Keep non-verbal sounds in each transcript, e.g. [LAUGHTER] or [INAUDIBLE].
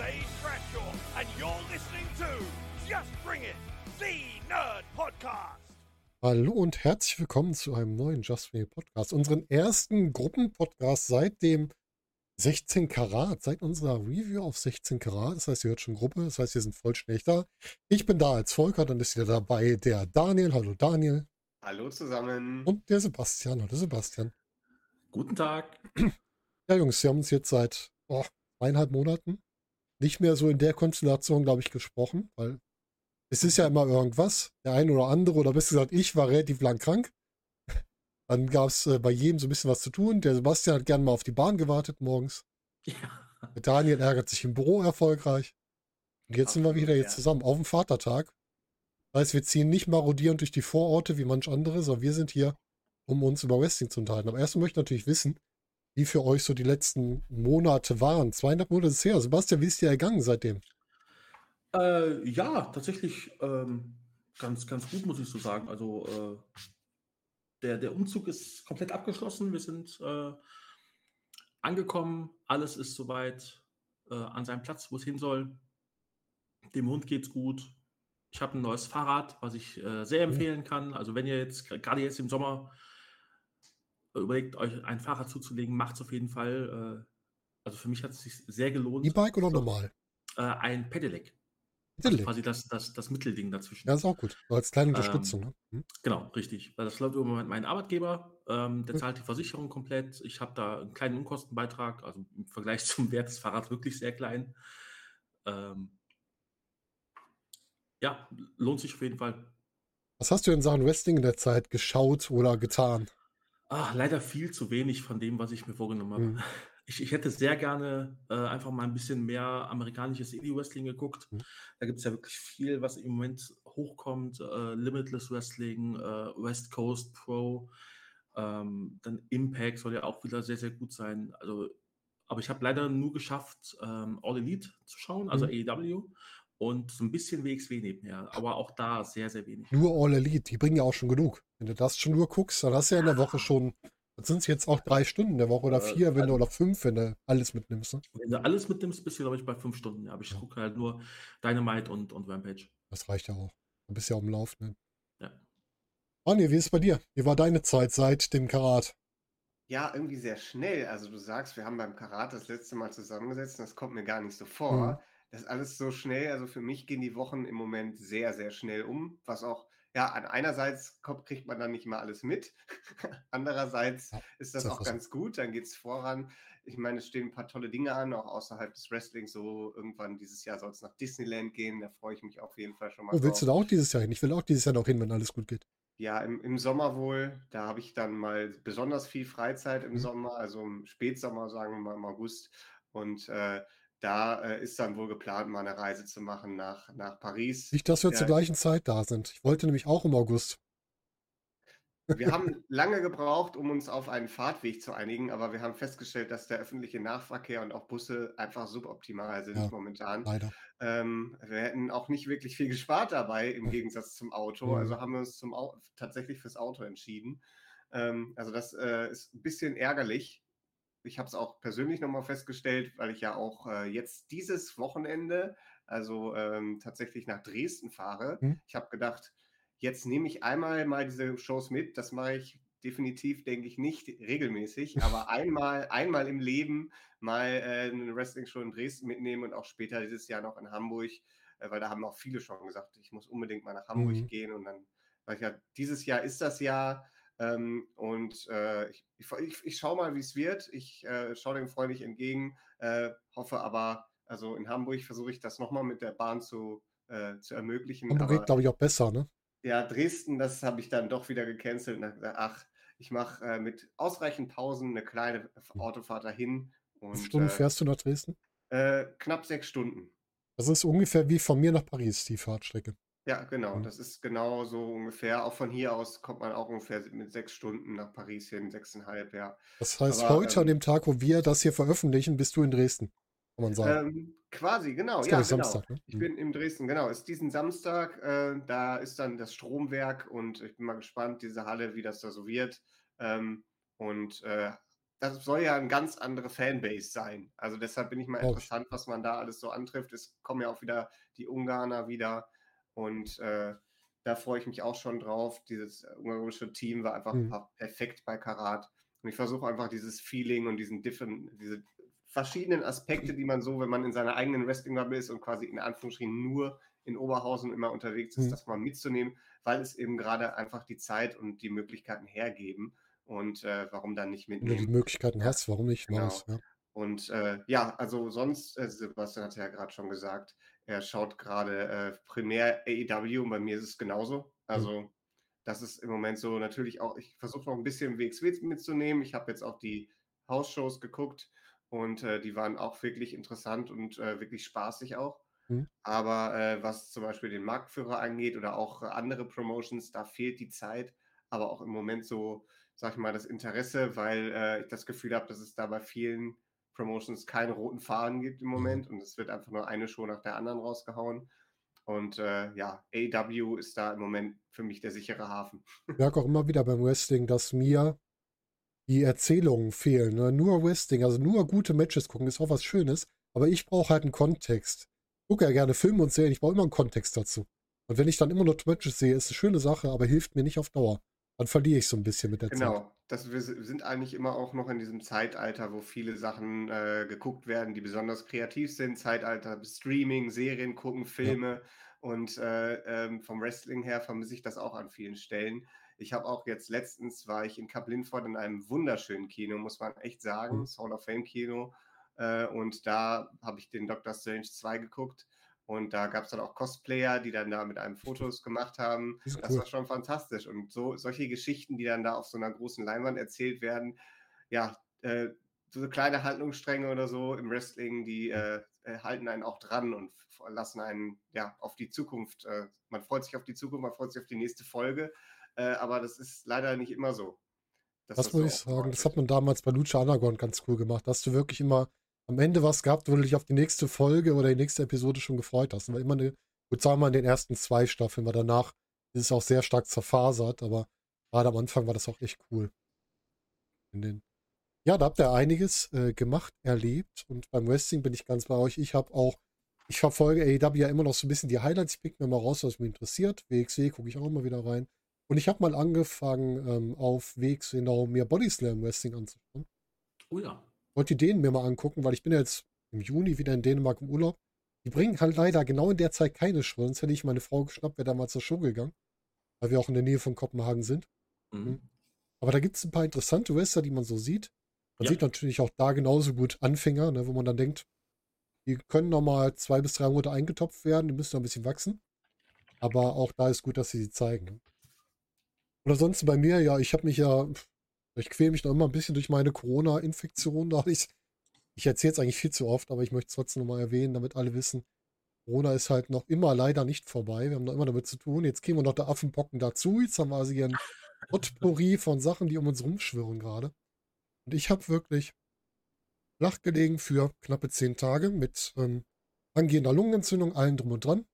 Dave Bradshaw, and you're listening to Just Bring It, the Nerd Podcast. Hallo und herzlich willkommen zu einem neuen Just Bring It Podcast, unseren ersten Gruppenpodcast seit dem 16 Karat, seit unserer Review auf 16 Karat. Das heißt, ihr hört schon Gruppe, das heißt, wir sind vollständig da. Ich bin da als Volker, dann ist wieder dabei der Daniel. Hallo Daniel. Hallo zusammen. Und der Sebastian. Hallo Sebastian. Guten Tag. Ja, Jungs, wir haben uns jetzt seit oh, eineinhalb Monaten nicht mehr so in der Konstellation, glaube ich, gesprochen, weil es ist ja immer irgendwas. Der eine oder andere, oder besser gesagt, ich war relativ lang krank. [LAUGHS] Dann gab es äh, bei jedem so ein bisschen was zu tun. Der Sebastian hat gern mal auf die Bahn gewartet morgens. Ja. Der Daniel ärgert sich im Büro erfolgreich. Und jetzt sind wir wieder jetzt ja. zusammen auf dem Vatertag. Das heißt, wir ziehen nicht marodierend durch die Vororte wie manch andere, sondern wir sind hier, um uns über Wrestling zu unterhalten. Aber erstmal möchte ich natürlich wissen, wie für euch so die letzten Monate waren. Zweieinhalb Monate ist her. Sebastian, wie ist dir ergangen seitdem? Äh, ja, tatsächlich ähm, ganz, ganz gut, muss ich so sagen. Also äh, der, der Umzug ist komplett abgeschlossen. Wir sind äh, angekommen. Alles ist soweit äh, an seinem Platz, wo es hin soll. Dem Hund geht's gut. Ich habe ein neues Fahrrad, was ich äh, sehr empfehlen kann. Also wenn ihr jetzt gerade jetzt im Sommer überlegt, euch ein Fahrrad zuzulegen, macht es auf jeden Fall. Äh, also für mich hat es sich sehr gelohnt. E-Bike oder So, normal? Äh, ein Pedelec. Pedelec. Quasi das, das, das Mittelding dazwischen. Ja, ist auch gut. Als kleine Unterstützung. ne? Hm? Genau, richtig. Weil das läuft über mein- meinen Arbeitgeber. Ähm, der Mhm. zahlt die Versicherung komplett. Ich habe da einen kleinen Unkostenbeitrag, also im Vergleich [LAUGHS] zum Wert des Fahrrads wirklich sehr klein. Ähm, ja, lohnt sich auf jeden Fall. Was hast du in Sachen Wrestling in der Zeit geschaut oder getan? Ah, leider viel zu wenig von dem, was ich mir vorgenommen habe. Mhm. [LAUGHS] Ich, ich hätte sehr gerne äh, einfach mal ein bisschen mehr amerikanisches Indie-Wrestling geguckt. Mhm. Da gibt es ja wirklich viel, was im Moment hochkommt. Äh, Limitless Wrestling, äh, West Coast Pro, ähm, dann Impact soll ja auch wieder sehr, sehr gut sein. Also, aber ich habe leider nur geschafft, ähm, All Elite zu schauen, also Mhm. AEW und so ein bisschen WXW nebenher. Aber auch da sehr, sehr wenig. Nur All Elite, die bringen ja auch schon genug. Wenn du das schon nur guckst, dann hast du ja in der Woche schon, das sind es jetzt auch drei Stunden in der Woche oder Äh, vier, wenn du, also- oder fünf, wenn du alles mitnimmst. Ne? Wenn du alles mitnimmst, bist du, glaube ich, bei fünf Stunden. Ja, aber ich Ja. gucke halt nur Dynamite und, und Rampage. Das reicht ja auch. Du bist ja am Laufenden. Ja. Anja, wie ist es bei dir? Wie war deine Zeit seit dem Karat? Ja, irgendwie sehr schnell. Also du sagst, wir haben beim Karat das letzte Mal zusammengesetzt und das kommt mir gar nicht so vor. Mhm. Das ist alles so schnell. Also für mich gehen die Wochen im Moment sehr, sehr schnell um. Was auch, ja, an einerseits kriegt man dann nicht mal alles mit. [LAUGHS] Andererseits ist das ist auch ganz gut. Dann geht es voran. Ich meine, es stehen ein paar tolle Dinge an, auch außerhalb des Wrestlings. So irgendwann dieses Jahr soll es nach Disneyland gehen. Da freue ich mich auf jeden Fall schon mal Oh, willst du drauf. da auch dieses Jahr hin? Ich will auch dieses Jahr noch hin, wenn alles gut geht. Ja, im, im Sommer wohl. Da habe ich dann mal besonders viel Freizeit im Mhm. Sommer, also im Spätsommer, sagen wir mal im August. Und äh, da äh, ist dann wohl geplant, mal eine Reise zu machen nach, nach Paris. Nicht, dass wir Ja. zur gleichen Zeit da sind. Ich wollte nämlich auch im August. Wir haben lange gebraucht, um uns auf einen Fahrtweg zu einigen, aber wir haben festgestellt, dass der öffentliche Nahverkehr und auch Busse einfach suboptimal sind Ja. momentan. Leider. Ähm, wir hätten auch nicht wirklich viel gespart dabei, im Gegensatz zum Auto. Mhm. Also haben wir uns zum Au tatsächlich fürs Auto entschieden. Ähm, also das äh, ist ein bisschen ärgerlich. Ich habe es auch persönlich nochmal festgestellt, weil ich ja auch äh, jetzt dieses Wochenende, also ähm, tatsächlich nach Dresden fahre. Mhm. Ich habe gedacht, jetzt nehme ich einmal mal diese Shows mit. Das mache ich definitiv, denke ich, nicht regelmäßig, [LAUGHS] aber einmal, einmal im Leben mal äh, eine Wrestling-Show in Dresden mitnehmen und auch später dieses Jahr noch in Hamburg, äh, weil da haben auch viele schon gesagt, ich muss unbedingt mal nach Hamburg Mhm. gehen und dann, weil ich ja, dieses Jahr ist das Jahr ähm, und äh, ich, ich, ich, schaue mal, wie es wird. Ich äh, schaue dem freundlich entgegen, äh, hoffe aber, also in Hamburg versuche ich das nochmal mit der Bahn zu, äh, zu ermöglichen. Hamburg aber- geht, glaube ich, auch besser, ne? ja, Dresden, das habe ich dann doch wieder gecancelt und ach, ich mache äh, mit ausreichend Pausen eine kleine Autofahrt dahin. Wie Und, viele Stunden äh, fährst du nach Dresden? knapp sechs Stunden. Das ist ungefähr wie von mir nach Paris, die Fahrtstrecke. Ja, genau. Mhm. Das ist genau so ungefähr. Auch von hier aus kommt man auch ungefähr mit sechs Stunden nach Paris hin, sechseinhalb, ja. Das heißt, Aber, heute an ähm, dem Tag, wo wir das hier veröffentlichen, bist du in Dresden, kann man sagen. Ähm, quasi, genau. Ja, genau. Samstag, ne? Ich bin in Dresden, genau. Ist diesen Samstag, äh, da ist dann das Stromwerk und ich bin mal gespannt, diese Halle, wie das da so wird. Ähm, und äh, das soll ja eine ganz andere Fanbase sein. Also deshalb bin ich mal interessant, was man da alles so antrifft. Es kommen ja auch wieder die Ungarner wieder und äh, da freue ich mich auch schon drauf. Dieses äh, ungarische Team war einfach Mhm. perfekt bei Karat. Und ich versuche einfach dieses Feeling und diesen different, diese verschiedenen Aspekte, die man so, wenn man in seiner eigenen Wrestling-Bubble ist und quasi in Anführungsstrichen nur in Oberhausen immer unterwegs ist, Mhm. das mal mitzunehmen, weil es eben gerade einfach die Zeit und die Möglichkeiten hergeben. Und äh, warum dann nicht Wenn du die mitnehmen? Möglichkeiten hast, warum nicht? Genau. Ja. Und äh, ja, also sonst, äh, Sebastian hat ja gerade schon gesagt, er schaut gerade äh, primär AEW und bei mir ist es genauso. Also das ist im Moment so natürlich auch, ich versuche noch ein bisschen WXW mitzunehmen. Ich habe jetzt auch die Hausshows geguckt und äh, die waren auch wirklich interessant und äh, wirklich spaßig auch. Mhm. Aber äh, was zum Beispiel den Marktführer angeht oder auch äh, andere Promotions, da fehlt die Zeit, aber auch im Moment so, sag ich mal, das Interesse, weil äh, ich das Gefühl habe, dass es da bei vielen Promotions keinen roten Faden gibt im Mhm. Moment und es wird einfach nur eine Show nach der anderen rausgehauen. Und äh, ja, AW ist da im Moment für mich der sichere Hafen. Ich merke auch immer wieder beim Wrestling, dass mir die Erzählungen fehlen. Ne? Nur Wrestling, also nur gute Matches gucken, ist auch was Schönes. Aber ich brauche halt einen Kontext. Ich gucke ja gerne Filme und Serien, ich brauche immer einen Kontext dazu. Und wenn ich dann immer nur Matches sehe, ist eine schöne Sache, aber hilft mir nicht auf Dauer. Dann verliere ich so ein bisschen mit der Zeit. Genau, das, wir si- sind eigentlich immer auch noch in diesem Zeitalter, wo viele Sachen äh, geguckt werden, die besonders kreativ sind. Zeitalter Streaming, Serien gucken, Filme. Und äh, ähm, vom Wrestling her vermisse ich das auch an vielen Stellen. Ich habe auch jetzt letztens, war ich in Kap Linford in einem wunderschönen Kino, muss man echt sagen, Mhm. das Hall of Fame Kino. Äh, und da habe ich den Doctor Strange 2 geguckt. Und da gab es dann auch Cosplayer, die dann da mit einem Fotos gemacht haben. Sind Das cool. war schon fantastisch. Und so solche Geschichten, die dann da auf so einer großen Leinwand erzählt werden, ja, äh, so kleine Handlungsstränge oder so im Wrestling, die äh, äh, halten einen auch dran und lassen einen ja auf die Zukunft. Äh, man freut sich auf die Zukunft, man freut sich auf die nächste Folge. Äh, aber das ist leider nicht immer so. dass Das muss so ich sagen, das hat man damals bei Lucha Underground ganz cool gemacht. Da hast du wirklich immer am Ende was gehabt, wo du dich auf die nächste Folge oder die nächste Episode schon gefreut hast. War immer eine, gut sagen wir mal in den ersten zwei Staffeln, weil danach ist es auch sehr stark zerfasert, aber gerade am Anfang war das auch echt cool. Den ja, da habt ihr einiges äh, gemacht, erlebt und beim Wrestling bin ich ganz bei euch. Ich habe auch, ich verfolge AEW ja immer noch so ein bisschen die Highlights, ich pick mir mal raus, was mich interessiert. WXW gucke ich auch immer wieder rein. Und ich habe mal angefangen, ähm, auf WXW genau mir Bodyslam Wrestling anzuschauen. Oh ja. Wollte Dänen mir mal angucken, weil ich bin ja jetzt im Juni wieder in Dänemark im Urlaub. Die bringen halt leider genau in der Zeit keine Show, sonst hätte ich meine Frau geschnappt, wäre damals zur Show gegangen. Weil wir auch in der Nähe von Kopenhagen sind. Mhm. Aber da gibt es ein paar interessante Wrestler, die man so sieht. Man Ja. sieht natürlich auch da genauso gut Anfänger, ne, wo man dann denkt, die können nochmal zwei bis drei Monate eingetopft werden, die müssen noch ein bisschen wachsen. Aber auch da ist gut, dass sie sie zeigen. Und ansonsten bei mir, ja, ich habe mich ja, ich quäle mich noch immer ein bisschen durch meine Corona-Infektion. Ich, ich erzähle es eigentlich viel zu oft, aber ich möchte es trotzdem nochmal erwähnen, damit alle wissen, Corona ist halt noch immer leider nicht vorbei. Wir haben noch immer damit zu tun. Jetzt wir noch der Affenpocken dazu. Jetzt haben wir also hier ein Potpourri von Sachen, die um uns rumschwirren gerade. Und ich habe wirklich flach gelegen für knappe zehn Tage mit ähm, angehender Lungenentzündung, allen drum und dran.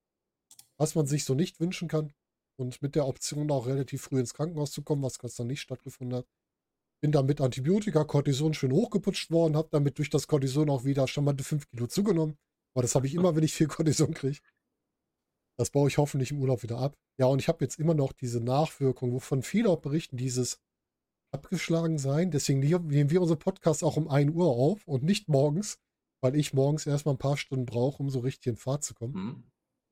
Was man sich so nicht wünschen kann. Und mit der Option auch relativ früh ins Krankenhaus zu kommen, was gestern nicht stattgefunden hat. Bin dann mit Antibiotika, Cortison schön hochgeputscht worden, habe damit durch das Cortison auch wieder charmante 5 Kilo zugenommen. Aber das habe ich immer, wenn ich viel Cortison kriege. Das baue ich hoffentlich im Urlaub wieder ab. Ja, und ich habe jetzt immer noch diese Nachwirkung, wovon viele auch berichten, dieses abgeschlagen sein. Deswegen nehmen wir unsere Podcasts auch um 1 Uhr auf und nicht morgens, weil ich morgens erstmal ein paar Stunden brauche, um so richtig in Fahrt zu kommen. Mhm.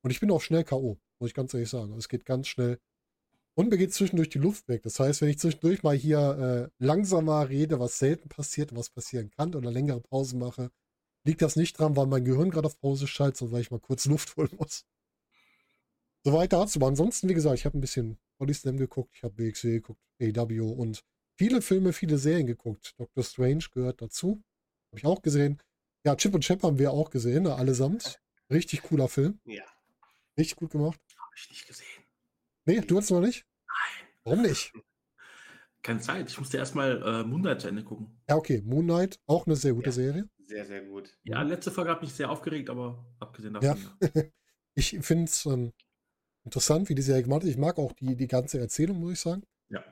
Und ich bin auch schnell K.O., muss ich ganz ehrlich sagen. Also es geht ganz schnell. Und mir geht zwischendurch die Luft weg. Das heißt, wenn ich zwischendurch mal hier äh, langsamer rede, was selten passiert, was passieren kann, oder längere Pausen mache, liegt das nicht dran, weil mein Gehirn gerade auf Pause schaltet, sondern weil ich mal kurz [LAUGHS] Luft holen muss. Soweit dazu. Aber ansonsten, wie gesagt, ich habe ein bisschen Body Slam geguckt, ich habe WXW geguckt, AW und viele Filme, viele Serien geguckt. Doctor Strange gehört dazu. Habe ich auch gesehen. Ja, Chip und Chap haben wir auch gesehen, allesamt. Richtig cooler Film. Ja. Richtig gut gemacht. Habe ich nicht gesehen. Nee, du hast noch nicht? Nein. Warum nicht? [LAUGHS] Keine Zeit. Ich musste erstmal äh, Moonlight zu Ende gucken. Ja, okay. Moon Knight, auch eine sehr gute Ja. Serie. Sehr, sehr gut. Ja, letzte Folge hat mich sehr aufgeregt, aber abgesehen davon. Ja. Ja. [LAUGHS] Ich finde es ähm, interessant, wie die Serie gemacht ist. Ich mag auch die, die ganze Erzählung, muss ich sagen. ja.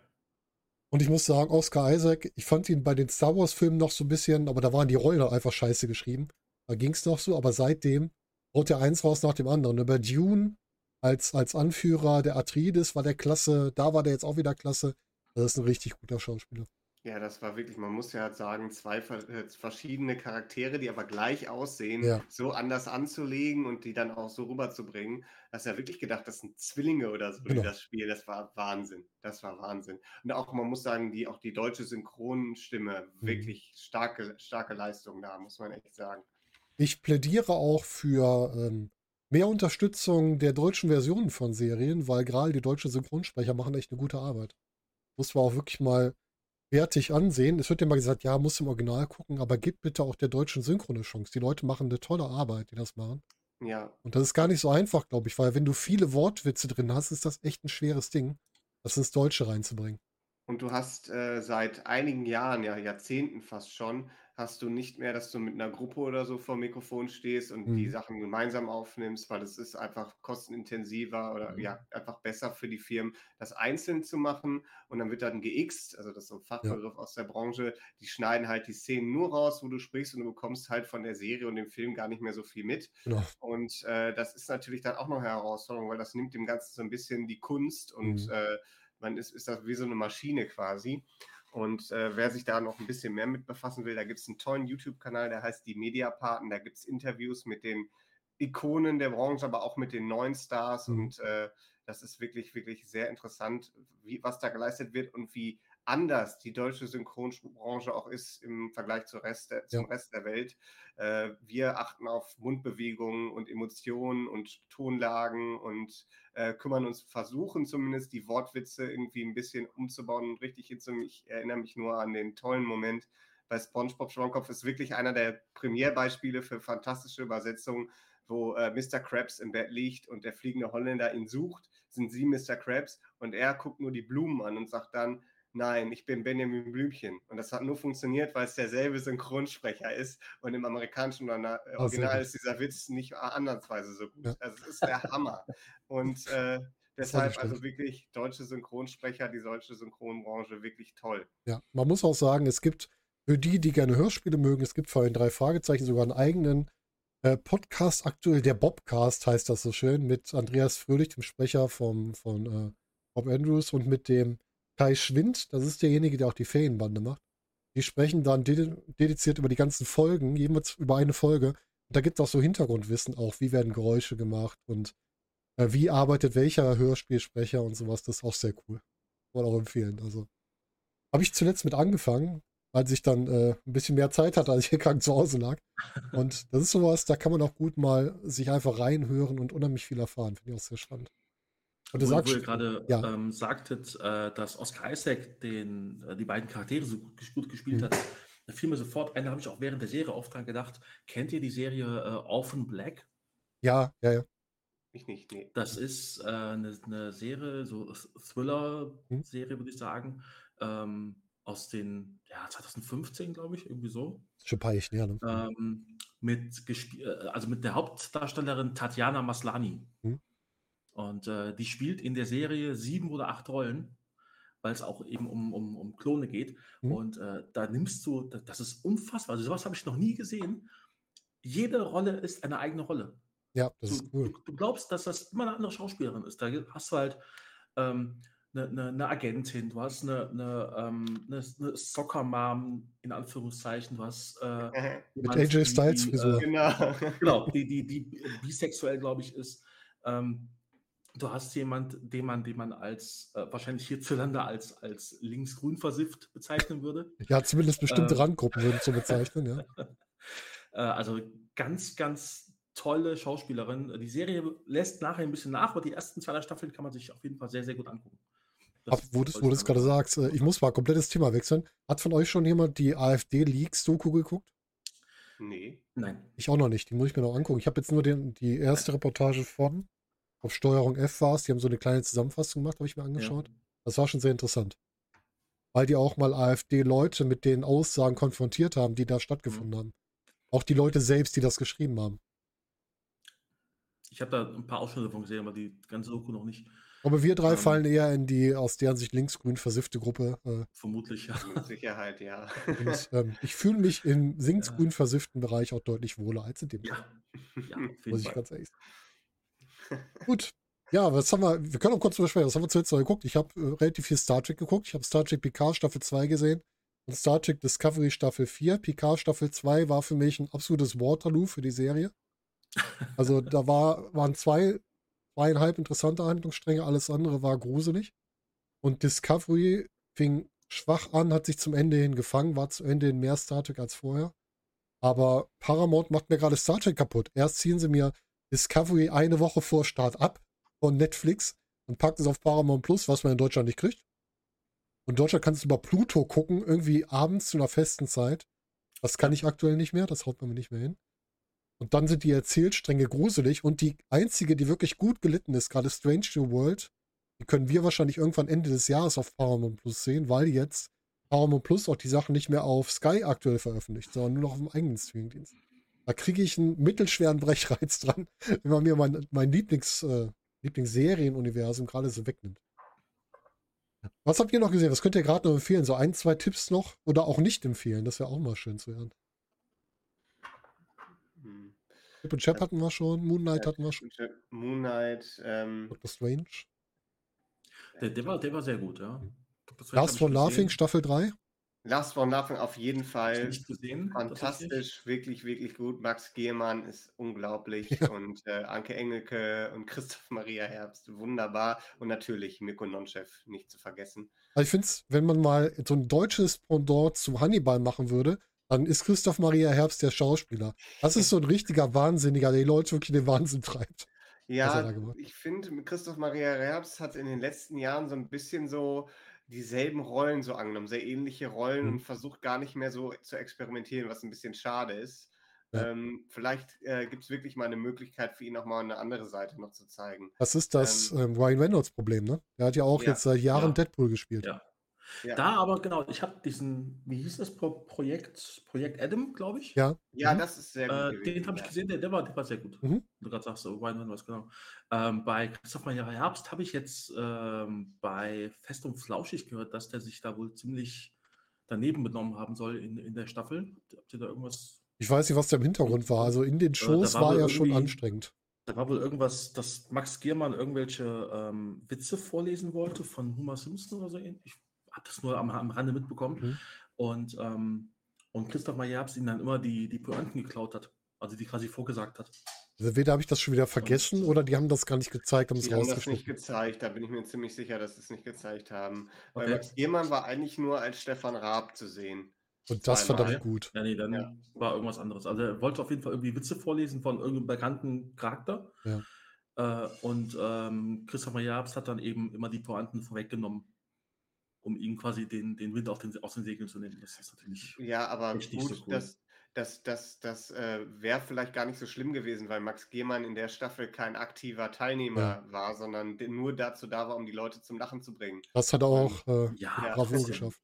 Und ich muss sagen, Oscar Isaac, ich fand ihn bei den Star Wars-Filmen noch so ein bisschen, aber da waren die Rollen einfach scheiße geschrieben. Da ging es noch so, aber seitdem haut er eins raus nach dem anderen. Über Dune als, als Anführer der Atreides war der klasse, da war der jetzt auch wieder klasse. Das ist ein richtig guter Schauspieler. Ja, das war wirklich, man muss ja halt sagen, zwei äh, verschiedene Charaktere, die aber gleich aussehen, Ja. so anders anzulegen und die dann auch so rüberzubringen. Hast ja wirklich gedacht, das sind Zwillinge oder so, die Genau. das Spiel. Das war Wahnsinn. Das war Wahnsinn. Und auch, man muss sagen, die, auch die deutsche Synchronstimme, Mhm. wirklich starke, starke Leistung da, muss man echt sagen. Ich plädiere auch für ähm, mehr Unterstützung der deutschen Versionen von Serien, weil gerade die deutschen Synchronsprecher machen echt eine gute Arbeit. Muss man auch wirklich mal wertig ansehen. Es wird ja immer gesagt, ja, muss im Original gucken, aber gib bitte auch der deutschen Synchro eine Chance. Die Leute machen eine tolle Arbeit, die das machen. Ja, Und das ist gar nicht so einfach, glaube ich, weil wenn du viele Wortwitze drin hast, ist das echt ein schweres Ding, das ins Deutsche reinzubringen. Und du hast äh, seit einigen Jahren, ja Jahrzehnten fast schon, hast du nicht mehr, dass du mit einer Gruppe oder so vor dem Mikrofon stehst und die Mhm. Sachen gemeinsam aufnimmst, weil es ist einfach kostenintensiver oder Mhm. ja, einfach besser für die Firmen, das einzeln zu machen. Und dann wird dann geixt, also das ist so ein Fachbegriff aus der Branche, die schneiden halt die Szenen nur raus, wo du sprichst und du bekommst halt von der Serie und dem Film gar nicht mehr so viel mit. Genau. Und äh, das ist natürlich dann auch noch eine Herausforderung, weil das nimmt dem Ganzen so ein bisschen die Kunst und Mhm. äh, man ist, ist das wie so eine Maschine quasi. Und äh, wer sich da noch ein bisschen mehr mit befassen will, da gibt es einen tollen YouTube-Kanal, der heißt Die Mediapaten. Da gibt es Interviews mit den Ikonen der Branche, aber auch mit den neuen Stars. Mhm. Und äh, das ist wirklich, wirklich sehr interessant, wie, was da geleistet wird und wie anders die deutsche Synchronbranche auch ist im Vergleich zur Rest der, zum Ja. Rest der Welt. Äh, wir achten auf Mundbewegungen und Emotionen und Tonlagen und äh, kümmern uns, versuchen zumindest die Wortwitze irgendwie ein bisschen umzubauen und richtig hinzunehmen. Ich erinnere mich nur an den tollen Moment bei SpongeBob Schwammkopf ist wirklich einer der Premierbeispiele für fantastische Übersetzungen, wo äh, Mr. Krabs im Bett liegt und der fliegende Holländer ihn sucht, sind sie Mr. Krabs und er guckt nur die Blumen an und sagt dann, nein, ich bin Benjamin Blümchen. Und das hat nur funktioniert, weil es derselbe Synchronsprecher ist und im amerikanischen äh, sehr Original ist dieser Witz nicht ansatzweise so gut. Ja. Also es ist der Hammer. Und äh, [LAUGHS] deshalb also wirklich deutsche Synchronsprecher, die deutsche Synchronbranche wirklich toll. Ja, man muss auch sagen, es gibt für die, die gerne Hörspiele mögen, es gibt vor den drei Fragezeichen sogar einen eigenen äh, Podcast aktuell, der Bobcast heißt das so schön, mit Andreas Fröhlich, dem Sprecher vom, von äh, Bob Andrews und mit dem Kai Schwind, das ist derjenige, der auch die Ferienbande macht. Die sprechen dann dedi dediziert über die ganzen Folgen, jeweils über eine Folge. Und da gibt es auch so Hintergrundwissen, auch wie werden Geräusche gemacht und äh, wie arbeitet welcher Hörspielsprecher und sowas. Das ist auch sehr cool. Wollte auch empfehlen. Also habe ich zuletzt mit angefangen, als ich dann äh, ein bisschen mehr Zeit hatte, als ich [LAUGHS] hier krank zu Hause lag. Und das ist sowas, da kann man auch gut mal sich einfach reinhören und unheimlich viel erfahren. Finde ich auch sehr spannend. Und du Wo, ihr gerade ja. ähm, sagtet, äh, dass Oscar Isaac den, äh, die beiden Charaktere so gut, gut gespielt Mhm. hat, da fiel mir sofort ein, da habe ich auch während der Serie oft dran gedacht. Kennt ihr die Serie äh, Orphan Black? ja, ja, ja. Ich nicht, nee. Das ist äh, eine, eine Serie, so Mhm. Thriller-Serie, würde ich sagen, ähm, aus den, ja, 2015, glaube ich, irgendwie so. Schon ein paar Jährchen her, ne? Ähm, mit, äh, also mit der Hauptdarstellerin Tatjana Maslani. Mhm. Und äh, die spielt in der Serie sieben oder acht Rollen, weil es auch eben um, um, um Klone geht. Mhm. Und äh, da nimmst du, das, ist unfassbar. Also sowas habe ich noch nie gesehen. Jede Rolle ist eine eigene Rolle. Ja, das Du, ist cool. du, du glaubst, dass das immer eine andere Schauspielerin ist. Da hast du halt ähm, eine, eine, eine Agentin, du hast eine, eine, ähm, eine, eine Soccer-Mom, in Anführungszeichen, du hast äh, Mit AJ Styles die, Frisur. Äh, genau. [LAUGHS] genau, die, die, die bisexuell, glaube ich, ist. Ähm, du hast jemand, den man, den man als äh, wahrscheinlich hierzulande als, als linksgrün versifft bezeichnen würde. [LAUGHS] Ja, zumindest bestimmte Ähm. Randgruppen würden so bezeichnen, ja. [LAUGHS] Äh, also ganz, ganz tolle Schauspielerin. Die Serie lässt nachher ein bisschen nach, aber die ersten zwei Staffeln kann man sich auf jeden Fall sehr, sehr gut angucken. Das Ab, wo du es gerade sagst, äh, ich muss mal komplettes Thema wechseln. Hat von euch schon jemand die AfD-Leaks-Doku geguckt? Nee. Nein. Ich auch noch nicht, die muss ich mir noch angucken. Ich habe jetzt nur den, die erste Reportage von, auf Steuerung F war es, die haben so eine kleine Zusammenfassung gemacht, habe ich mir angeschaut. Das war schon sehr interessant. Weil die auch mal AfD-Leute mit den Aussagen konfrontiert haben, die da stattgefunden haben. Auch die Leute selbst, die das geschrieben haben. Ich habe da ein paar Ausschnitte von gesehen, aber die ganze Doku noch nicht. Aber wir drei Ähm. fallen eher in die aus deren Sicht linksgrün versiffte Gruppe. Äh, Vermutlich, ja. Mit Sicherheit, ja. und, [LAUGHS] ähm, ich fühle mich im linksgrün versifften Bereich auch deutlich wohler als in dem. Ja, ja auf jeden muss ich ganz ehrlich sagen. Gut. Ja, was haben wir? Wir können auch kurz drüber sprechen. Was haben wir zuletzt noch geguckt? Ich habe äh, relativ viel Star Trek geguckt. Ich habe Star Trek Picard Staffel 2 gesehen und Star Trek Discovery Staffel 4. Picard Staffel 2 war für mich ein absolutes Waterloo für die Serie. Also da war, waren zwei, zweieinhalb interessante Handlungsstränge, alles andere war gruselig. Und Discovery fing schwach an, hat sich zum Ende hin gefangen, war zu Ende hin mehr Star Trek als vorher. Aber Paramount macht mir gerade Star Trek kaputt. Erst ziehen sie mir Discovery eine Woche vor Start ab von Netflix und packen es auf Paramount Plus, was man in Deutschland nicht kriegt. Und in Deutschland kannst du über Pluto gucken, irgendwie abends zu einer festen Zeit. Das kann ich aktuell nicht mehr, das haut man mir nicht mehr hin. Und dann sind die Erzählstränge gruselig und die einzige, die wirklich gut gelitten ist, gerade Strange New World, die können wir wahrscheinlich irgendwann Ende des Jahres auf Paramount Plus sehen, weil jetzt Paramount Plus auch die Sachen nicht mehr auf Sky aktuell veröffentlicht, sondern nur noch auf dem eigenen Streamingdienst. Da kriege ich einen mittelschweren Brechreiz dran, wenn man mir mein, mein Lieblings, äh, Lieblingsserienuniversum gerade so wegnimmt. Was habt ihr noch gesehen? Was könnt ihr gerade noch empfehlen? So ein, zwei Tipps noch oder auch nicht empfehlen? Das wäre auch mal schön zu hören. Hm. Chip und Chap hatten wir schon, Moonlight hatten wir schon, Moon Knight, ähm, Doctor Strange. Der, der, war, der war sehr gut, ja. Das Last for Laughing, Staffel 3. Last von Laughing auf jeden Fall. nicht gesehen. Fantastisch, wirklich, wirklich gut. Max Gehmann ist unglaublich Ja. und äh, Anke Engelke und Christoph Maria Herbst wunderbar und natürlich Mirko Nonchev nicht zu vergessen. Also ich finde es, wenn man mal so ein deutsches Pendant zu Hannibal machen würde, dann ist Christoph Maria Herbst der Schauspieler. Das ist so ein richtiger Wahnsinniger, der die Leute wirklich den Wahnsinn treibt. Ja, ich finde, Christoph Maria Herbst hat in den letzten Jahren so ein bisschen so dieselben Rollen so angenommen, sehr ähnliche Rollen Mhm. und versucht gar nicht mehr so zu experimentieren, was ein bisschen schade ist. Ja. Ähm, vielleicht äh, gibt es wirklich mal eine Möglichkeit für ihn auch mal eine andere Seite noch zu zeigen. Das ist das ähm, Ryan Reynolds Problem, ne? Der hat ja auch Ja. jetzt seit Jahren Ja. Deadpool gespielt. Ja. Ja, Da aber, genau, ich habe diesen, wie hieß das Pro Projekt? Projekt Adam, glaube ich. Ja. ja Mhm. das ist sehr gut. Äh, gewesen, den habe ich ja. gesehen, der, der, war, der war sehr gut. Mhm. Du gerade sagst, so Ryan Reynolds, genau. Ähm, bei Christoph Maria Herbst habe ich jetzt ähm, bei Fest und Flauschig gehört, dass der sich da wohl ziemlich daneben benommen haben soll in, in der Staffel. Habt ihr da irgendwas? Ich weiß nicht, was da im Hintergrund war. Also in den da Shows war war wohl er schon anstrengend. Da war wohl irgendwas, dass Max Giermann irgendwelche ähm, Witze vorlesen wollte von Homer Simpson oder so ähnlich. Ich habe das nur am, am Rande mitbekommen. Mhm. Und, ähm, und Christoph Maria Herbst ihm dann immer die, die Pointen geklaut hat. Also die quasi vorgesagt hat. Also entweder habe ich das schon wieder vergessen oder die haben das gar nicht gezeigt, haben es Die haben das nicht gezeigt, da bin ich mir ziemlich sicher, dass sie es nicht gezeigt haben. Weil Okay. Max Gehmann war eigentlich nur als Stefan Raab zu sehen. Und das Zweimal. verdammt gut. Ja, nee, dann Ja. war irgendwas anderes. Also er wollte auf jeden Fall irgendwie Witze vorlesen von irgendeinem bekannten Charakter. Ja. Äh, und ähm, Christoph Maria Herbst hat dann eben immer die Pointen vorweggenommen, um ihm quasi den, den Wind auf den, aus den Segeln zu nehmen. Das ist natürlich. Ja, aber Echt nicht gut, so cool. das, das, das, das äh, wäre vielleicht gar nicht so schlimm gewesen, weil Max Gehmann in der Staffel kein aktiver Teilnehmer Ja. war, sondern de- nur dazu da war, um die Leute zum Lachen zu bringen. Das hat er auch äh, Ja, Ja, Bravo geschafft.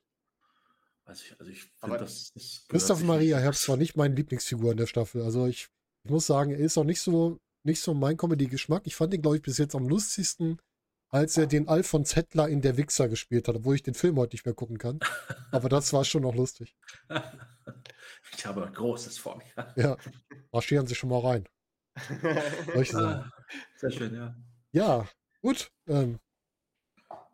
Also ich, also ich finde, das, das Christoph Maria. Herbst war nicht meine Lieblingsfigur in der Staffel. Also ich, ich muss sagen, er ist auch nicht so, nicht so mein Comedy-Geschmack. Ich fand ihn, glaube ich, bis jetzt am lustigsten, als er den Alfons Hettler in Der Wichser gespielt hat, obwohl ich den Film heute nicht mehr gucken kann. Aber das war schon noch lustig. [LAUGHS] ich habe Großes vor mir. Ja, marschieren Sie schon mal rein. Ah, Sehr schön, ja. Ja, gut. Ähm,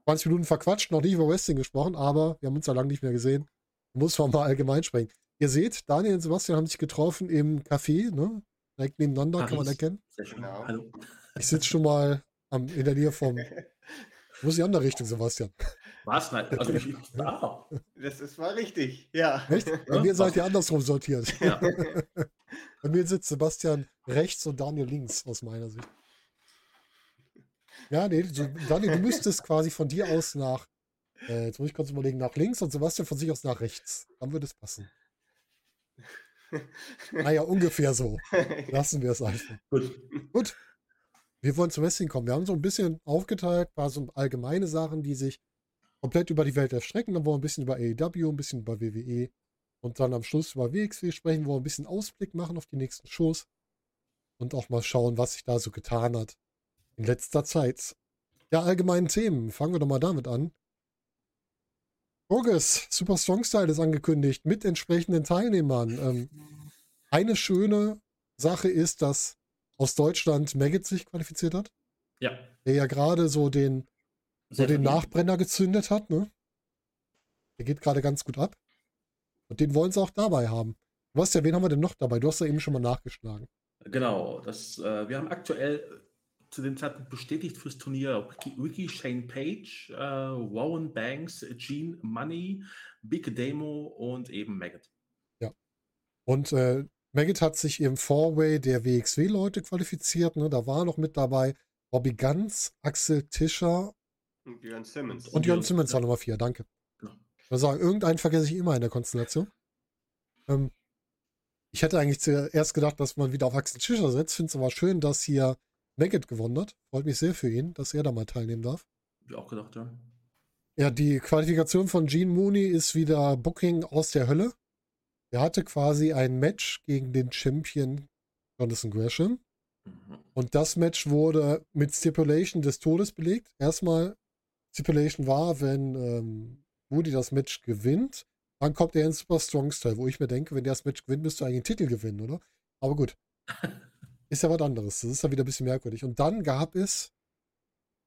20 Minuten verquatscht, noch nicht über Wrestling gesprochen, aber wir haben uns ja lange nicht mehr gesehen. Muss man mal allgemein sprechen. Ihr seht, Daniel und Sebastian haben sich getroffen im Café, ne? Direkt nebeneinander, kann man Paris. erkennen. Sehr schön. Genau. Hallo. Ich sitze schon mal am, in der Nähe vom. [LAUGHS] Wo ist die andere Richtung, Sebastian? Was? Nein, also ich, ah, Das ist mal richtig, ja. Echt? Bei mir seid ihr andersrum sortiert. ja. [LAUGHS] Bei mir sitzt Sebastian rechts und Daniel links, aus meiner Sicht. Ja, nee, so, Daniel, du müsstest quasi von dir aus nach, äh, jetzt muss ich kurz überlegen, nach links und Sebastian von sich aus nach rechts. Dann würde es passen. [LAUGHS] Naja, ungefähr so. Lassen wir es einfach. Gut. Gut. Wir wollen zum Wrestling kommen. Wir haben so ein bisschen aufgeteilt, paar so allgemeine Sachen, die sich komplett über die Welt erstrecken. Dann wollen wir ein bisschen über AEW, ein bisschen über WWE und dann am Schluss über WXW sprechen, wo wir ein bisschen Ausblick machen auf die nächsten Shows und auch mal schauen, was sich da so getan hat in letzter Zeit. Ja, allgemeinen Themen. Fangen wir doch mal damit an. Progress Super Strong Style ist angekündigt mit entsprechenden Teilnehmern. Ähm, eine schöne Sache ist, dass aus Deutschland Maggot sich qualifiziert hat. Ja. Der ja gerade so den, so den. Nachbrenner gezündet hat. Ne? Der geht gerade ganz gut ab. Und den wollen sie auch dabei haben. Du hast ja, wen haben wir denn noch dabei? Du hast ja eben schon mal nachgeschlagen. Genau, das, äh, wir haben aktuell äh, zu dem Zeitpunkt bestätigt fürs Turnier Wiki, Wiki Shane Page, äh, Warren Banks, Gene Money, Big Demo und eben Maggot. Und äh, Maggot hat sich im Four-Way der WXW-Leute qualifiziert. Ne? Da war noch mit dabei Bobby Ganz, Axel Tischer Und Björn Simmons. und Jörn Simmons war Nummer 4. Danke. Ich würde sagen, irgendeinen vergesse ich immer in der Konstellation. Ähm, ich hätte eigentlich zuerst gedacht, dass man wieder auf Axel Tischer setzt. Finde es aber schön, dass hier Maggot gewonnen hat. Freut mich sehr für ihn, dass er da mal teilnehmen darf. Hab ich auch gedacht, ja. Ja, die Qualifikation von Gene Mooney ist wieder Booking aus der Hölle. Er hatte quasi ein Match gegen den Champion Jonathan Gresham. Mhm. Und das Match wurde mit Stipulation des Todes belegt. Erstmal, Stipulation war, wenn ähm, Woody das Match gewinnt, dann kommt er in Super Strong Style, wo ich mir denke, wenn der das Match gewinnt, müsste er eigentlich den Titel gewinnen, oder? Aber gut. [LAUGHS] Ist ja was anderes. Das ist ja wieder ein bisschen merkwürdig. Und dann gab es,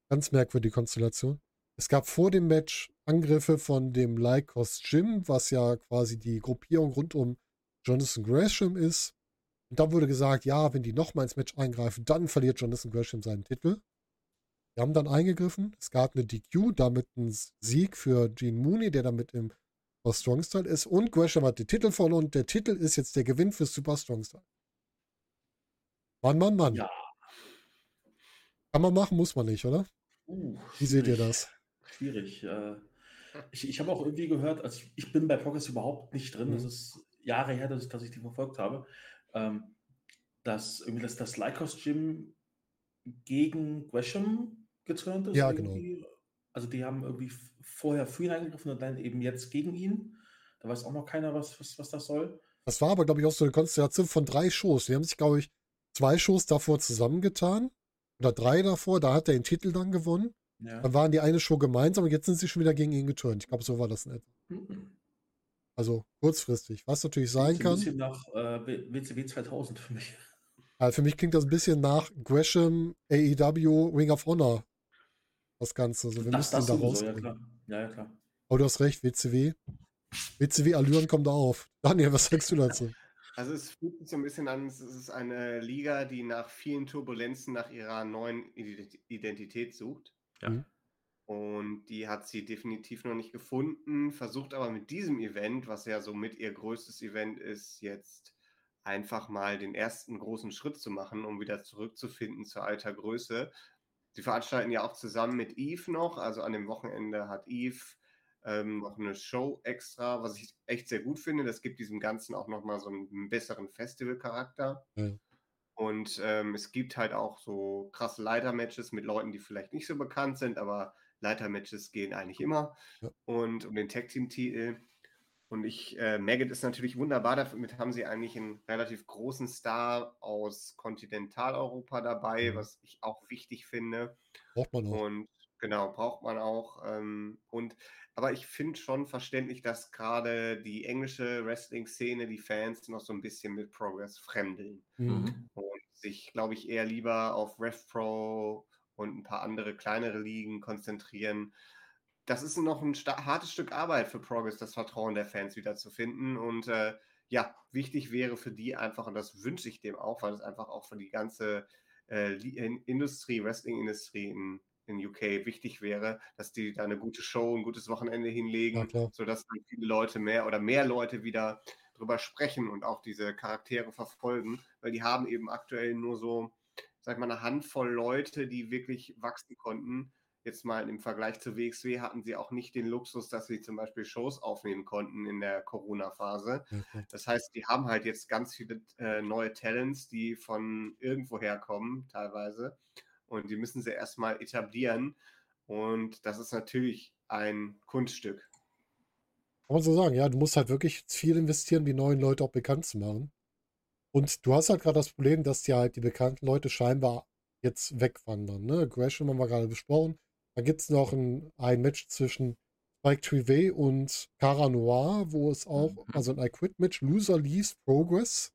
ganz merkwürdige Konstellation, es gab vor dem Match Angriffe von dem Lycos Gym, was ja quasi die Gruppierung rund um Jonathan Gresham ist. Und dann wurde gesagt, ja, wenn die nochmal ins Match eingreifen, dann verliert Jonathan Gresham seinen Titel. Wir haben dann eingegriffen. Es gab eine DQ, damit ein Sieg für Gene Mooney, der damit im Super Strong Style ist. Und Gresham hat den Titel verloren und der Titel ist jetzt der Gewinn für Super Strong Style. Mann, Mann, Mann. Ja. Kann man machen, muss man nicht, oder? Uh, Wie seht ihr das? Schwierig. Äh, ich ich habe auch irgendwie gehört, also ich, bin bei Progress überhaupt nicht drin. Das Mhm. ist Jahre her, dass ich, dass ich die verfolgt habe. Ähm, dass irgendwie das, das Lycos Gym gegen Gresham geturnt ist. Ja, genau. Also die haben irgendwie vorher für ihn eingegriffen und dann eben jetzt gegen ihn. Da weiß auch noch keiner, was, was, was das soll. Das war aber, glaube ich, auch so eine Konstellation von drei Shows. Die haben sich, glaube ich, zwei Shows davor zusammengetan. Oder drei davor. Da hat er den Titel dann gewonnen. Ja. Dann waren die eine Show gemeinsam und jetzt sind sie schon wieder gegen ihn geturnt. Ich glaube, so war das in etwa. Mhm. Also kurzfristig. Was natürlich sein Ein kann. bisschen nach äh, WCW 2000 für mich. Also für mich klingt das ein bisschen nach Gresham, AEW, Ring of Honor. Das Ganze. Also wir Das, müssen das da ja rausbringen. klar. Ja, ja, klar. Aber du hast recht, WCW. WCW-Allüren kommt da auf. Daniel, was sagst du dazu? [LAUGHS] Also es fühlt sich so ein bisschen an, es ist eine Liga, die nach vielen Turbulenzen nach ihrer neuen Ident- Identität sucht. Ja. Mhm. Und die hat sie definitiv noch nicht gefunden, versucht aber mit diesem Event, was ja so mit ihr größtes Event ist, jetzt einfach mal den ersten großen Schritt zu machen, um wieder zurückzufinden zur alter Größe. Sie veranstalten ja auch zusammen mit Eve noch, also an dem Wochenende hat Eve ähm, noch eine Show extra, was ich echt sehr gut finde. Das gibt diesem Ganzen auch nochmal so einen besseren Festival-Charakter. Ja. Und ähm, es gibt halt auch so krasse Leiter-Matches mit Leuten, die vielleicht nicht so bekannt sind, aber Leiter-Matches gehen eigentlich immer. Ja. Und um den Tag-Team-Titel. Und ich, äh, Maggot ist natürlich wunderbar, damit haben sie eigentlich einen relativ großen Star aus Kontinentaleuropa dabei, Mhm. was ich auch wichtig finde. Braucht man auch. Und genau, braucht man auch. Ähm, und aber ich finde schon verständlich, dass gerade die englische Wrestling-Szene, die Fans noch so ein bisschen mit Progress fremdeln Mhm. und sich, glaube ich, eher lieber auf RevPro und ein paar andere kleinere Ligen konzentrieren. Das ist noch ein hartes Stück Arbeit für Progress, das Vertrauen der Fans wieder zu finden. Und äh, ja, wichtig wäre für die einfach, und das wünsche ich dem auch, weil es einfach auch für die ganze äh, Industrie, Wrestling-Industrie in, in UK wichtig wäre, dass die da eine gute Show, ein gutes Wochenende Ja, hinlegen, klar. sodass dann viele Leute mehr oder mehr Leute wieder drüber sprechen und auch diese Charaktere verfolgen, weil die haben eben aktuell nur so, sag ich mal, eine Handvoll Leute, die wirklich wachsen konnten. Jetzt mal im Vergleich zu WXW hatten sie auch nicht den Luxus, dass sie zum Beispiel Shows aufnehmen konnten in der Corona-Phase. Ja, klar. Das heißt, die haben halt jetzt ganz viele äh, neue Talents, die von irgendwoher kommen, teilweise. Und die müssen sie erstmal etablieren. Und das ist natürlich ein Kunststück. Kann man so sagen, ja, du musst halt wirklich viel investieren, die neuen Leute auch bekannt zu machen. Und du hast halt gerade das Problem, dass ja halt die bekannten Leute scheinbar jetzt wegwandern. Ne? Gresham haben wir gerade besprochen. Da gibt es noch ein, ein Match zwischen Spike Trivey und Cara Noir, wo es auch, Mhm. also ein I Quit Match, Loser leaves Progress,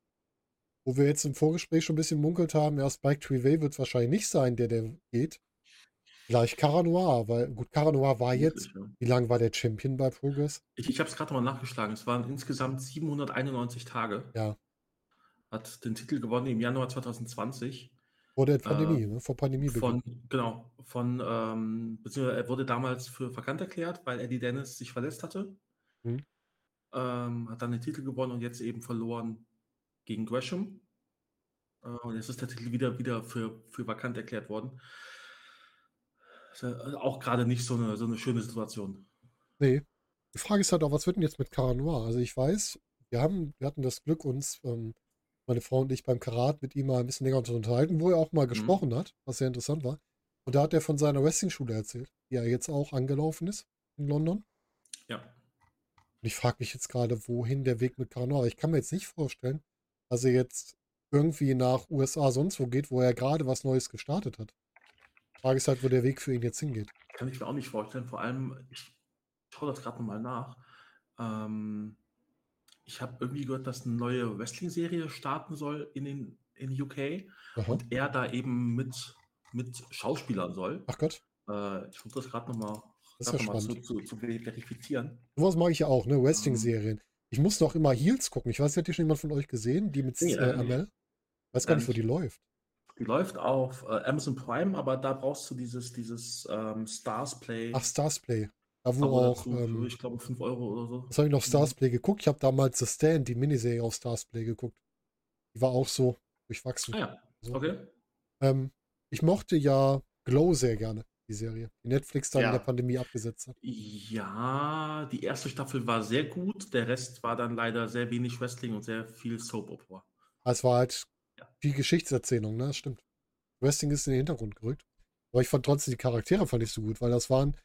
wo wir jetzt im Vorgespräch schon ein bisschen munkelt haben, ja, Spike Trivey wird wahrscheinlich nicht sein, der, der geht. Vielleicht Cara Noir, weil, gut, Cara Noir war jetzt, wie lange war der Champion bei Progress? Ich, ich habe es gerade nochmal nachgeschlagen. Es waren insgesamt 791 Tage. Ja. Hat den Titel gewonnen im Januar 2020. Vor der Pandemie, ne? Vor Pandemie Äh, Von, genau, von, ähm, beziehungsweise er wurde damals für verkannt erklärt, weil Eddie Dennis sich verletzt hatte. Mhm. Ähm, hat dann den Titel gewonnen und jetzt eben verloren gegen Gresham. Äh, und jetzt ist der Titel wieder, wieder für, für vakant erklärt worden. Ja auch gerade nicht so eine, so eine schöne Situation. Nee. Die Frage ist halt auch, was wird denn jetzt mit Cara Noir? Also ich weiß, wir haben, wir hatten das Glück, uns, ähm, meine Frau und ich beim Karat mit ihm mal ein bisschen länger zu unterhalten, wo er auch mal gesprochen hat, was sehr interessant war. Und da hat er von seiner Wrestling-Schule erzählt, die er jetzt auch angelaufen ist in London. Ja. Und ich frage mich jetzt gerade, wohin der Weg mit Cara Noir. Ich kann mir jetzt nicht vorstellen, dass er jetzt irgendwie nach USA sonst wo geht, wo er gerade was Neues gestartet hat. Die Frage ist halt, wo der Weg für ihn jetzt hingeht. Kann ich mir auch nicht vorstellen. Vor allem, ich schaue das gerade nochmal nach. Ähm, ich habe irgendwie gehört, dass eine neue Wrestling-Serie starten soll in den in UK Aha. und er da eben mit, mit Schauspielern soll. Ach Gott, Äh, ich versuche das gerade nochmal ja noch zu, zu, zu verifizieren. Sowas mag ich ja auch, ne? Ähm. Wrestling-Serien. Ich muss noch immer Heels gucken. Ich weiß nicht, hat die schon jemand von euch gesehen? Die mit Nee, äh. Amel? Weiß gar nicht, wo die läuft. Die läuft auf äh, Amazon Prime, aber da brauchst du dieses, dieses ähm, Stars Play. Ach, Starsplay. Da wo Abo auch, dazu ähm, ich glaube, 5 Euro oder so. was habe ich noch Mhm. Starsplay geguckt? Ich habe damals The Stand, die Miniserie auf Starsplay geguckt. Die war auch so durchwachsen. Ah ja, So. okay. Ähm, ich mochte ja Glow sehr gerne, die Serie, die Netflix dann in Ja. der Pandemie abgesetzt hat. Ja, die erste Staffel war sehr gut. Der Rest war dann leider sehr wenig Wrestling und sehr viel Soap Opera. Aber Es war halt Ja. viel Geschichtserzählung, ne? Das stimmt. Wrestling ist in den Hintergrund gerückt. Aber ich fand trotzdem die Charaktere fand ich so gut, weil das waren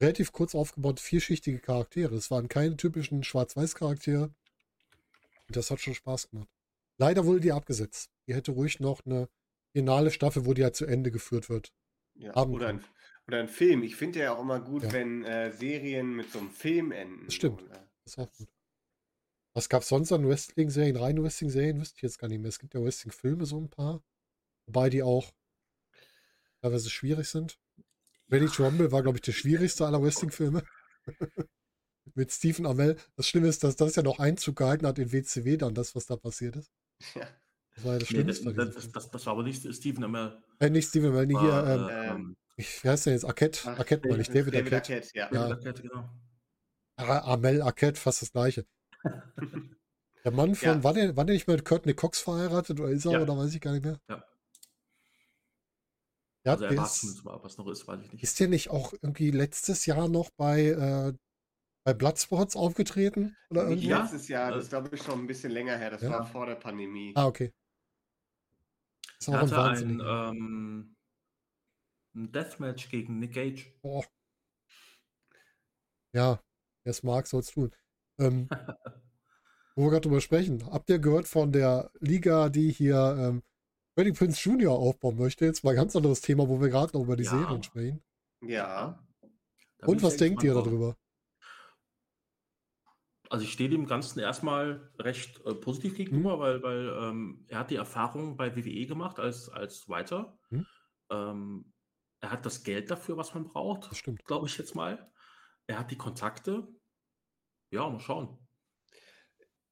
relativ kurz aufgebaute, vielschichtige Charaktere. Es waren keine typischen Schwarz-Weiß-Charaktere. Und das hat schon Spaß gemacht. Leider wurde die abgesetzt. Die hätte ruhig noch eine finale Staffel, wo die halt zu Ende geführt wird. Ja, Haben oder, ein, oder ein Film. Ich finde ja auch immer gut, Ja. wenn äh, Serien mit so einem Film enden. Das stimmt. Ne? Das ist auch gut. Was gab es sonst an Wrestling-Serien? Reine Wrestling-Serien wüsste ich jetzt gar nicht mehr. Es gibt ja Wrestling-Filme, so ein paar. Wobei die auch teilweise schwierig sind. Ready to Rumble war, glaube ich, der schwierigste aller Wrestling-Filme. [LAUGHS] Mit Stephen Amell. Das Schlimme ist, dass das ja noch Einzug gehalten hat in WCW dann, das, was da passiert ist. [LAUGHS] Ja. Das war ja das Nee, das, Schlimmste. an das, das, das, das war aber nicht Stephen Amell. äh, nicht Stephen Amell, nee, hier, War, ähm, äh, ähm, ähm, ich, wie heißt der jetzt? Arquette? Ach, Arquette meine ich, David, David Arquette. Arquette, ja. Ja. David Arquette, genau. Ah, Amel Arquette, fast das gleiche. [LAUGHS] Der Mann von, Ja. war, der, war der nicht mit Courtney Cox verheiratet oder ist er Ja. oder weiß ich gar nicht mehr? Ja. Ja, Also er war ist, zumindest mal, was noch ist, weiß ich nicht. ist der nicht auch irgendwie letztes Jahr noch bei, äh, bei Bloodsports aufgetreten? Oder Nicht irgendwo? Ja. letztes Jahr, das ist glaube ich schon ein bisschen länger her. Das Ja. war vor der Pandemie. Ah, okay. Ist auch Er ein hatte Wahnsinn. ein, ähm, ein Deathmatch gegen Nick Gage. Boah. Ja, wer es mag, soll es tun. Ähm, [LAUGHS] wo wir gerade drüber sprechen. Habt ihr gehört von der Liga, die hier ähm, Freddie Prince Jr. aufbauen möchte? Jetzt mal ein ganz anderes Thema, wo wir gerade noch über die Ja. Serien sprechen. Ja. Da Und was denkt ihr darüber? Also ich stehe dem Ganzen erstmal recht äh, positiv gegenüber, weil, weil ähm, er hat die Erfahrung bei WWE gemacht als, als Writer. Mhm. Ähm, er hat das Geld dafür, was man braucht, Das stimmt. glaube ich jetzt mal. Er hat die Kontakte. Ja, mal schauen.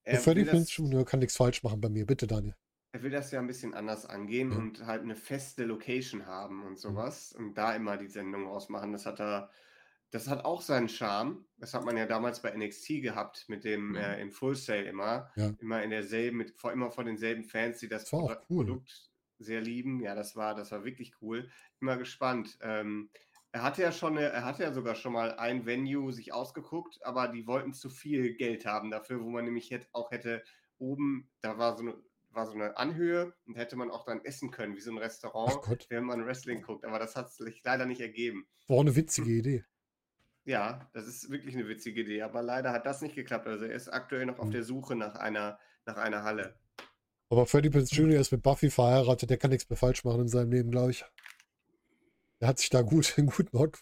Er Freddie will, Prince das, Jr. kann nichts falsch machen bei mir. Bitte, Daniel. er will das ja ein bisschen anders angehen Mhm. und halt eine feste Location haben und sowas und da immer die Sendung ausmachen. Das hat er, das hat auch seinen Charme. Das hat man ja damals bei NXT gehabt mit dem Mhm. äh, im Full Sale immer. Ja. Immer in derselben, mit, vor, immer von denselben Fans, die das, Das war auch Pro- cool. Sehr lieben. Ja, das war, das war wirklich cool. Immer gespannt. Ähm, er hatte ja schon, eine, er hatte ja sogar schon mal ein Venue sich ausgeguckt, aber die wollten zu viel Geld haben dafür, wo man nämlich hätte, auch hätte oben, da war so eine, war so eine Anhöhe und hätte man auch dann essen können, wie so ein Restaurant, während man Wrestling guckt. Aber das hat sich leider nicht ergeben. war eine witzige Idee. Ja, das ist wirklich eine witzige Idee, aber leider hat das nicht geklappt. Also er ist aktuell noch auf Mhm. der Suche nach einer, nach einer Halle. Aber Freddie Prince Jr. ist mit Buffy verheiratet. Der kann nichts mehr falsch machen in seinem Leben, glaube ich. Der hat sich da gut, [LAUGHS] einen guten Ort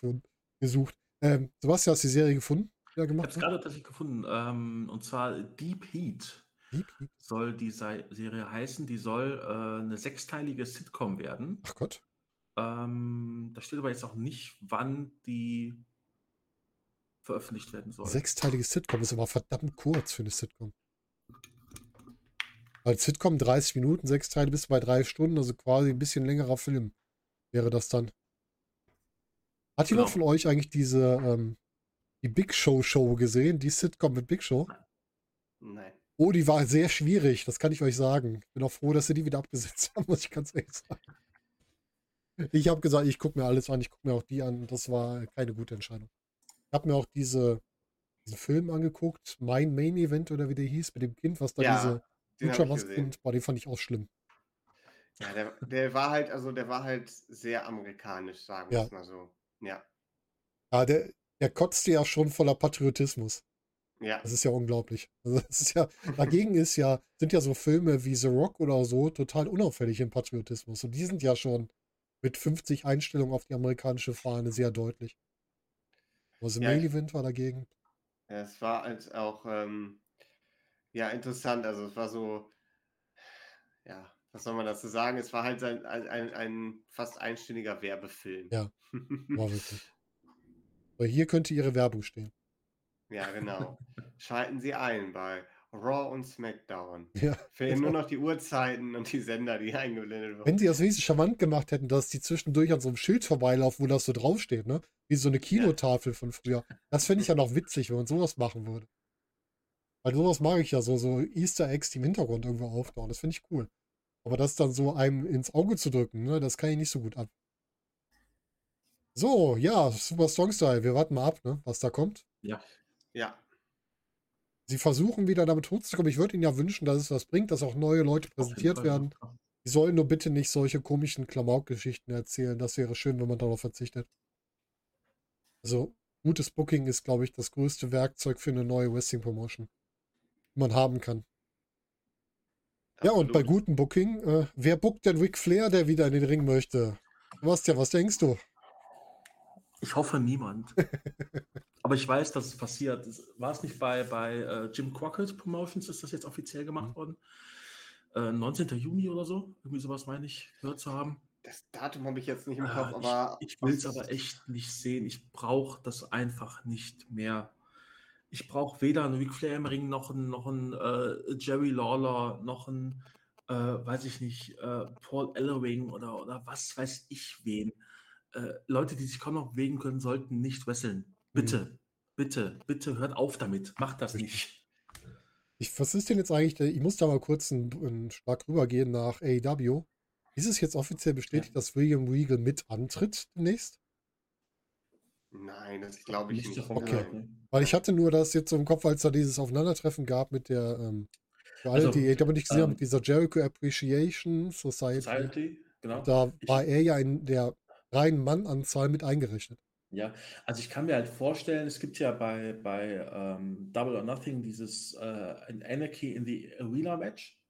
gesucht. Ähm, Sebastian, hast du die Serie gefunden? Die er Ich gemacht habe es gerade tatsächlich gefunden. Ähm, und zwar Deep Heat Deep Heat? soll die Sei- Serie heißen. Die soll äh, eine sechsteilige Sitcom werden. Ach Gott. Ähm, da steht aber jetzt auch nicht, wann die veröffentlicht werden soll. Sechsteilige Sitcom ist aber verdammt kurz für eine Sitcom. Als Sitcom 30 Minuten, sechs Teile bis bei drei Stunden, also quasi ein bisschen längerer Film wäre das dann. Hat jemand Genau. von euch eigentlich diese ähm, die Big Show Show gesehen? Die Sitcom mit Big Show? Nein. Oh, die war sehr schwierig, das kann ich euch sagen. Ich bin auch froh, dass sie die wieder abgesetzt [LAUGHS] haben, muss ich ganz ehrlich sagen. Ich habe gesagt, ich gucke mir alles an, ich gucke mir auch die an. Das war keine gute Entscheidung. Ich habe mir auch diese, diesen Film angeguckt, mein Main Event oder wie der hieß, mit dem Kind, was da Ja, diese Was gesehen. Kind, boah, den fand ich auch schlimm. Ja, der, der war halt, also der war halt sehr amerikanisch, sagen wir Ja. es mal so. Ja. Ja, der, der kotzte ja schon voller Patriotismus. Ja. Das ist ja unglaublich. Also [LAUGHS] das ist ja, [LAUGHS] dagegen ist ja, sind ja so Filme wie The Rock oder so total unauffällig im Patriotismus. Und die sind ja schon mit 50 Einstellungen auf die amerikanische Fahne sehr deutlich. Also Ja, Main Event war dagegen. Ja, Es war halt auch ähm, ja interessant. Also es war so, ja, was soll man dazu sagen? Es war halt ein, ein, ein, fast einstündiger Werbefilm. Ja. [LAUGHS] War wirklich. Weil hier könnte ihre Werbung stehen. Ja, genau. Schalten Sie ein bei Raw und SmackDown. [LAUGHS] Ja. Fehlen nur noch die Uhrzeiten und die Sender, die eingeblendet wurden. Wenn sie das wenigstens charmant gemacht hätten, dass die zwischendurch an so einem Schild vorbeilaufen, wo das so draufsteht, ne? Wie so eine Kinotafel von früher. Das fände ich ja noch witzig, wenn man sowas machen würde. Weil sowas mag ich ja, so, so Easter Eggs, die im Hintergrund irgendwo auftauchen. Das finde ich cool. Aber das dann so einem ins Auge zu drücken, ne, das kann ich nicht so gut ab. So, ja, Super Strong Style. Wir warten mal ab, ne, was da kommt. Ja. Ja, Sie versuchen wieder damit hochzukommen. Ich würde Ihnen ja wünschen, dass es was bringt, dass auch neue Leute präsentiert werden. Die sollen nur bitte nicht solche komischen Klamauk-Geschichten erzählen. Das wäre schön, wenn man darauf verzichtet. Also, gutes Booking ist, glaube ich, das größte Werkzeug für eine neue Wrestling-Promotion, die man haben kann. Ja, und bei absolut. gutem Booking, äh, wer bookt denn Ric Flair, der wieder in den Ring möchte? Sebastian, was denkst du? Ich hoffe niemand. [LAUGHS] Aber ich weiß, dass es passiert. War es nicht bei, bei äh, Jim Crockett Promotions, ist das jetzt offiziell gemacht Mhm. worden? Äh, 19. Juni oder so? Irgendwie sowas meine ich, gehört zu haben. Das Datum habe ich jetzt nicht im Ja, Kopf, aber ich ich will es aber echt nicht sehen. Ich brauche das einfach nicht mehr. Ich brauche weder einen Ric Flair im Ring, noch einen, noch einen äh, Jerry Lawler, noch einen, äh, weiß ich nicht, äh, Paul Ellering oder, oder was weiß ich wen. Äh, Leute, die sich kaum noch bewegen können, sollten nicht wresteln. Bitte, bitte, bitte hört auf damit. Macht das nicht. Ich, was ist denn jetzt eigentlich, ich muss da mal kurz einen, einen Schlag rübergehen nach AEW. Ist es jetzt offiziell bestätigt, dass William Regal mit antritt demnächst? Nein, das glaube ich Nicht davon Okay. ne? Weil ich hatte nur das jetzt so im Kopf, als da dieses Aufeinandertreffen gab mit der, ähm, für alle, Also, die AEW nicht gesehen ähm, mit dieser Jericho Appreciation Society. Society, genau. Da Ich- war er ja in der reinen Mann-Anzahl mit eingerechnet. Ja, also ich kann mir halt vorstellen, es gibt ja bei, bei ähm, Double or Nothing dieses äh, Anarchy in the Arena Match,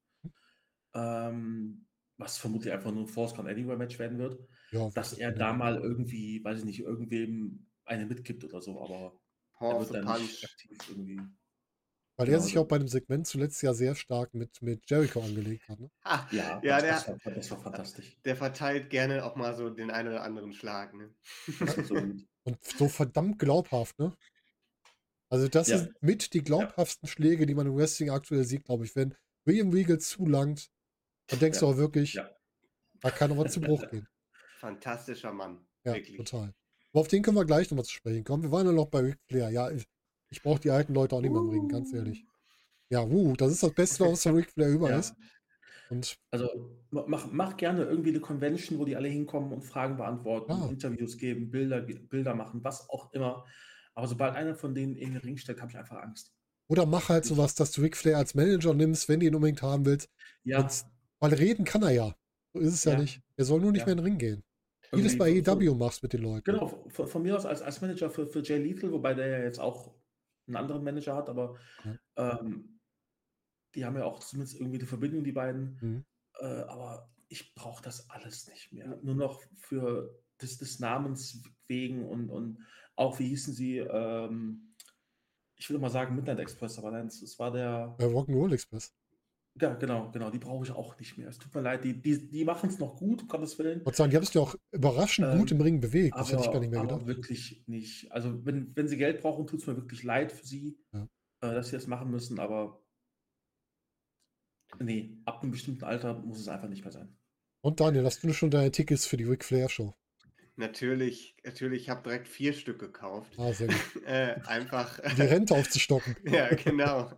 ähm, was vermutlich einfach nur ein Force Count Anywhere Match werden wird, Ja, dass er da mal irgendwie, weiß ich nicht, irgendwem eine mitgibt oder so, aber Power er wird dann nicht aktiv irgendwie. Weil er genau sich auch bei dem Segment zuletzt ja sehr stark mit, mit Jericho angelegt hat. Ne? [LAUGHS] Ah, Ja, Ja, das, der- das, war, das war fantastisch. der verteilt gerne auch mal so den einen oder anderen Schlag. Ne? [LAUGHS] Und so verdammt glaubhaft, ne? Also das Ja. sind mit die glaubhaftesten Schläge, die man im Wrestling aktuell sieht, glaube ich. Wenn William Regal zulangt, dann denkst Ja. du auch wirklich, Ja. da kann aber zu Bruch gehen. Fantastischer Mann. Ja, wirklich. total. Aber auf den können wir gleich nochmal zu sprechen kommen. Wir waren ja noch bei Ric Flair. Ja, ich, ich brauche die alten Leute auch nicht mehr im Ring, ganz ehrlich. Ja, uh, das ist das Beste, was von Ric Flair über Ja. ist. Und Also ma- mach, mach gerne irgendwie eine Convention, wo die alle hinkommen und Fragen beantworten, Ah. Interviews geben, Bilder, Bilder machen, was auch immer. Aber sobald einer von denen in den Ring steigt, habe ich einfach Angst. Oder mach halt sowas, dass du Ric Flair als Manager nimmst, wenn du ihn unbedingt haben willst. Ja, Und- Weil reden kann er ja. So ist es ja, Ja. nicht. Er soll nur nicht Ja. mehr in den Ring gehen. Wie du irgendwie bei AEW machst mit den Leuten. Genau, von, von mir aus als, als Manager für, für Jay Lethal, wobei der ja jetzt auch einen anderen Manager hat, aber ähm, die haben ja auch zumindest irgendwie die Verbindung, die beiden. Mhm. Äh, aber ich brauche das alles nicht mehr. Nur noch für des, des Namens wegen und, und auch, wie hießen sie, ähm, ich würde mal sagen Midnight Express, aber nein, es, war der. Bei Rock'n'Roll Express. Ja, genau, genau, die brauche ich auch nicht mehr. Es tut mir leid, die, die, die machen es noch gut, um Gottes Willen. Und sagen, die haben es ja auch überraschend Ähm, gut im Ring bewegt. Das hätte ich Aber, gar nicht mehr aber gedacht. wirklich nicht. Also, wenn, wenn sie Geld brauchen, tut es mir wirklich leid für sie, Ja. äh, dass sie das machen müssen, aber nee, ab einem bestimmten Alter muss es einfach nicht mehr sein. Und Daniel, hast du schon deine Tickets für die Ric Flair Show? Natürlich, natürlich, ich habe direkt vier Stück gekauft. Ah, sehr gut. [LAUGHS] Äh, einfach. Die Rente aufzustocken. [LAUGHS] Ja, genau.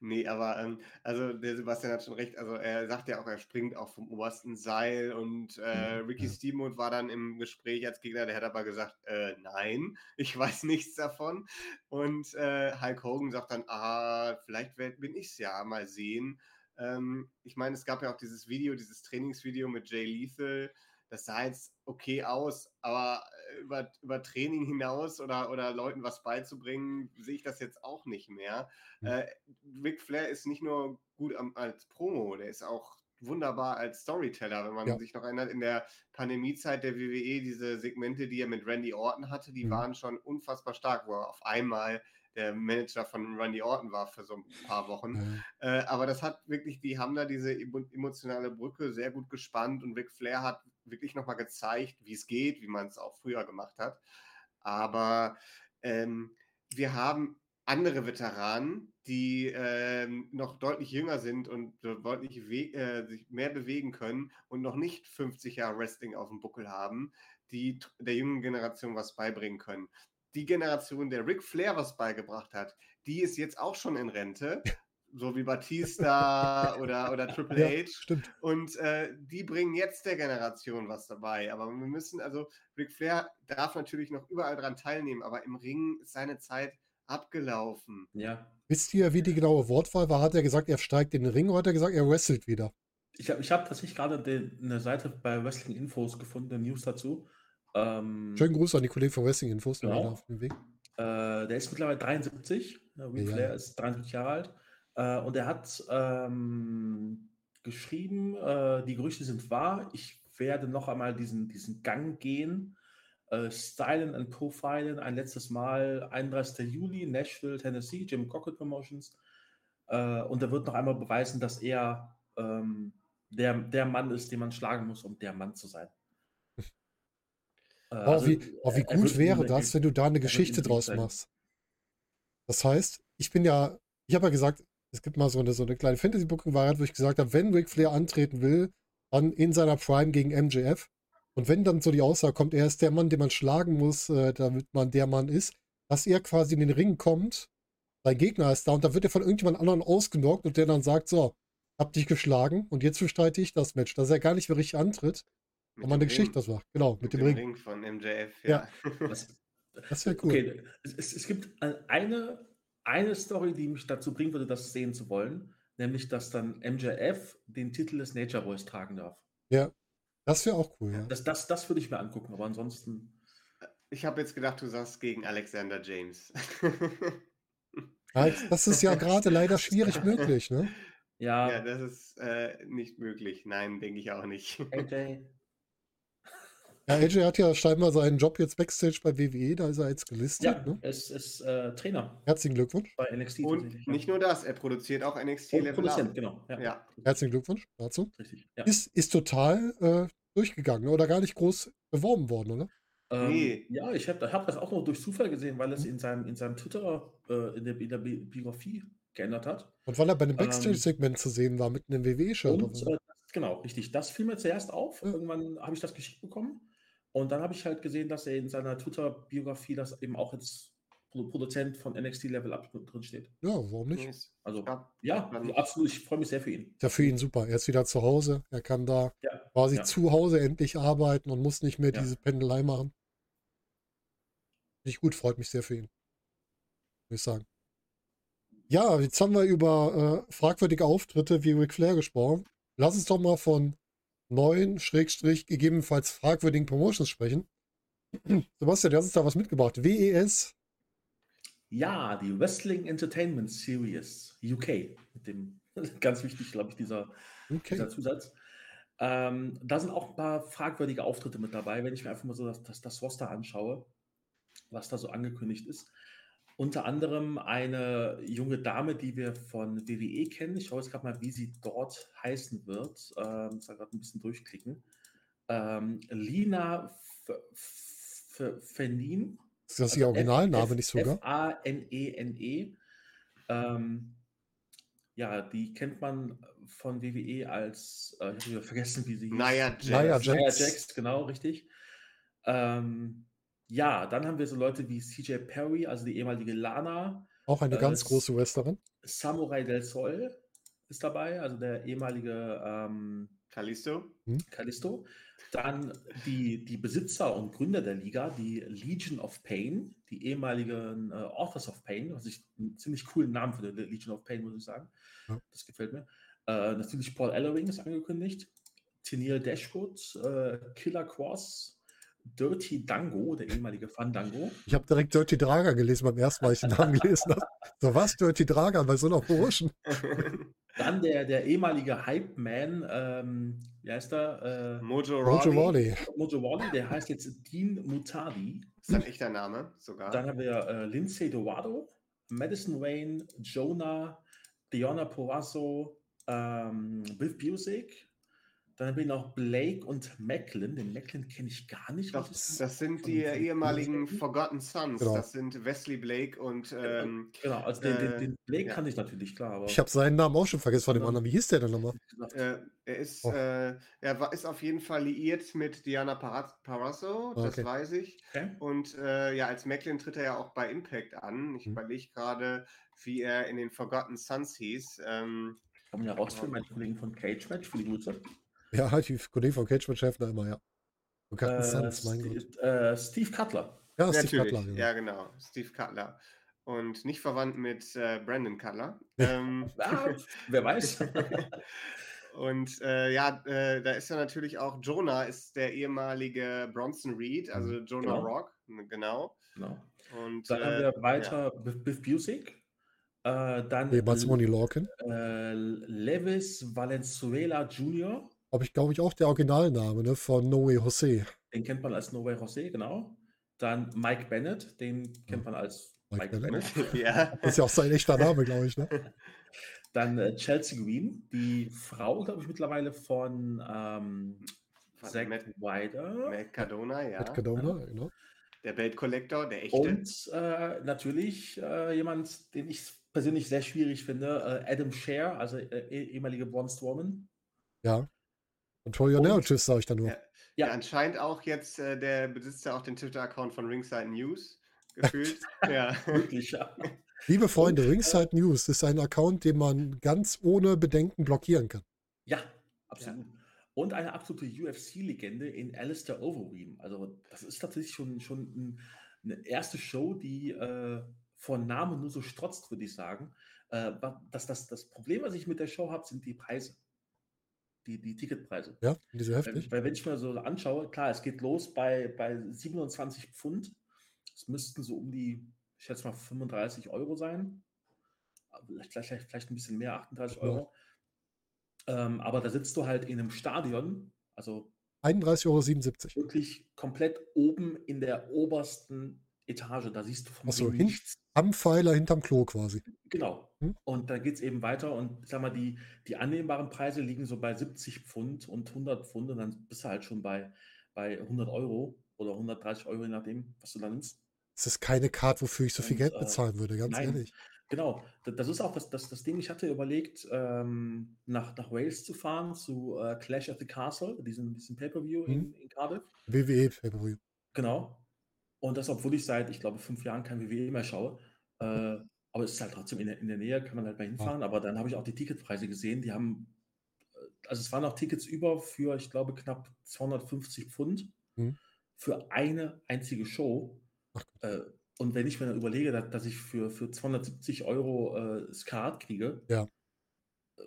Nee, aber ähm, also der Sebastian hat schon recht. Also er sagt ja auch, er springt auch vom obersten Seil und äh, Ricky Ja. Steamboat war dann im Gespräch als Gegner, der hat aber gesagt, äh, nein, [LAUGHS] ich weiß nichts davon. Und äh, Hulk Hogan sagt dann, ah, vielleicht bin ich's ja, mal sehen. Ähm, ich meine, es gab ja auch dieses Video, dieses Trainingsvideo mit Jay Lethal. Das sah jetzt okay aus, aber äh, über, über Training hinaus oder, oder Leuten was beizubringen, sehe ich das jetzt auch nicht mehr. Hm. Äh, Ric Flair ist nicht nur gut am, als Promo, der ist auch wunderbar als Storyteller. Wenn man Ja. sich noch erinnert, in der Pandemiezeit der WWE, diese Segmente, die er mit Randy Orton hatte, die Mhm. waren schon unfassbar stark, wo er auf einmal der Manager von Randy Orton war für so ein paar Wochen. Ja. Äh, aber das hat wirklich, die haben da diese emo- emotionale Brücke sehr gut gespannt und Ric Flair hat wirklich nochmal gezeigt, wie es geht, wie man es auch früher gemacht hat. Aber ähm, wir haben andere Veteranen, die ähm, noch deutlich jünger sind und deutlich äh, sich mehr bewegen können und noch nicht 50 Jahre Wrestling auf dem Buckel haben, die der jungen Generation was beibringen können. Die Generation, der Ric Flair was beigebracht hat, die ist jetzt auch schon in Rente, [LAUGHS] so wie Batista [LAUGHS] oder, oder Triple Ja, H. stimmt. Und äh, die bringen jetzt der Generation was dabei. Aber wir müssen, also Ric Flair darf natürlich noch überall dran teilnehmen, aber im Ring ist seine Zeit abgelaufen. Ja. Wisst ihr, wie die genaue Wortwahl war? Hat er gesagt, er steigt in den Ring oder hat er gesagt, er wrestelt wieder? Ich habe ich hab tatsächlich gerade eine Seite bei Wrestling Infos gefunden, eine News dazu. Ähm, Schönen Gruß an die Kollegen von Wrestling Infos, die Genau. auf dem Weg. Äh, der ist mittlerweile 73. Äh, Ric Ja, Flair ja. ist 73 Jahre alt. Äh, und er hat ähm, geschrieben, äh, die Gerüchte sind wahr. Ich werde noch einmal diesen, diesen Gang gehen. Äh, stylen und profilen ein letztes Mal. 31. Juli, Nashville, Tennessee, Jim Crockett Promotions. Äh, und er wird noch einmal beweisen, dass er ähm, der, der Mann ist, den man schlagen muss, um der Mann zu sein. Oh, also, wie, oh, wie gut wäre das, wenn du da eine Geschichte draus machst. Das heißt, ich bin ja, ich habe ja gesagt, es gibt mal so eine, so eine kleine Fantasy-Booking-Variante, wo ich gesagt habe, wenn Ric Flair antreten will, dann in seiner Prime gegen MJF. Und wenn dann so die Aussage kommt, er ist der Mann, den man schlagen muss, äh, damit man der Mann ist, dass er quasi in den Ring kommt, sein Gegner ist da und da wird er von irgendjemand anderen ausgenockt und der dann sagt, so, hab dich geschlagen und jetzt bestreite ich das Match, dass er gar nicht mehr richtig antritt, Mit und man eine dem Geschichte Ring. das macht. Genau, mit, dem, Ring. von MJF, Ja. ja. Das, Das wäre cool. Okay, es, es, es gibt eine, eine Story, die mich dazu bringen würde, das sehen zu wollen, nämlich dass dann MJF den Titel des Nature Boys tragen darf. Ja, das wäre auch cool, ja. Das, das, das würde ich mir angucken, aber ansonsten. Ich habe jetzt gedacht, du sagst gegen Alexander James. [LAUGHS] Ja, Das ist ja [LAUGHS] gerade leider schwierig möglich, ne? Ja, ja, das ist äh, nicht möglich. Nein, denke ich auch nicht. AJ. [LAUGHS] Ja, AJ hat ja scheinbar seinen Job jetzt Backstage bei WWE, da ist er jetzt gelistet, Ja, ne? es ist äh, Trainer Herzlichen Glückwunsch. bei NXT Und nicht nur das, er produziert auch NXT Und Level Produzent, Up. genau. Ja, Ja, Herzlichen Glückwunsch dazu. richtig. Ja. Ist, ist total äh, durchgegangen oder gar nicht groß beworben worden, oder? Ähm, Nee. Ja, ich habe hab das auch noch durch Zufall gesehen, weil es in seinem, in seinem Twitter, äh, in, der, in der Bi- Biografie geändert hat. Und weil er bei einem Ähm, Backstage-Segment zu sehen war mit einem WWE-Shirt. Und äh, das, genau, richtig. Das fiel mir zuerst auf. Ja. Irgendwann habe ich das geschickt bekommen. Und dann habe ich halt gesehen, dass er in seiner Twitter-Biografie das eben auch als Pro- Produzent von NXT Level Up drin steht. Ja, warum nicht? Also, ja, ja, absolut. Ich freue mich sehr für ihn. Ja für ihn super. Er ist wieder zu Hause. Er kann da Ja, quasi ja. zu Hause endlich arbeiten und muss nicht mehr Ja. diese Pendelei machen. Nicht gut, freut mich sehr für ihn. Würde ich sagen. Ja, jetzt haben wir über äh, fragwürdige Auftritte wie Ric Flair gesprochen. Lass uns doch mal von neuen, Schrägstrich, gegebenenfalls fragwürdigen Promotions sprechen. [CLEARS THROAT] Sebastian, du hast uns da was mitgebracht. WES. Ja, die Wrestling Entertainment Series UK. Mit dem, [LAUGHS] ganz wichtig, glaube ich, dieser, Okay. dieser Zusatz. Ähm, da sind auch ein paar fragwürdige Auftritte mit dabei, wenn ich mir einfach mal so das, das, das Roster anschaue, was da so angekündigt ist. Unter anderem eine junge Dame, die wir von WWE kennen. Ich schaue jetzt gerade mal, wie sie dort heißen wird. Ähm, muss da gerade ein bisschen durchklicken. Ähm, Lina Fenin. Ist das ihr also Originalname nicht sogar? F-A-N-E-N-E. -E. Ähm, ja, die kennt man von WWE als, äh, ich habe vergessen, wie sie hieß. Nia Jax. Nia Jax. Nia Jax, genau, richtig. Ähm, ja, dann haben wir so Leute wie CJ Perry, also die ehemalige Lana. Auch eine äh, ganz große Wrestlerin. Samurai del Sol ist dabei, also der ehemalige ähm, Kalisto. Hm? Kalisto. Dann die, die Besitzer und Gründer der Liga, die Legion of Pain, die ehemaligen äh, Authors of Pain, was ich einen ziemlich coolen Namen finde, Legion of Pain, muss ich sagen. Ja. Das gefällt mir. Äh, natürlich Paul Ellering ist angekündigt. Tennille Dashwood, äh, Killer Cross, Dirty Dango, der ehemalige Fandango. Ich habe direkt Dirty Draga gelesen beim ersten Mal, ich den Namen gelesen habe. So was, Dirty Draga, bei so einer Burschen. [LAUGHS] Dann der, der ehemalige Hype-Man, ähm, wie heißt er? Äh, Mojo Rawley. Mojo Rawley, der heißt jetzt Dean Mutadi. Ist ein echter Name sogar. Dann haben wir äh, Lindsay Dorado, Madison Wayne, Jonah, Diona Porasso, ähm, Biff Busick, dann haben wir noch Blake und Macklin. Den Macklin kenne ich gar nicht. Doch, das sind die ehemaligen Forgotten Sons. Genau. Das sind Wesley Blake und. Ähm, genau, also den, den, den Blake ja. kann ich natürlich, klar. ich habe seinen Namen auch schon vergessen von dem anderen. Wie hieß der denn nochmal? Äh, er ist, oh. äh, er war, ist auf jeden Fall liiert mit Diana Parasso, das okay. weiß ich. Okay. Und äh, ja, als Macklin tritt er ja auch bei Impact an. Ich hm. überlege gerade, wie er in den Forgotten Sons hieß. Ähm, Kann man ja rausfinden, meine Kollegen von Cage Match, viele Grüße. Ja, halt die Kollegen von Cage Chef da immer, ja. Und äh, Sons, mein Steve, Gott. Äh, Steve Cutler. Ja, Steve Natürlich. Cutler. Genau. Ja, genau. Steve Cutler. Und nicht verwandt mit äh, Brandon Cutler. Ähm, [LAUGHS] ah, wer weiß. [LAUGHS] Und äh, ja, äh, da ist ja natürlich auch Jonah, ist der ehemalige Bronson Reed, also mhm. Jonah genau. Rock, genau. genau. Und dann haben wir weiter ja. Biff Busick. Äh, dann Jeweils Money Lorcan. Levis Valenzuela Jr. Habe ich, glaube ich, auch der Originalname ne, von No Way Jose. Den kennt man als No Way Jose, genau. Dann Mike Bennett, den kennt man als Mike, Mike Bennett. Bennett. [LAUGHS] [LAUGHS] ja. Das ist ja auch sein echter Name, glaube ich. Ne? [LAUGHS] Dann äh, Chelsea Green, die Frau, glaube ich, mittlerweile von ähm, Zack Matt, Wider. Matt Cardona, ja. Matt Cardona, ja. genau. Der Belt Collector, der echte. Und äh, natürlich äh, jemand, den ich persönlich sehr schwierig finde, äh, Adam Scher, also äh, eh, ehemalige Braun Strowman. Ja. Und for your narratives sage ich da nur. Ja, ja. ja anscheinend auch jetzt, äh, der besitzt ja auch den Twitter-Account von Ringside News gefühlt. [LAUGHS] ja. Wirklich, ja. Liebe Freunde, Und, Ringside äh, News ist ein Account, den man ganz ohne Bedenken blockieren kann. Ja, absolut. Ja. Und eine absolute UFC-Legende in Alistair Overeem. Also, das ist tatsächlich schon, schon eine erste Show, die äh, von Namen nur so strotzt, würde ich sagen. Äh, das, das, das Problem, was ich mit der Show habe, sind die Preise die, die Ticketpreise. Ja, diese heftig. Weil, weil, wenn ich mir so anschaue, klar, es geht los bei, bei 27 Pfund. Es müssten so um die, ich schätze mal, 35 Euro sein. Vielleicht, vielleicht, vielleicht ein bisschen mehr, 38 Euro. Ja. Ähm, aber da sitzt du halt in einem Stadion, also 31,77 Euro. Wirklich komplett oben in der obersten Etage. Da siehst du vom Achso, nichts. Am Pfeiler hinterm Klo quasi. Genau. Hm? Und da geht es eben weiter und ich sag mal, die, die annehmbaren Preise liegen so bei 70 Pfund und 100 Pfund und dann bist du halt schon bei, bei 100 Euro oder 130 Euro, je nachdem, was du da nimmst. Das ist keine Karte, wofür ich so viel und, Geld äh, bezahlen würde, ganz nein, ehrlich. Genau, das ist auch das, das, das Ding, ich hatte überlegt, ähm, nach, nach Wales zu fahren, zu äh, Clash at the Castle, diesen, diesen Pay-Per-View hm. in, in Cardiff. WWE Pay-Per-View. Genau. Und das, obwohl ich seit, ich glaube, fünf Jahren kein WWE mehr schaue. Äh, aber es ist halt trotzdem in der, in der Nähe, kann man halt mal hinfahren. Aber dann habe ich auch die Ticketpreise gesehen. Die haben, äh, also es waren auch Tickets über für, ich glaube, knapp 250 Pfund mhm. für eine einzige Show. Äh, und wenn ich mir dann überlege, dass, dass ich für, für 270 Euro äh, Skat kriege, ja. Äh,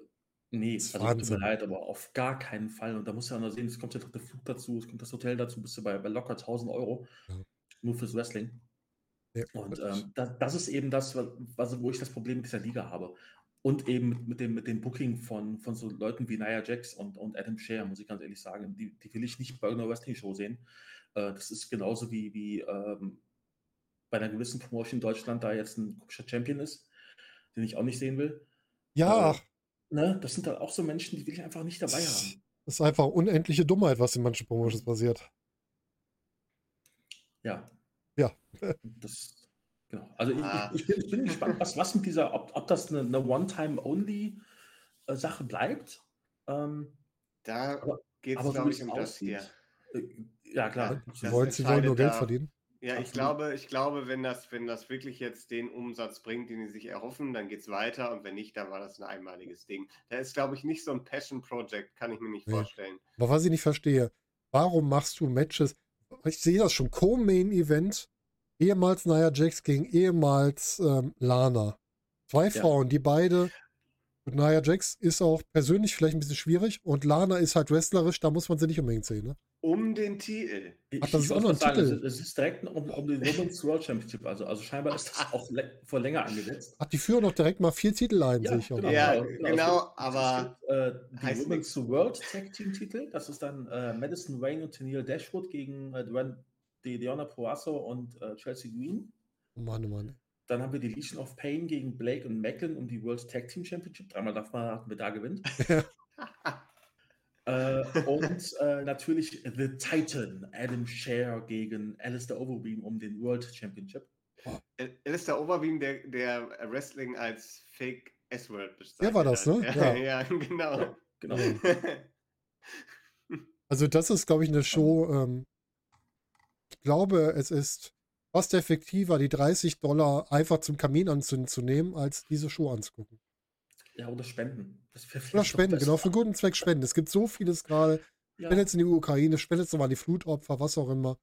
nee, also tut mir leid, aber auf gar keinen Fall. Und da muss ja auch noch sehen, es kommt ja der Flug dazu, es kommt das Hotel dazu, bist du bei, bei locker 1000 Euro. Ja. Nur fürs Wrestling. Ja, und ähm, das, das, ist eben das, was, wo ich das Problem mit dieser Liga habe. Und eben mit, mit, dem, mit dem Booking von, von so Leuten wie Nia Jax und, und Adam Scher, muss ich ganz ehrlich sagen, die, die will ich nicht bei irgendeiner Wrestling-Show sehen. Äh, das ist genauso wie, wie ähm, bei einer gewissen Promotion in Deutschland da jetzt ein komischer Champion ist, den ich auch nicht sehen will. Ja. Äh, ne? Das sind dann auch so Menschen, die will ich einfach nicht dabei haben. Das ist einfach unendliche Dummheit, was in manchen Promotions passiert. Ja. Ja. [LAUGHS] Das, genau. Also Ah. ich, ich, bin, ich bin gespannt, was, was mit dieser, ob, ob das eine, eine One-Time-Only-Sache bleibt. Ähm, Da geht es, so glaube ich, um das hier. äh, ja, klar. Ja, Sie wollen, sie wollen nur Geld da- verdienen. Ja, ich glaube, ich glaube, wenn das, wenn das wirklich jetzt den Umsatz bringt, den sie sich erhoffen, dann geht es weiter und wenn nicht, dann war das ein einmaliges Ding. Da ist, glaube ich, nicht so ein Passion Project, kann ich mir nicht Nee. vorstellen. Aber was ich nicht verstehe, warum machst du Matches? Ich sehe das schon, Co-Main-Event, ehemals Nia Jax gegen ehemals ähm, Lana. Zwei Ja. Frauen, die beide, und Nia Jax ist auch persönlich vielleicht ein bisschen schwierig und Lana ist halt wrestlerisch, da muss man sie nicht unbedingt sehen. Ne? Um den Titel. Ich, Ach, das ich ist auch noch ein sagen, Titel. Es ist, direkt um, um den Women's World Championship. Also, also scheinbar ist das auch lä- vor länger angesetzt. Ach, die führen doch direkt mal vier Titel ein, sehe ich auch. genau, Ja, genau, genau, gibt, aber gibt, äh, die Women's World Tag Team Titel. Das ist dann äh, Madison Rain und Tennille Dashwood gegen äh, Diona Poasso und äh, Chelsea Green. Oh Mann, oh Mann. Dann haben wir die Legion of Pain gegen Blake und Macklin um die World Tag Team Championship. Dreimal darf man wer da gewinnt. [LAUGHS] [LAUGHS] Äh, und äh, natürlich The Titan, Adam Scher gegen Alistair Overeem um den World Championship. Al- Alistair Overbeam, der, der Wrestling als Fake S-Word bezeichnet. Der war das, ne? Ja, Ja. ja genau. Genau. [LAUGHS] Also das ist, glaube ich, eine Show. Ähm, ich glaube, es ist fast effektiver, die 30 Dollar einfach zum Kamin anzünden zu nehmen, als diese Show anzugucken. Ja, oder Spenden. Oder Spenden, genau, für guten Zweck spenden. Es gibt so vieles gerade. Ja. Spendet in die Ukraine, spendet nochmal die Flutopfer, was auch immer.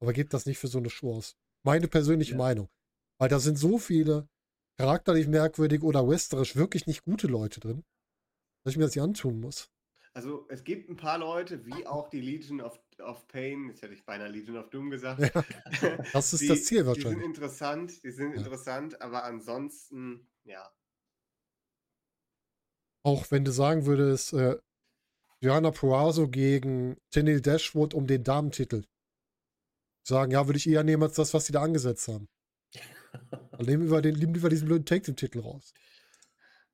Aber gebt das nicht für so eine Show aus. Meine persönliche Ja. Meinung. Weil da sind so viele charakterlich merkwürdig oder westerisch wirklich nicht gute Leute drin, dass ich mir das nicht antun muss. Also es gibt ein paar Leute, wie auch die Legion of, of Pain, jetzt hätte ich beinahe Legion of Doom gesagt. Ja, [LAUGHS] das ist die, das Ziel Die sind wahrscheinlich. interessant, die sind Ja. interessant, aber ansonsten, ja. Auch wenn du sagen würdest, äh, Diana Purrazzo gegen Tenille Dashwood um den Damentitel. Sagen, ja, würde ich eher nehmen als das, was sie da angesetzt haben. Dann nehmen wir, den, nehmen wir diesen blöden Take-Titel raus.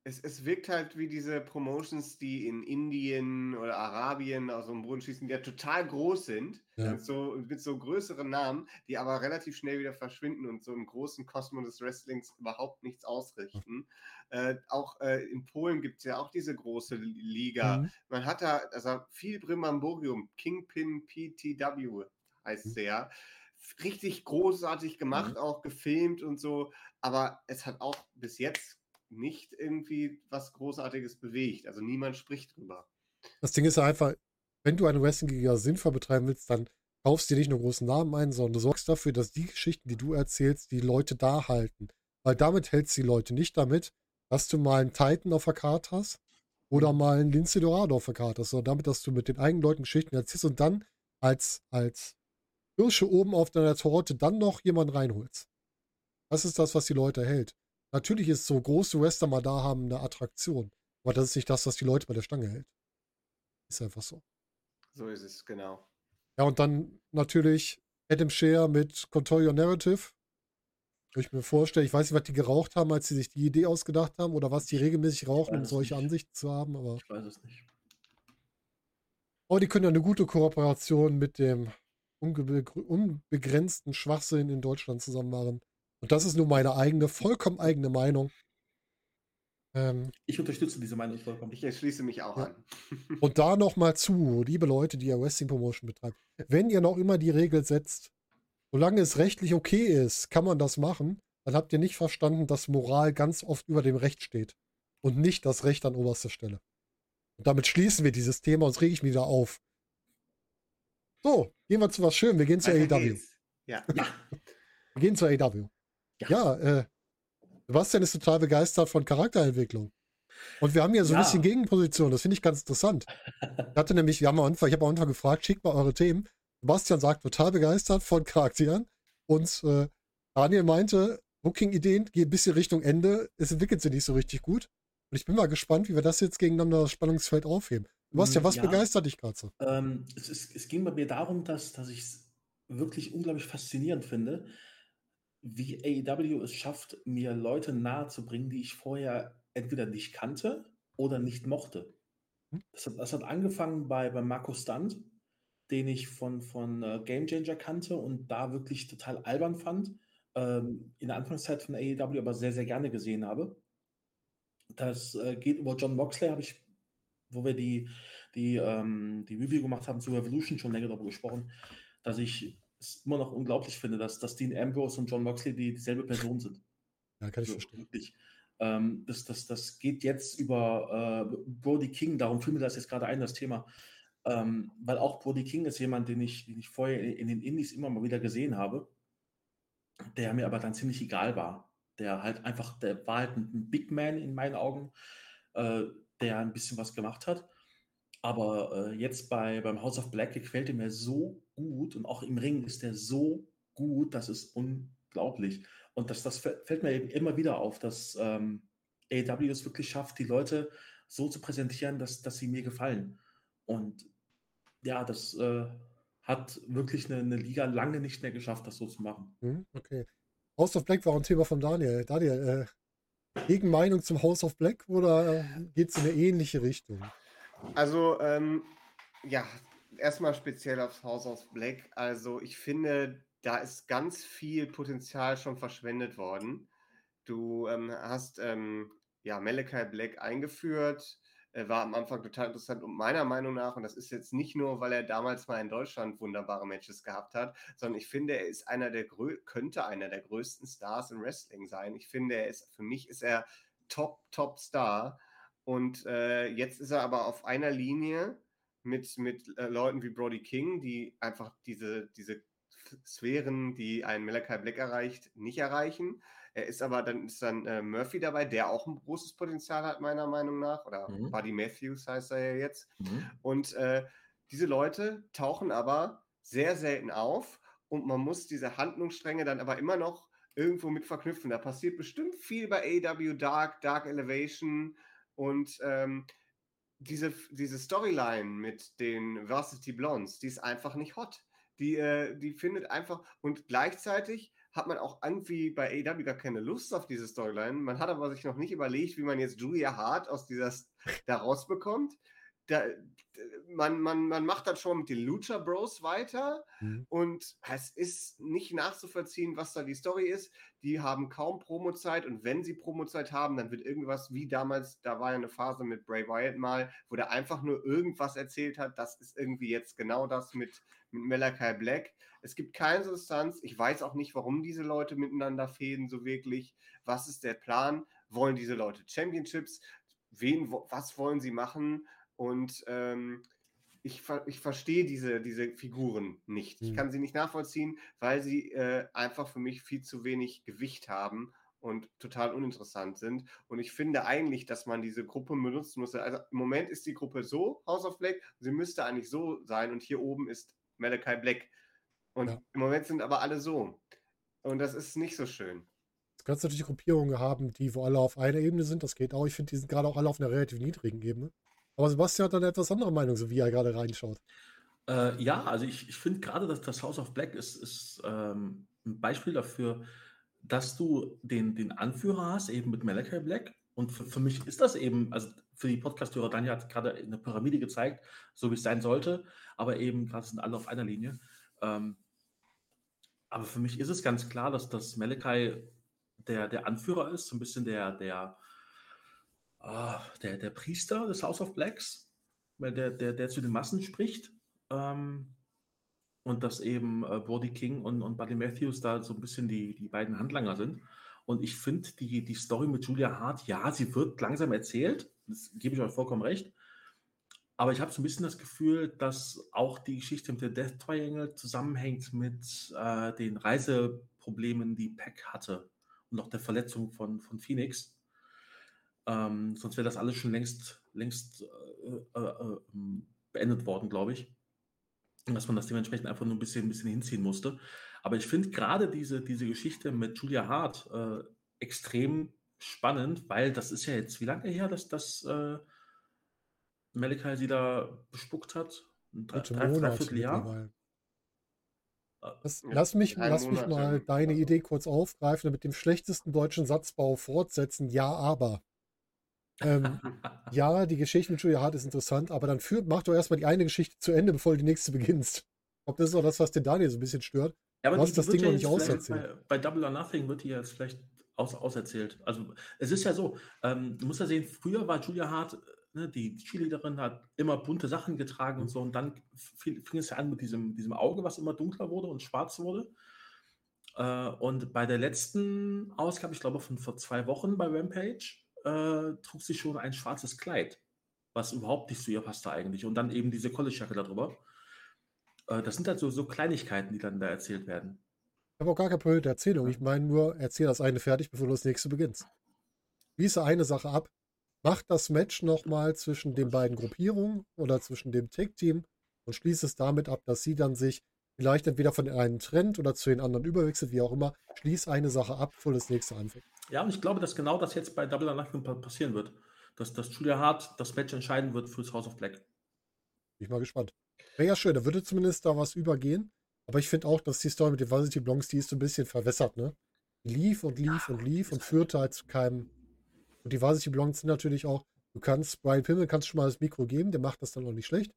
Es, es wirkt halt wie diese Promotions, die in Indien oder Arabien aus dem Boden schießen, die ja total groß sind, Ja. mit, so, mit so größeren Namen, die aber relativ schnell wieder verschwinden und so im großen Kosmos des Wrestlings überhaupt nichts ausrichten. Äh, auch äh, in Polen gibt es ja auch diese große Liga. Mhm. Man hat da also viel Brimborium, Kingpin PTW heißt Mhm. der. Richtig großartig gemacht, auch gefilmt und so, aber es hat auch bis jetzt nicht irgendwie was Großartiges bewegt. Also niemand spricht drüber. Das Ding ist ja einfach, wenn du eine Wrestling-Liga sinnvoll betreiben willst, dann kaufst du dir nicht nur großen Namen ein, sondern du sorgst dafür, dass die Geschichten, die du erzählst, die Leute da halten. Weil damit hältst du die Leute nicht damit, dass du mal einen Titan auf der Karte hast oder mal einen Lince Dorado auf der Karte hast, sondern damit, dass du mit den eigenen Leuten Geschichten erzählst und dann als, als Kirsche oben auf deiner Torte dann noch jemanden reinholst. Das ist das, was die Leute hält. Natürlich ist so große Wrestler mal da haben eine Attraktion, aber das ist nicht das, was die Leute bei der Stange hält. Ist einfach so. So ist es, genau. Ja, und dann natürlich Adam Share mit Control Your Narrative. Wo ich mir vorstelle, ich weiß nicht, was die geraucht haben, als sie sich die Idee ausgedacht haben oder was die regelmäßig rauchen, um solche nicht. Ansichten zu haben, aber Ich weiß es nicht. oh, die können ja eine gute Kooperation mit dem unbegrenzten Schwachsinn in Deutschland zusammen machen. Und das ist nur meine eigene, vollkommen eigene Meinung. Ähm, Ich unterstütze diese Meinung vollkommen. Ich schließe mich auch Ja. an. [LAUGHS] Und da nochmal zu, liebe Leute, die ja Wrestling Promotion betreiben. Wenn ihr noch immer die Regel setzt, solange es rechtlich okay ist, kann man das machen, dann habt ihr nicht verstanden, dass Moral ganz oft über dem Recht steht und nicht das Recht an oberster Stelle. Und damit schließen wir dieses Thema und rege ich mich wieder auf. So, gehen wir zu was Schönem. Wir gehen zur Weiter AEW. Ja. Ja, Wir gehen zur AEW. Ja. Ja, äh, Sebastian ist total begeistert von Charakterentwicklung. Und wir haben hier so ein Ja. bisschen Gegenposition. Das finde ich ganz interessant. Ich hatte nämlich, wir haben am Anfang, ich habe am Anfang gefragt, schickt mal eure Themen. Sebastian sagt, total begeistert von Charakteren. Und äh, Daniel meinte, Booking-Ideen gehen ein bisschen Richtung Ende. Es entwickelt sich nicht so richtig gut. Und ich bin mal gespannt, wie wir das jetzt gegeneinander das Spannungsfeld aufheben. Ja, Mm, was ja. begeistert dich gerade so? Ähm, es, ist, es ging bei mir darum, dass, dass ich es wirklich unglaublich faszinierend finde, wie AEW es schafft, mir Leute nahezubringen, die ich vorher entweder nicht kannte oder nicht mochte. Hm. Das hat, das hat angefangen bei, bei Marco Stunt, den ich von, von äh, Game Changer kannte und da wirklich total albern fand. Ähm, in der Anfangszeit von AEW aber sehr, sehr gerne gesehen habe. Das äh, geht über John Moxley, habe ich, wo wir die, die, ähm, die Review gemacht haben zu Revolution, schon länger darüber gesprochen, dass ich es immer noch unglaublich finde, dass, dass Dean Ambrose und John Moxley die, dieselbe Person sind. Ja, kann ich Also, verstehen. wirklich. Ähm, das, das, das geht jetzt über äh, Brody King, darum fiel mir das jetzt gerade ein, das Thema. Ähm, weil auch Brody King ist jemand, den ich, den ich vorher in, in den Indies immer mal wieder gesehen habe, der mir aber dann ziemlich egal war. Der halt einfach, der war halt ein Big Man in meinen Augen, äh, der ein bisschen was gemacht hat. Aber äh, jetzt bei, beim House of Black gefällt er mir so gut und auch im Ring ist er so gut, das ist unglaublich. Und das, das fä- fällt mir eben immer wieder auf, dass ähm, AEW es wirklich schafft, die Leute so zu präsentieren, dass, dass sie mir gefallen. Und ja, das äh, hat wirklich eine, eine Liga lange nicht mehr geschafft, das so zu machen. Hm, okay. House of Black war ein Thema von Daniel. Daniel, äh, Gegenmeinung zum House of Black oder geht es in eine ähnliche Richtung? Also, ähm, ja, erstmal speziell aufs House of Black. Also, ich finde, da ist ganz viel Potenzial schon verschwendet worden. Du ähm, hast ähm, ja Malachi Black eingeführt, äh, war am Anfang total interessant und meiner Meinung nach, und das ist jetzt nicht nur, weil er damals mal in Deutschland wunderbare Matches gehabt hat, sondern ich finde, er ist einer der könnte einer der größten Stars im Wrestling sein. Ich finde, er ist, für mich ist er Top, Top Star. Und äh, jetzt ist er aber auf einer Linie mit, mit äh, Leuten wie Brody King, die einfach diese, diese Sphären, die ein Malachi Black erreicht, nicht erreichen. Er ist aber, dann ist dann äh, Murphy dabei, der auch ein großes Potenzial hat, meiner Meinung nach. Oder Mhm. Buddy Matthews heißt er ja jetzt. Und äh, diese Leute tauchen aber sehr selten auf und man muss diese Handlungsstränge dann aber immer noch irgendwo mit verknüpfen. Da passiert bestimmt viel bei AW Dark, Dark Elevation und ähm, diese, diese Storyline mit den Varsity Blondes, die ist einfach nicht hot. Die, äh, die findet einfach und gleichzeitig hat man auch irgendwie bei AW gar keine Lust auf diese Storyline. Man hat aber sich noch nicht überlegt, wie man jetzt Julia Hart aus dieser da rausbekommt. Da, man, man, man macht dann schon mit den Lucha Bros weiter Mhm. und es ist nicht nachzuvollziehen, was da die Story ist. Die haben kaum Promozeit und wenn sie Promozeit haben, dann wird irgendwas wie damals, da war ja eine Phase mit Bray Wyatt mal, wo der einfach nur irgendwas erzählt hat. Das ist irgendwie jetzt genau das mit, mit Malachi Black. Es gibt keine Substanz. Ich weiß auch nicht, warum diese Leute miteinander fäden, so wirklich. Was ist der Plan? Wollen diese Leute Championships? Wen, was wollen sie machen? Und ähm, ich, ich verstehe diese, diese Figuren nicht. Ich Hm. kann sie nicht nachvollziehen, weil sie äh, einfach für mich viel zu wenig Gewicht haben und total uninteressant sind. Und ich finde eigentlich, dass man diese Gruppe benutzen muss. Also im Moment ist die Gruppe so, House of Black, sie müsste eigentlich so sein und hier oben ist Malachi Black. Und Ja. im Moment sind aber alle so. Und das ist nicht so schön. Du kannst natürlich Gruppierungen haben, die, wo alle auf einer Ebene sind. Das geht auch. Ich finde, die sind gerade auch alle auf einer relativ niedrigen Ebene. Aber Sebastian hat dann eine etwas andere Meinung, so wie er gerade reinschaut. Äh, ja, also ich, ich finde gerade, dass das House of Black ist, ist ähm, ein Beispiel dafür, dass du den, den Anführer hast, eben mit Malachi Black. Und für, für mich ist das eben, also für die Podcast-Hörer, Daniel hat gerade eine Pyramide gezeigt, so wie es sein sollte, aber eben gerade sind alle auf einer Linie. Ähm, aber für mich ist es ganz klar, dass das Malachi der, der Anführer ist, so ein bisschen der, der, ah, der, der Priester des House of Blacks, der, der, der zu den Massen spricht. Ähm, und dass eben äh, Brody King und, und Buddy Matthews da so ein bisschen die, die beiden Handlanger sind. Und ich finde die, die Story mit Julia Hart, ja, sie wird langsam erzählt, das gebe ich euch vollkommen recht. Aber ich habe so ein bisschen das Gefühl, dass auch die Geschichte mit der Death Triangle zusammenhängt mit äh, den Reiseproblemen, die Peck hatte und auch der Verletzung von, von Phoenix. Ähm, sonst wäre das alles schon längst, längst äh, äh, äh, beendet worden, glaube ich. Und dass man das dementsprechend einfach nur ein bisschen, ein bisschen hinziehen musste. Aber ich finde gerade diese, diese Geschichte mit Julia Hart äh, extrem spannend, weil das ist ja jetzt wie lange her, dass das äh, Malachi sie da bespuckt hat? Ein drei, Gute drei. Äh, Lass, Ja, lass mich, lass mich mal deine Idee kurz aufgreifen und mit dem schlechtesten deutschen Satzbau fortsetzen. Ja, aber. Ähm, [LAUGHS] ja, die Geschichte mit Julia Hart ist interessant, aber dann führt, mach doch erstmal die eine Geschichte zu Ende, bevor du die nächste [LAUGHS] beginnst. Ob das ist auch das, was den Daniel so ein bisschen stört. Ja, aber Du hast das Ding noch nicht auserzählt. Bei, bei Double or Nothing wird die jetzt vielleicht aus, auserzählt. Also es ist ja so, ähm, du musst ja sehen, früher war Julia Hart, ne, die Cheerleaderin, hat immer bunte Sachen getragen und so und dann fing, fing es ja an mit diesem, diesem Auge, was immer dunkler wurde und schwarz wurde. Äh, und bei der letzten Ausgabe, ich glaube von vor zwei Wochen bei Rampage, äh, trug sie schon ein schwarzes Kleid, was überhaupt nicht zu ihr passte eigentlich. Und dann eben diese College-Jacke darüber. Äh, das sind halt so, so Kleinigkeiten, die dann da erzählt werden. Ich habe auch gar kein Problem mit der Erzählung. Ich meine nur, erzähl das eine fertig, bevor du das nächste beginnst. Schließe eine Sache ab. Mach das Match nochmal zwischen den beiden Gruppierungen oder zwischen dem Tag-Team und schließe es damit ab, dass sie dann sich vielleicht entweder von den einen trennt oder zu den anderen überwechselt, wie auch immer. Schließ eine Sache ab, bevor das nächste anfängt. Ja, und ich glaube, dass genau das jetzt bei Double or Nothing pa- passieren wird. Dass, dass Julia Hart das Match entscheiden wird fürs House of Black. Bin ich mal gespannt. Wäre ja schön, da würde zumindest da was übergehen. Aber ich finde auch, dass die Story mit den Varsity Blondes, die ist so ein bisschen verwässert, ne? Die lief und lief und lief und führte halt zu keinem. Und die Varsity Blondes sind natürlich auch, du kannst, Brian Pimmel kannst du schon mal das Mikro geben, der macht das dann auch nicht schlecht.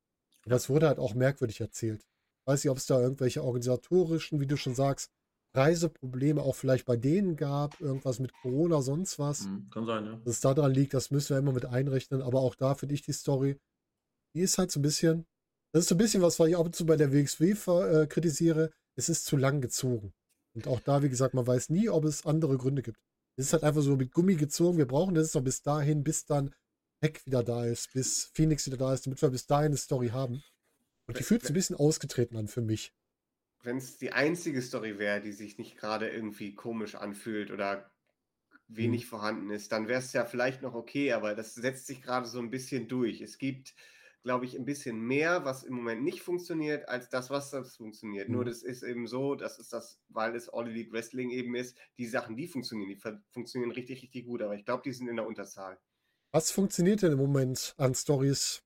Aber es wurde halt auch merkwürdig erzählt. Weiß nicht, ob es da irgendwelche organisatorischen, wie du schon sagst, Reiseprobleme auch vielleicht bei denen gab, irgendwas mit Corona, sonst was. Mhm, kann sein, ja. Dass es daran liegt, das müssen wir immer mit einrechnen. Aber auch da finde ich die Story, die ist halt so ein bisschen, das ist so ein bisschen was, was ich ab und zu bei der WXW äh, kritisiere. Es ist zu lang gezogen. Und auch da, wie gesagt, man weiß nie, ob es andere Gründe gibt. Es ist halt einfach so mit Gummi gezogen. Wir brauchen das noch bis dahin, bis dann Heck wieder da ist, bis Phoenix wieder da ist, damit wir bis dahin eine Story haben. Und die fühlt sich ein bisschen ausgetreten an für mich. Wenn es die einzige Story wäre, die sich nicht gerade irgendwie komisch anfühlt oder wenig vorhanden ist, dann wäre es ja vielleicht noch okay, aber das setzt sich gerade so ein bisschen durch. Es gibt, glaube ich, ein bisschen mehr, was im Moment nicht funktioniert, als das, was das funktioniert. Nur Mhm. das ist eben so, das ist das, weil es All Elite Wrestling eben ist, die Sachen, die funktionieren, die funktionieren richtig, richtig gut, aber ich glaube, die sind in der Unterzahl. Was funktioniert denn im Moment an Stories?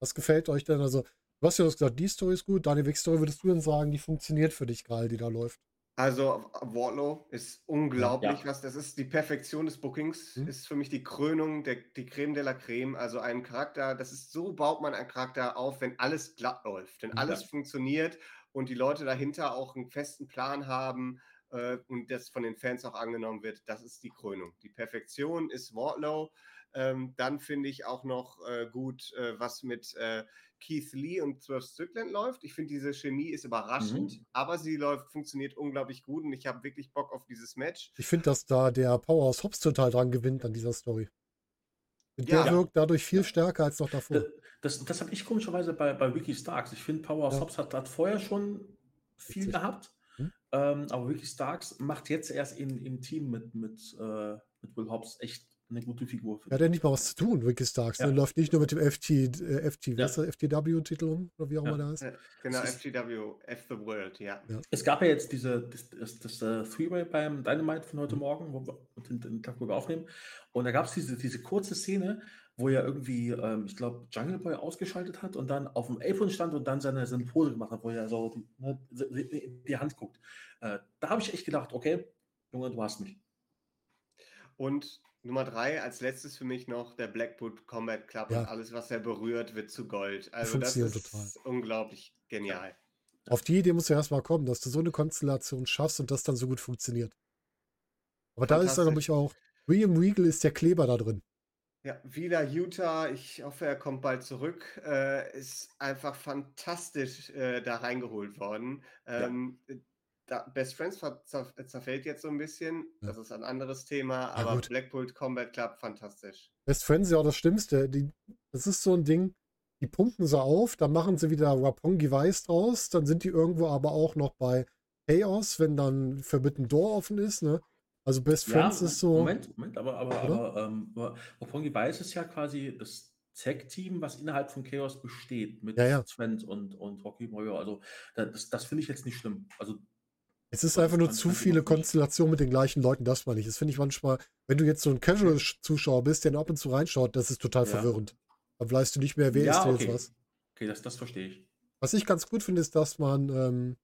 Was gefällt euch denn? Also, du hast ja gesagt, die Story ist gut. Deine Weg-Story würdest du denn sagen, die funktioniert für dich gerade, die da läuft? Also Wardlow ist unglaublich, Ja. was das ist. Die Perfektion des Bookings Mhm. ist für mich die Krönung, der, die Creme de la Creme. Also ein Charakter, das ist so baut man einen Charakter auf, wenn alles glatt läuft, wenn Mhm. alles Ja. funktioniert und die Leute dahinter auch einen festen Plan haben äh, und das von den Fans auch angenommen wird. Das ist die Krönung. Die Perfektion ist Wardlow. Ähm, dann finde ich auch noch äh, gut, äh, was mit äh, Keith Lee und Swerve Strickland läuft. Ich finde, diese Chemie ist überraschend, Mhm. aber sie läuft, funktioniert unglaublich gut und ich habe wirklich Bock auf dieses Match. Ich finde, dass da der Powerhouse Hobbs total dran gewinnt an dieser Story. Und Ja. der wirkt dadurch viel stärker als noch davor. Das, das, das habe ich komischerweise bei, bei Wiki Starks. Ich finde, Powerhouse Ja. Hobbs hat, hat vorher schon viel Witzig. gehabt. Hm? Ähm, aber Wiki Starks macht jetzt erst in, im Team mit, mit, äh, mit Will Hobbs echt eine gute Figur. Er hat ja nicht mal was zu tun, Ricky Starks. Ja. Der läuft nicht nur mit dem FT, äh, FT, Ja. was ist das, FTW-Titel rum, oder wie auch Ja. immer der ist. Äh, Genau, Es ist- FTW, F the World, ja. Es gab ja jetzt diese, das, das, das äh, Three-Way beim Dynamite von heute Mhm. Morgen, wo wir den, den Tag, wo wir aufnehmen. Und da gab es diese, diese kurze Szene, wo er irgendwie, ähm, ich glaube, Jungle Boy ausgeschaltet hat und dann auf dem Apron stand und dann seine, seine Pose gemacht hat, wo er so die, ne, in die Hand guckt. Äh, da habe ich echt gedacht, okay, Junge, du hast mich. Und Nummer drei, als letztes für mich noch der Blackwood Combat Club Ja. und alles, was er berührt, wird zu Gold. Also das ist total. unglaublich genial. Auf die Idee musst du erstmal kommen, dass du so eine Konstellation schaffst und das dann so gut funktioniert. Aber da ist, glaube ich, auch, William Regal ist der Kleber da drin. Ja, wieder Utah. Ich hoffe, er kommt bald zurück. Äh, ist einfach fantastisch äh, da reingeholt worden. Ähm, da, Best Friends zerfällt jetzt so ein bisschen. Ja. Das ist ein anderes Thema. aber gut. Blackpool Combat Club, fantastisch. Best Friends ist ja auch das Schlimmste. Die, das ist so ein Ding, die pumpen sie auf, dann machen sie wieder Rapongi Weiß draus, dann sind die irgendwo aber auch noch bei Chaos, wenn dann Forbidden Door offen ist, ne? Also Best Friends ist so. Moment, Moment, aber, aber, aber ähm, Roppongi Weiß ist ja quasi das Tag-Team, was innerhalb von Chaos besteht, mit Ja, ja. Trent und, und Rocky Moyo. Also da- das, das finde ich jetzt nicht schlimm. Also Es ist einfach nur zu viele nicht. Konstellationen mit den gleichen Leuten, das meine ich. Das finde ich manchmal, wenn du jetzt so ein Casual-Zuschauer bist, der ab und zu reinschaut, das ist total Ja. verwirrend. Dann weißt du nicht mehr, wer Ja, ist okay. jetzt was. Okay, das, das verstehe ich. Was ich ganz gut finde, ist, dass man ähm,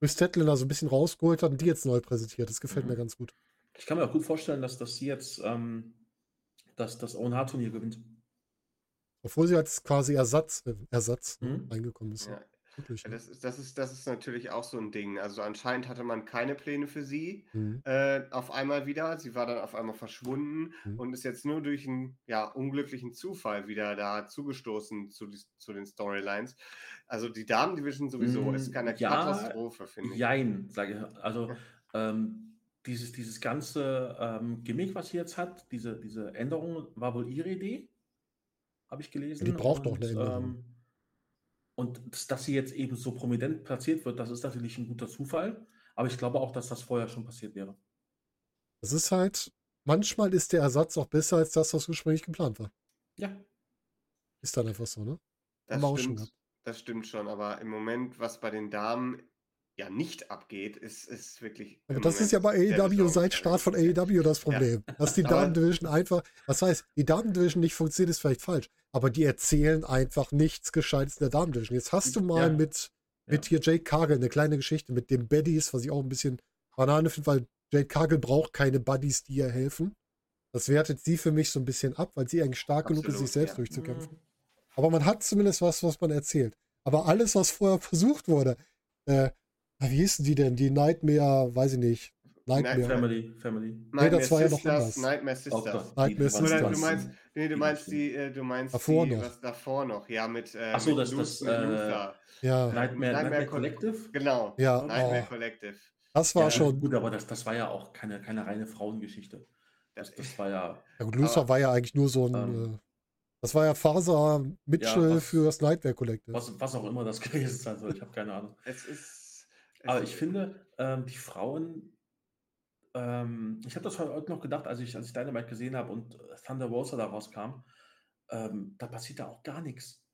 Chris Tetlander so ein bisschen rausgeholt hat und die jetzt neu präsentiert. Das gefällt Mhm. mir ganz gut. Ich kann mir auch gut vorstellen, dass, dass sie jetzt ähm, dass das ONH-Turnier gewinnt. Obwohl sie als quasi Ersatz, äh, Ersatz Mhm. reingekommen ist. Ja. Wirklich. Ne? Das ist, das, ist, das ist natürlich auch so ein Ding. Also anscheinend hatte man keine Pläne für sie Mhm. äh, auf einmal wieder. Sie war dann auf einmal verschwunden Mhm. und ist jetzt nur durch einen ja, unglücklichen Zufall wieder da zugestoßen zu, die, zu den Storylines. Also die Damen-Division sowieso Mm, ist keine ja, Katastrophe, finde ich. Jein, sage ich. Also ähm, dieses, dieses ganze ähm, Gimmick, was sie jetzt hat, diese, diese Änderung war wohl ihre Idee, habe ich gelesen. die braucht auch eine Änderung. Ähm, und dass, sie jetzt eben so prominent platziert wird, das ist natürlich ein guter Zufall. Aber ich glaube auch, dass das vorher schon passiert wäre. Das ist halt, manchmal ist der Ersatz auch besser als das, was ursprünglich geplant war. Ja. Ist dann einfach so, ne? Das stimmt, das stimmt schon, aber im Moment, was bei den Damen ja nicht abgeht, ist, ist wirklich. Im das ist ja bei AEW seit Start von. AEW das Problem. Dass die [LAUGHS] Aber- Damen-Division einfach, was heißt, die Damen-Division nicht funktioniert, ist vielleicht falsch, aber die erzählen einfach nichts Gescheites in der Damen-Division. Jetzt hast du mal Ja. mit, mit Ja. hier Jake Cargill eine kleine Geschichte mit den Baddies, was ich auch ein bisschen Banane finde, weil Jake Cargill braucht keine Buddies, die ihr helfen. Das wertet sie für mich so ein bisschen ab, weil sie eigentlich stark genug ist, sich Absolut, selbst ja. durchzukämpfen. Mhm. Aber man hat zumindest was, was man erzählt. Aber alles, was vorher versucht wurde, äh, wie hießen die denn? Die Nightmare, weiß ich nicht. Nightmare. Nightmare. Family, Family. Nightmare das war ja noch Sisters, anders. Nightmare Sisters. das. Nightmare Sisters. Du meinst, nee, du die meinst die, äh, du meinst Davor die, noch. was davor noch, ja, mit, äh, Ach so, mit das- das, mit äh, Luther. Ja, Nightmare Nightmare, Nightmare Col- Collective? Genau. ja, Nightmare oh, Collective. das war Ja, schon. Gut, aber das, das war ja auch keine, keine reine Frauengeschichte. Das, Das, war ja. Ja gut, Luther Aber- war ja eigentlich nur so ein. Ähm, äh, das war ja Faser Mitchell was- für das Nightmare Collective. Was, was auch immer das [LAUGHS] gewesen sein soll, ich habe keine Ahnung. es ist. Aber ich finde, ähm, die Frauen, ähm, ich habe das heute noch gedacht, als ich, als ich Dynamite gesehen habe und Thunder Rosa da rauskam, ähm, da passiert da auch gar nichts.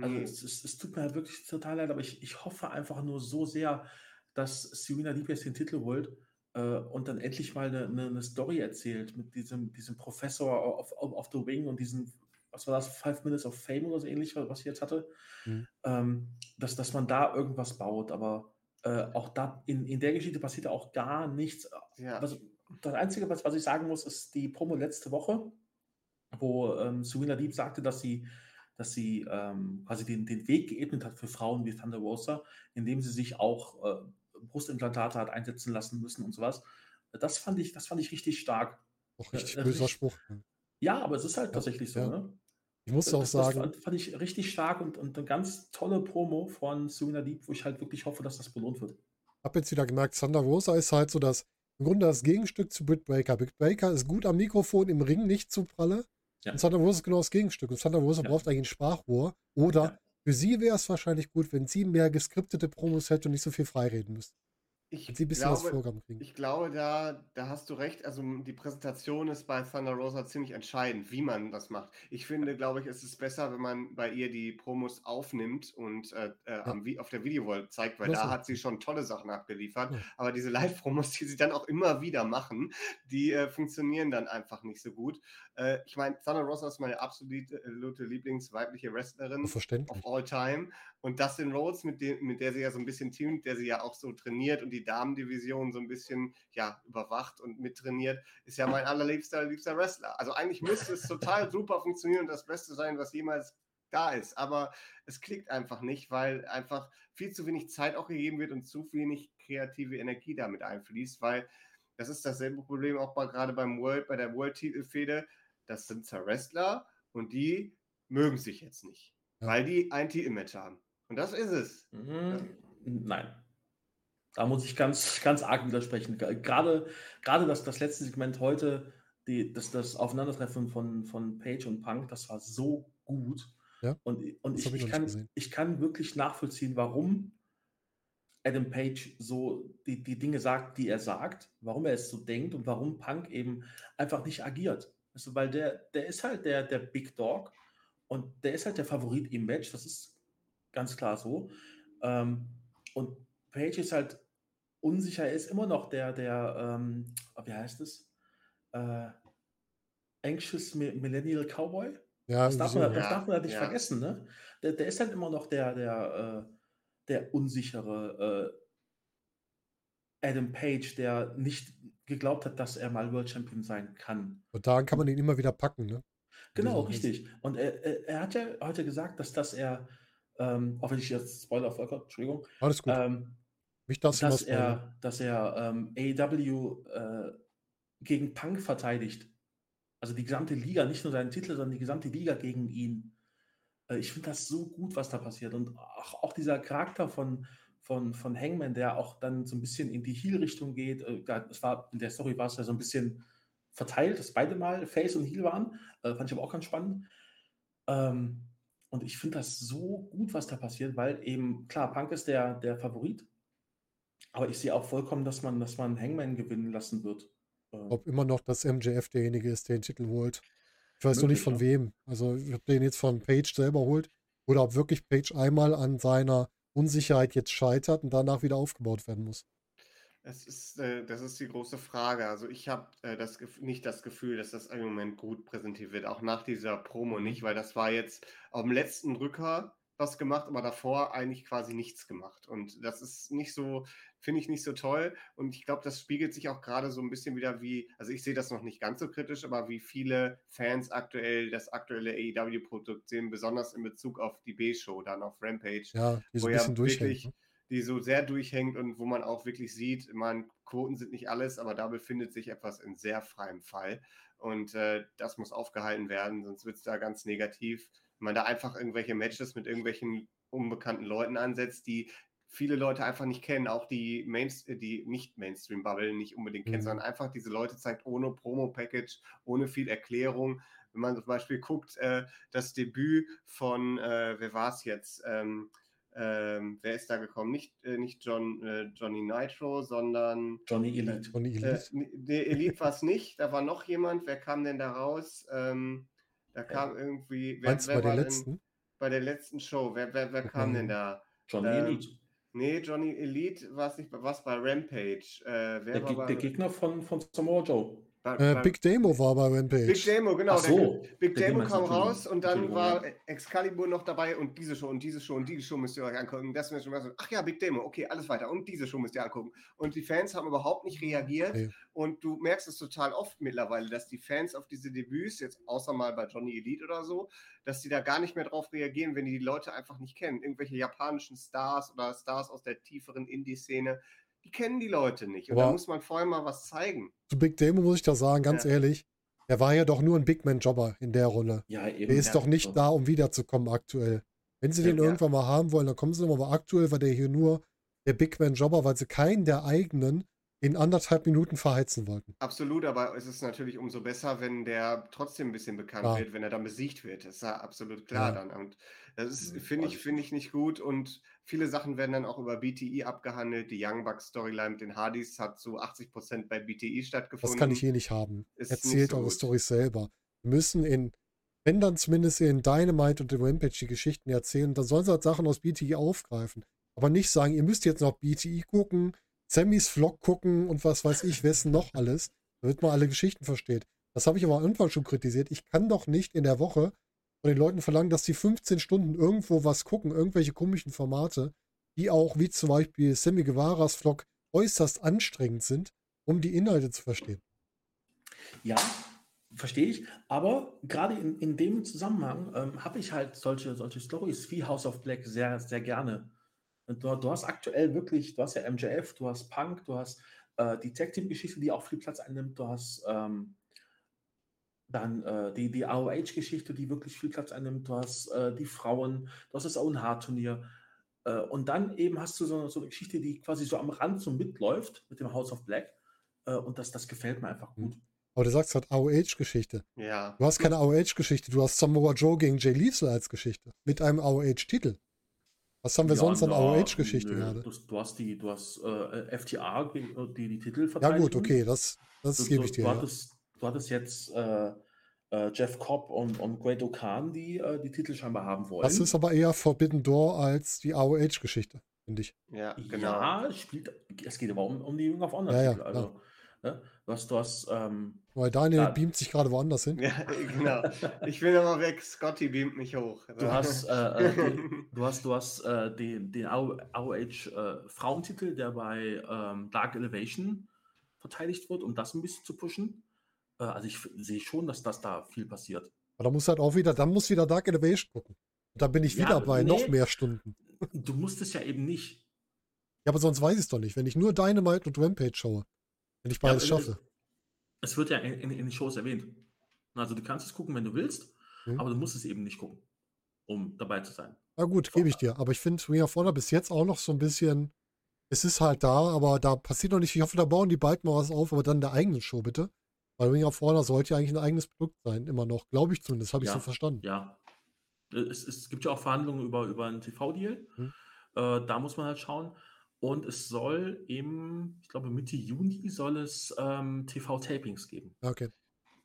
Also Nee. es, es, es tut mir wirklich total leid, aber ich, ich hoffe einfach nur so sehr, dass Serena jetzt den Titel holt äh, und dann endlich mal eine, eine, eine Story erzählt mit diesem, diesem Professor auf, auf, auf The Wing und diesen, was war das, Five Minutes of Fame oder so ähnlich, was ich jetzt hatte, Mhm. ähm, dass, dass man da irgendwas baut, aber äh, auch da in, in der Geschichte passiert auch gar nichts. Ja. Was, das Einzige, was, was ich sagen muss, ist die Promo letzte Woche, wo ähm, Serena Deep sagte, dass sie, dass sie ähm, quasi den, den Weg geebnet hat für Frauen wie Thunder Rosa, indem sie sich auch äh, Brustimplantate hat einsetzen lassen müssen und sowas. Das fand ich, das fand ich richtig stark. Auch richtig äh, böser Spruch. Ja, aber es ist halt tatsächlich so, ja. ne? Ich muss auch das, das sagen, fand, fand ich richtig stark und, und eine ganz tolle Promo von Serena Deep, wo ich halt wirklich hoffe, dass das belohnt wird. habe jetzt wieder gemerkt, Thunder Rosa ist halt so das, im Grunde das Gegenstück zu Britt Breaker. Britt Breaker ist gut am Mikrofon, im Ring nicht zu pralle. Ja. Und Thunder Rosa ist genau das Gegenstück. Und Thunder Rosa Ja. braucht eigentlich ein Sprachrohr. Oder Ja. für sie wäre es wahrscheinlich gut, wenn sie mehr geskriptete Promos hätte und nicht so viel freireden müsste. Ich sie ein bisschen was glaube, Vorgaben kriegen. ich glaube da, da hast du recht. Also die Präsentation ist bei Thunder Rosa ziemlich entscheidend, wie man das macht. Ich finde, glaube ich, es ist besser, wenn man bei ihr die Promos aufnimmt und äh, äh, am Vi- auf der Videowall zeigt, weil Oder da hat sie schon tolle Sachen abgeliefert. Ja. Aber diese Live-Promos, die sie dann auch immer wieder machen, die äh, funktionieren dann einfach nicht so gut. Äh, ich meine, Thunder Rosa ist meine absolute äh, Lieblingsweibliche Wrestlerin of all time. Und Dustin Rhodes, mit, dem, mit der sie ja so ein bisschen teamt, der sie ja auch so trainiert und die Damendivision so ein bisschen ja, überwacht und mittrainiert, ist ja mein allerliebster liebster Wrestler. Also eigentlich müsste es total [LAUGHS] super funktionieren und das Beste sein, was jemals da ist. Aber es klickt einfach nicht, weil einfach viel zu wenig Zeit auch gegeben wird und zu wenig kreative Energie damit einfließt, weil das ist dasselbe Problem auch bei, gerade beim World, bei der World-Titelfehde. Das sind zwar Wrestler und die mögen sich jetzt nicht, Ja. weil die ein T-Image haben. Und das ist es. Mhm. Nein. Da muss ich ganz, ganz arg widersprechen. Ge- Gerade, gerade das, das letzte Segment heute, die, das, das Aufeinandertreffen von, von Page und Punk, das war so gut. Ja, Und, und das ich, ich kann, gesehen. ich kann wirklich nachvollziehen, warum Adam Page so die, die Dinge sagt, die er sagt, warum er es so denkt und warum Punk eben einfach nicht agiert. Du, weil der, der ist halt der, der Big Dog und der ist halt der Favorit im Match, das ist ganz klar so. Ähm, und Page ist halt unsicher. Er ist immer noch der, der, ähm, wie heißt es? Äh, Anxious Millennial Cowboy. Ja, Das darf so. man, das Ja, darf man halt nicht ja. vergessen, ne? Der, der ist halt immer noch der, der, äh, der unsichere äh, Adam Page, der nicht geglaubt hat, dass er mal World Champion sein kann. Und daran kann man ihn immer wieder packen, ne? Genau, Diese- richtig. Und er, er, er hat ja heute gesagt, dass, dass er, ähm, auch wenn ich jetzt Spoiler auf Entschuldigung, Alles gut. ähm, Mich du dass er, dass er ähm, AEW äh, gegen Punk verteidigt. Also die gesamte Liga, nicht nur seinen Titel, sondern die gesamte Liga gegen ihn. Äh, ich finde das so gut, was da passiert. Und auch, auch dieser Charakter von, von, von Hangman, der auch dann so ein bisschen in die Heel-Richtung geht. Äh, es war, in der Story war es ja so ein bisschen verteilt, dass beide mal Face und Heel waren. Äh, fand ich aber auch ganz spannend. Ähm, und ich finde das so gut, was da passiert, weil eben, klar, Punk ist der, der Favorit. Aber ich sehe auch vollkommen, dass man, dass man Hangman gewinnen lassen wird. Äh, Ob immer noch das MJF derjenige ist, der den Titel holt. Ich weiß nur nicht von ja. wem. Also, ob der ihn jetzt von Page selber holt oder ob wirklich Page einmal an seiner Unsicherheit jetzt scheitert und danach wieder aufgebaut werden muss. Es ist, äh, das ist die große Frage. Also ich habe äh, das nicht das Gefühl, dass das im Moment gut präsentiert wird, auch nach dieser Promo nicht, weil das war jetzt auf dem letzten Drücker was gemacht, aber davor eigentlich quasi nichts gemacht. Und das ist nicht so, finde ich nicht so toll. Und ich glaube, das spiegelt sich auch gerade so ein bisschen wieder wie, also ich sehe das noch nicht ganz so kritisch, aber wie viele Fans aktuell das aktuelle AEW-Produkt sehen, besonders in Bezug auf die B-Show, dann auf Rampage Ja, die so ein ja bisschen durchhängt. wirklich, Ne? Die so sehr durchhängt und wo man auch wirklich sieht, man, Quoten sind nicht alles, aber da befindet sich etwas in sehr freiem Fall. Und äh, das muss aufgehalten werden, sonst wird es da ganz negativ. Wenn man da einfach irgendwelche Matches mit irgendwelchen unbekannten Leuten ansetzt, die viele Leute einfach nicht kennen, auch die, Mainst die nicht Mainstream-Bubble nicht unbedingt kennen, Mhm. sondern einfach diese Leute zeigt ohne Promo-Package, ohne viel Erklärung. Wenn man zum Beispiel guckt, äh, das Debüt von, äh, wer war es jetzt? Ähm, ähm, wer ist da gekommen? Nicht, äh, nicht John, äh, Johnny Nitro, sondern Johnny Elite. Äh, Elite. n- der Elite war es nicht. Da war noch jemand. Wer kam denn da raus? Ähm, da kam irgendwie. Wer, Meinst wer bei der war denn letzten? bei der letzten Show? Wer, wer, wer kam denn da? Johnny ähm, Elite. Nee, Johnny Elite war es nicht. Was bei Rampage? Äh, wer Der, bei, der Gegner von, von Samoa Joe. Bei, Äh, bei Big Demo war bei Rampage. Big Demo, genau. Ach der- so. Big der Demo Demo kam raus und dann war. Excalibur noch dabei und diese Show und diese Show und diese Show müsst ihr euch angucken. Das müsst ihr euch ach ja, Big Demo, okay, alles weiter. Und diese Show müsst ihr angucken. Und die Fans haben überhaupt nicht reagiert. Nee. Und du merkst es total oft mittlerweile, dass die Fans auf diese Debüts, jetzt außer mal bei Johnny Elite oder so, dass die da gar nicht mehr drauf reagieren, wenn die die Leute einfach nicht kennen. Irgendwelche japanischen Stars oder Stars aus der tieferen Indie-Szene, die kennen die Leute nicht. Und da Aber- muss man vorher mal was zeigen. Zu Big Demo muss ich da sagen, ganz Ja. ehrlich, er war ja doch nur ein Big Man-Jobber in der Runde. Ja, eben. Der ist ja, doch nicht so. da, um wiederzukommen aktuell. Wenn sie den Ja. irgendwann mal haben wollen, dann kommen sie nochmal. Aber aktuell war der hier nur der Big Man-Jobber, weil sie keinen der eigenen in anderthalb Minuten verheizen wollten. Absolut, aber es ist natürlich umso besser, wenn der trotzdem ein bisschen bekannt Klar. wird, wenn er dann besiegt wird. Das ist ja absolut klar Ja. dann. Und das ist, finde ich, finde ich nicht gut. Und viele Sachen werden dann auch über BTI abgehandelt. Die Young Bucks Storyline mit den Hardys hat zu 80 Prozent bei BTI stattgefunden. Das kann ich eh nicht haben. Ist nicht Erzählt so eure. Storys selber. Wir müssen in, wenn dann zumindest in Dynamite und dem Rampage die Geschichten erzählen, dann sollen sie halt Sachen aus BTI aufgreifen. Aber nicht sagen, ihr müsst jetzt noch BTI gucken, Sammys Vlog gucken und was weiß ich, wessen noch alles, damit man alle Geschichten versteht. Das habe ich aber am Anfang schon kritisiert. Ich kann doch nicht in der Woche von den Leuten verlangen, dass sie 15 Stunden irgendwo was gucken, irgendwelche komischen Formate, die auch, wie zum Beispiel Sammy Guevaras Vlog, äußerst anstrengend sind, um die Inhalte zu verstehen. Ja, verstehe ich. Aber gerade in, in dem Zusammenhang ähm, habe ich halt solche, solche Stories wie House of Black sehr, sehr gerne. Du, du hast aktuell wirklich, du hast ja MJF, du hast Punk, du hast äh, die Tag Team-Geschichte, die auch viel Platz einnimmt, du hast ähm, dann äh, die, die AOH-Geschichte, die wirklich viel Platz einnimmt, du hast äh, die Frauen, du hast das Owen Hart-Turnier. Äh, und dann eben hast du so, so eine Geschichte, die quasi so am Rand so mitläuft mit dem House of Black. Äh, und das, das gefällt mir einfach gut. Aber du sagst halt AOH-Geschichte. Ja. Du hast keine AOH-Geschichte, du hast Samoa Joe gegen Jay Lethal als Geschichte. Mit einem AOH-Titel. Was haben wir Ja, sonst an AOH-Geschichte gerade? Du, du hast die, du hast äh, FTA, gegen- äh, die die Titel Ja verteidigen. gut, okay, das, das gebe ich dir. du, Ja. Du hattest jetzt äh, äh, Jeff Cobb und, und Great O'Khan, die äh, die Titel scheinbar haben wollen. Das ist aber eher Forbidden Door als die AOH-Geschichte. finde ich. Ja, genau. Ja, es spielt, es geht aber um, um die Ring of Honor Ja, ja. Also, ne? du hast, du hast ähm, Weil Daniel Ja. beamt sich gerade woanders hin. Ja, [LAUGHS] genau. Ich will nochmal weg. Scotty beamt mich hoch. Du hast, äh, äh, den, du hast, du hast äh, den, den AOH äh, Frauentitel, der bei ähm, Dark Elevation verteidigt wird, um das ein bisschen zu pushen. Äh, also ich sehe schon, dass das da viel passiert. Aber da muss halt auch wieder, dann muss wieder Dark Elevation gucken. Und da bin ich Ja, wieder bei noch nee. mehr Stunden. Du musst es ja eben nicht. Ja, aber sonst weiß ich es doch nicht. Wenn ich nur Dynamite und Rampage schaue, wenn ich Ja, beides äh, schaffe. Es wird ja in, in, in den Shows erwähnt. Also du kannst es gucken, wenn du willst, Mhm. aber du musst es eben nicht gucken, um dabei zu sein. Na gut, gebe ich dir. Aber ich finde Ring of Honor bis jetzt auch noch so ein bisschen. Es ist halt da, aber da passiert noch nicht. viel. Ich hoffe, da bauen die bald mal was auf, aber dann in der eigenen Show bitte. Weil Ring of Honor sollte ja eigentlich ein eigenes Produkt sein, immer noch. Glaube ich zumindest, habe ich Ja. so verstanden. Ja. Es, es gibt ja auch Verhandlungen über, über einen TV-Deal. Mhm. Äh, da muss man halt schauen. Und es soll im, ich glaube, Mitte Juni soll es ähm, TV-Tapings geben. Okay.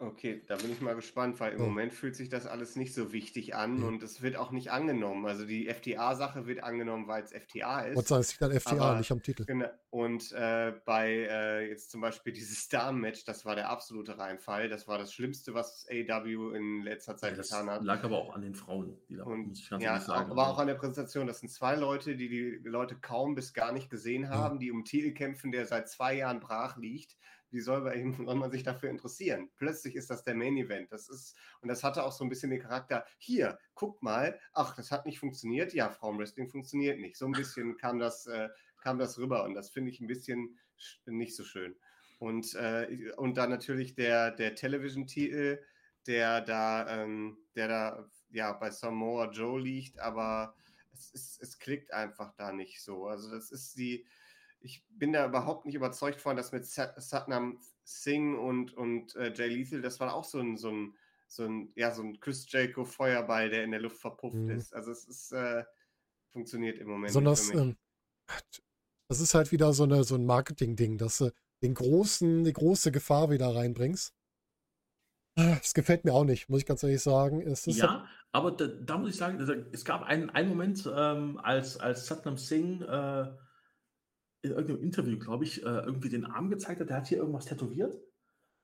Okay, da bin ich mal gespannt, weil im Ja. Moment fühlt sich das alles nicht so wichtig an Ja. und es wird auch nicht angenommen. Also die FTA-Sache wird angenommen, weil es FTA Gott ist. sei Dank, es liegt an FTA, Aber- nicht am Titel. Genau. Und äh, bei äh, jetzt zum Beispiel dieses Damen-Match, das war der absolute Reinfall. Das war das Schlimmste, was AW in letzter Zeit das getan hat. lag aber auch an den Frauen, die da, Und muss ich ganz ja, ehrlich sagen. auch, aber Also, auch an der Präsentation. Das sind zwei Leute, die die Leute kaum bis gar nicht gesehen haben, die um Titel kämpfen, der seit zwei Jahren brach liegt. Wie soll, man, eben- soll man sich dafür interessieren? Plötzlich ist das der Main Event. Das ist, und das hatte auch so ein bisschen den Charakter, hier, guck mal, ach, das hat nicht funktioniert. Ja, Frauenwrestling funktioniert nicht. So ein bisschen [LAUGHS] kam das, äh, kam das rüber und das finde ich ein bisschen sch- nicht so schön. Und, äh, und dann natürlich der, der Television-Titel, der da, ähm, der da ja bei Samoa Joe liegt, aber es, ist, es klickt einfach da nicht so. Also das ist die, ich bin da überhaupt nicht überzeugt von, dass mit Sat Satnam Singh und, und äh, Jay Lethal, das war auch so ein, so ein, so ein, ja, so ein Chris Jericho Feuerball, der in der Luft verpufft Mhm. ist. Also es ist, äh, funktioniert im Moment mich. ähm, das ist halt wieder so, eine, so ein Marketing-Ding, dass du den großen, die große Gefahr wieder reinbringst. Das gefällt mir auch nicht, muss ich ganz ehrlich sagen. Es ist ja, aber da, da muss ich sagen, also es gab einen, einen Moment, ähm, als, als Satnam Singh äh, in irgendeinem Interview, glaube ich, äh, irgendwie den Arm gezeigt hat, der hat hier irgendwas tätowiert.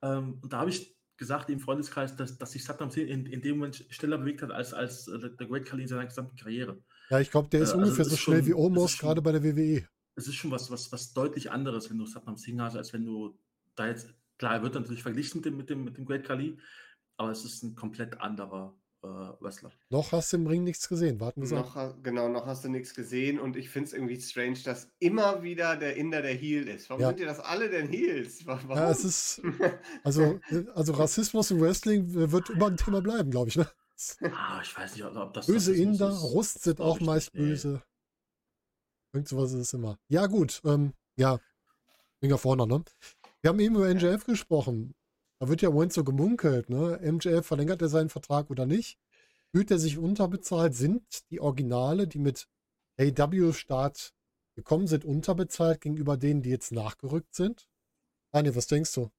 Ähm, und da habe ich gesagt im Freundeskreis, dass, dass sich Satnam Singh in, in dem Moment schneller bewegt hat als, als äh, der Great Khali in seiner gesamten Karriere. ja, ich glaube, der ist äh, also ungefähr so schnell schon- wie Omos gerade bei der. WWE. Es ist schon was, was, was deutlich anderes, wenn du Satnam Singh hast, als wenn du da jetzt, klar, er wird natürlich verglichen mit dem, mit dem, mit dem Great Khali, aber es ist ein komplett anderer äh, Wrestler. Noch hast du im Ring nichts gesehen, warten wir. Noch, genau, noch hast du nichts gesehen und ich finde es irgendwie strange, dass immer wieder der Inder der Heel ist. Warum Ja. sind ihr das alle denn Heels? Wa- Warum? Ja, es ist, also, [LAUGHS] also Rassismus im Wrestling wird immer ein Thema bleiben, glaube ich. Ne? Ah, ich weiß nicht, ob das. Böse Rassismus Inder, ist. Russ sind auch meist nicht, böse. Irgend sowas ist es immer. Ja, gut. Ähm, ja, Finger vorne, ne? Wir haben eben über MJF gesprochen. Da wird ja im Moment so gemunkelt, ne? MJF verlängert er seinen Vertrag oder nicht? Fühlt er sich unterbezahlt? Sind die Originale, die mit AW-Start gekommen sind, unterbezahlt gegenüber denen, die jetzt nachgerückt sind? Daniel, was denkst du?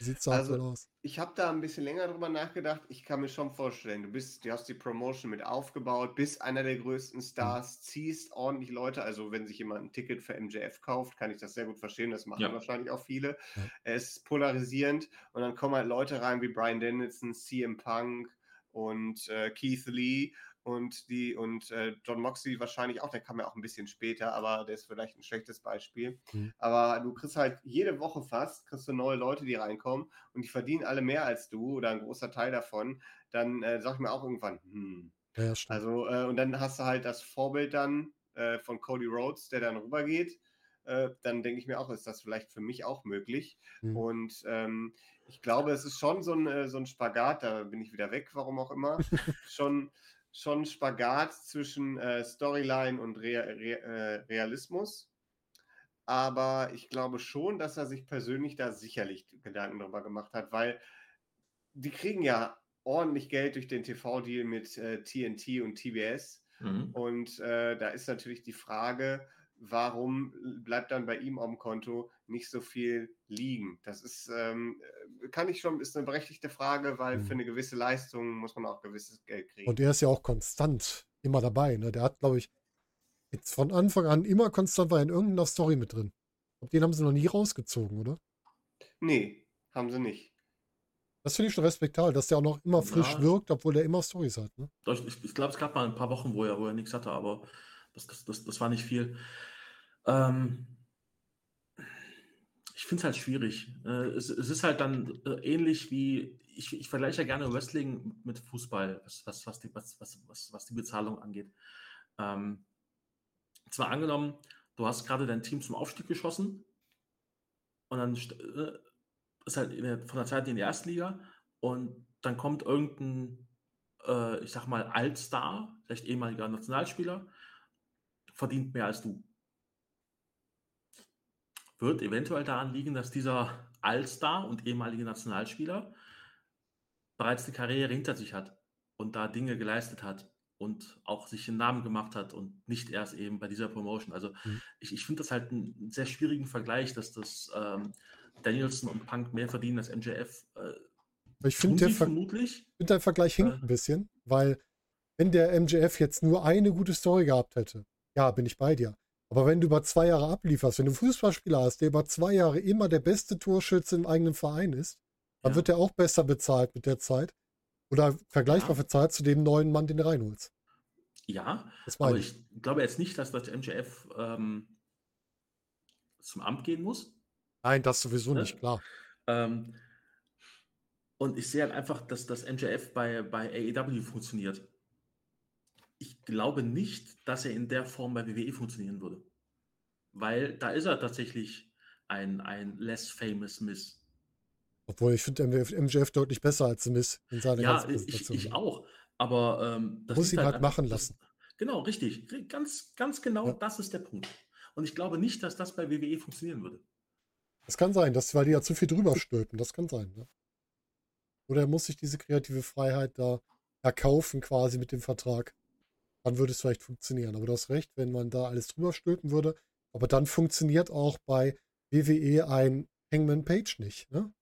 Sieht da Also- aus? Ich habe da ein bisschen länger drüber nachgedacht. Ich kann mir schon vorstellen, du bist, du hast die Promotion mit aufgebaut, bist einer der größten Stars, ziehst ordentlich Leute. Also wenn sich jemand ein Ticket für MJF kauft, kann ich das sehr gut verstehen. Das machen Ja. wahrscheinlich auch viele. Ja. Es ist polarisierend und dann kommen halt Leute rein wie Brian Dennison, CM Punk und äh, Keith Lee und die und äh, John Moxley wahrscheinlich auch. Der kam ja auch ein bisschen später, aber der ist vielleicht ein schlechtes Beispiel. Mhm. Aber du kriegst halt jede Woche fast kriegst du neue Leute, die reinkommen und die verdienen alle mehr als du oder ein großer Teil davon, dann äh, sag ich mir auch irgendwann, hm. Ja. Also, äh, und dann hast du halt das Vorbild dann äh, von Cody Rhodes, der dann rübergeht. Äh, dann denke ich mir auch, ist das vielleicht für mich auch möglich. Hm. Und ähm, ich glaube, es ist schon so ein, äh, so ein Spagat, da bin ich wieder weg, warum auch immer. [LAUGHS] schon, schon ein Spagat zwischen äh, Storyline und Rea Re äh, Realismus. Aber ich glaube schon, dass er sich persönlich da sicherlich Gedanken darüber gemacht hat, weil die kriegen ja ordentlich Geld durch den TV-Deal mit äh, TNT und TBS. Mhm. Und äh, da ist natürlich die Frage, warum bleibt dann bei ihm auf dem Konto nicht so viel liegen? Das ist, ähm, äh, kann ich schon, ist eine berechtigte Frage, weil Mhm. für eine gewisse Leistung muss man auch gewisses Geld kriegen. Und er ist ja auch konstant immer dabei. Ne? Der hat, glaube ich, jetzt von Anfang an immer konstant war in irgendeiner Story mit drin. Den haben sie noch nie rausgezogen, oder? Nee, haben sie nicht. Das finde ich schon respektabel, dass der auch noch immer frisch Ja. wirkt, obwohl der immer Stories hat. Ne? Ich, ich glaube, es gab mal ein paar Wochen, wo er, wo er nichts hatte, aber das, das, das, das war nicht viel. Ähm, ich finde es halt schwierig. Äh, es, es ist halt dann äh, ähnlich wie, ich, ich vergleiche ja gerne Wrestling mit Fußball, was, was, was, die, was, was, was, was die Bezahlung angeht. Ähm, zwar angenommen, du hast gerade dein Team zum Aufstieg geschossen und dann äh, ist halt der, von der Zeit in die erste Liga und dann kommt irgendein, äh, ich sag mal, Altstar, vielleicht ehemaliger Nationalspieler, verdient mehr als du. Wird eventuell daran liegen, dass dieser Allstar und ehemalige Nationalspieler bereits eine Karriere hinter sich hat und da Dinge geleistet hat und auch sich einen Namen gemacht hat und nicht erst eben bei dieser Promotion. Also Mhm. ich, ich finde das halt einen sehr schwierigen Vergleich, dass das ähm, Danielson und Punk mehr verdienen als MJF. Äh, ich finde, der, Ver vermutlich. find der Vergleich hinkt Äh. ein bisschen, weil wenn der MJF jetzt nur eine gute Story gehabt hätte, ja, bin ich bei dir. Aber wenn du über zwei Jahre ablieferst, wenn du einen Fußballspieler hast, der über zwei Jahre immer der beste Torschütze im eigenen Verein ist, dann Ja. wird er auch besser bezahlt mit der Zeit. Oder vergleichbar Ja. bezahlt zu dem neuen Mann, den du reinholst. Ja, aber ich. ich glaube jetzt nicht, dass das MJF ähm, zum Amt gehen muss. Nein, das sowieso Ne? nicht, klar. Ähm, und ich sehe halt einfach, dass das MJF bei, bei AEW funktioniert. Ich glaube nicht, dass er in der Form bei WWE funktionieren würde. Weil da ist er tatsächlich ein, ein less famous Miss. Obwohl ich finde MJF, deutlich besser als Miz in seiner Ja, ich, ich auch. Aber ähm, das Muss ihn halt einfach- machen das- lassen. Genau, richtig. Ri- Ganz, ganz genau, Ja. das ist der Punkt. Und ich glaube nicht, dass das bei WWE funktionieren würde. Das kann sein, dass, weil die ja zu viel drüber stülpen. Das kann sein. Ne? Oder er muss sich diese kreative Freiheit da erkaufen, quasi mit dem Vertrag. Dann würde es vielleicht funktionieren. Aber du hast recht, wenn man da alles drüber stülpen würde. Aber dann funktioniert auch bei WWE ein Hangman Page nicht. Ne?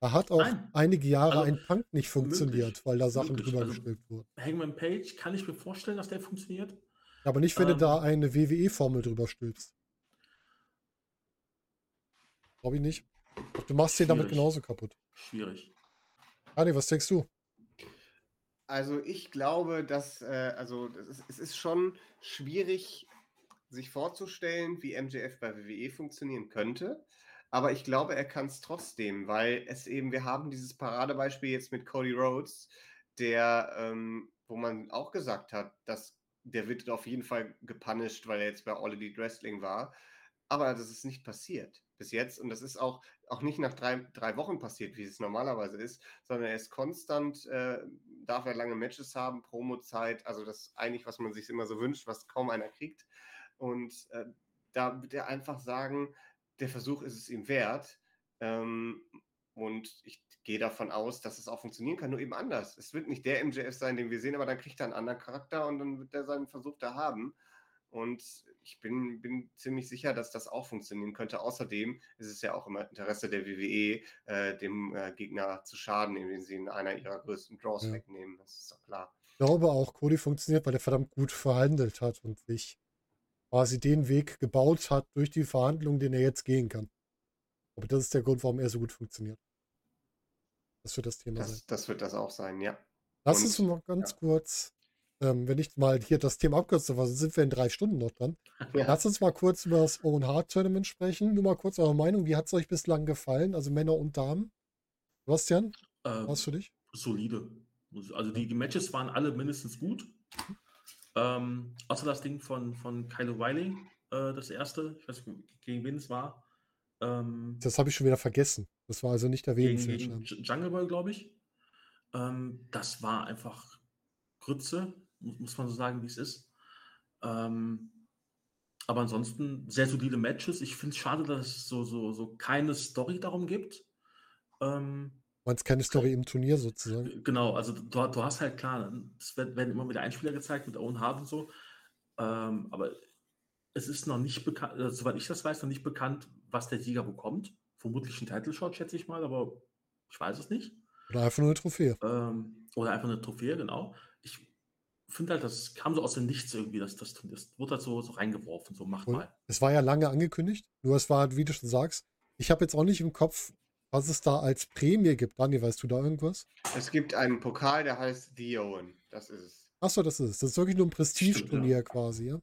Da hat auch Nein. einige Jahre Also, ein Punk nicht funktioniert, möglich, weil da Sachen möglich. drüber Also, gestülpt wurden. Hangman Page kann ich mir vorstellen, dass der funktioniert. Aber nicht, wenn du ähm, da eine WWE-Formel drüber stülpst. Glaube ich nicht. Du machst den damit genauso kaputt. Schwierig. Adi, was denkst du? Also ich glaube, dass, äh, also das es ist schon schwierig, sich vorzustellen, wie MJF bei WWE funktionieren könnte. Aber ich glaube, er kann es trotzdem, weil es eben, wir haben dieses Paradebeispiel jetzt mit Cody Rhodes, der, ähm, wo man auch gesagt hat, dass der wird auf jeden Fall gepunished, weil er jetzt bei All Elite Wrestling war. Aber das ist nicht passiert bis jetzt. Und das ist auch, auch nicht nach drei, drei Wochen passiert, wie es normalerweise ist, sondern er ist konstant, äh, darf er lange Matches haben, Promo-Zeit, also das eigentlich, was man sich immer so wünscht, was kaum einer kriegt. Und äh, da wird er einfach sagen, der Versuch ist es ihm wert. Ähm, und ich gehe davon aus, dass es auch funktionieren kann, nur eben anders. Es wird nicht der MJF sein, den wir sehen, aber dann kriegt er einen anderen Charakter und dann wird er seinen Versuch da haben. Und ich bin, bin ziemlich sicher, dass das auch funktionieren könnte. Außerdem ist es ja auch im Interesse der WWE, äh, dem äh, Gegner zu schaden, indem sie ihn einer ihrer größten Draws Ja. wegnehmen. Das ist doch klar. Ich glaube auch, Cody funktioniert, weil er verdammt gut verhandelt hat und sich quasi den Weg gebaut hat durch die Verhandlungen, den er jetzt gehen kann. Aber das ist der Grund, warum er so gut funktioniert. Das wird das Thema sein. Das, das wird das auch sein, ja. Lass und- uns noch ganz ja. kurz, ähm, wenn ich mal hier das Thema abkürze, was sind wir in drei Stunden noch dran? ja. Lass uns mal kurz über das Owen Hart Tournament sprechen. Nur mal kurz eure Meinung. Wie hat es euch bislang gefallen? Also Männer und Damen? Sebastian, Ähm, was für dich? solide. Also die, die Matches waren alle mindestens gut. Ähm, außer das Ding von, von Kyle O'Reilly, äh, das erste, ich weiß nicht, gegen wen es war. Ähm, Das habe ich schon wieder vergessen. Das war also nicht gegen, erwähnenswert. gegen. J- Jungle Boy, glaube ich. Ähm, das war einfach Grütze, muss man so sagen, wie es ist. Ähm, aber ansonsten sehr solide Matches. Ich finde es schade, dass es so, so, so keine Story darum gibt. Ähm, Meinst keine Story im Turnier sozusagen? Genau, also du, du hast halt klar, es wird- werden immer wieder Einspieler gezeigt mit Owen Hart und so, ähm, aber es ist noch nicht bekannt, äh, soweit ich das weiß, noch nicht bekannt, was der Sieger bekommt. Vermutlich ein Title Shot, schätze ich mal, aber ich weiß es nicht. Oder einfach nur eine Trophäe? Ähm, oder einfach eine Trophäe, genau. Ich finde halt, das kam so aus dem Nichts irgendwie. Das, das, das wurde halt so, so reingeworfen, so macht Und mal. es war ja lange angekündigt, nur es war, wie du schon sagst, ich habe jetzt auch nicht im Kopf, was es da als Prämie gibt. Daniel, weißt du da irgendwas? Es gibt einen Pokal, der heißt The Owen. Das ist es. Achso, das ist es. Das ist wirklich nur ein Prestigeturnier ja. quasi, ja.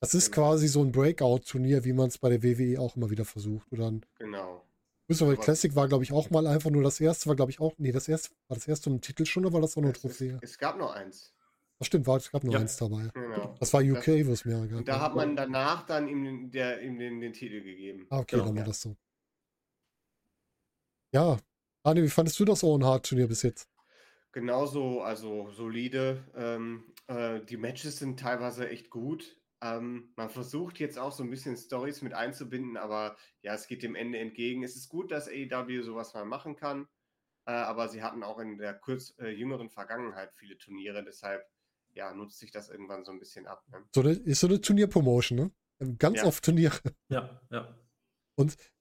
Das ist Genau. quasi so ein Breakout-Turnier, wie man es bei der WWE auch immer wieder versucht. Oder ein Genau. Cruiserweight Aber- Classic war, glaube ich, auch mal einfach nur das erste, war, glaube ich, auch. Nee, das erste war das erste um Titel schon, oder war das auch nur es, Trophäe? es gab noch eins. Ach, stimmt, war, es gab nur Ja. eins dabei. Genau. Das war UK, wo es mehrere gab. Und da hat man danach dann ihm, den- der, ihm den, den Titel gegeben. Ah, okay, Genau, dann war ja. das so. Ja. Daniel, wie fandest du das Owen Hart Turnier bis jetzt? Genauso, also solide. Ähm, äh, die Matches sind teilweise echt gut. Ähm, man versucht jetzt auch so ein bisschen Stories mit einzubinden, aber ja, es geht dem Ende entgegen. Es ist gut, dass AEW sowas mal machen kann, äh, aber sie hatten auch in der kurz äh, jüngeren Vergangenheit viele Turniere, deshalb ja, nutzt sich das irgendwann so ein bisschen ab. Ne? So eine, ist so eine Turnierpromotion, ne? Ähm, Ganz Ja. oft Turniere. [LAUGHS] Ja, ja.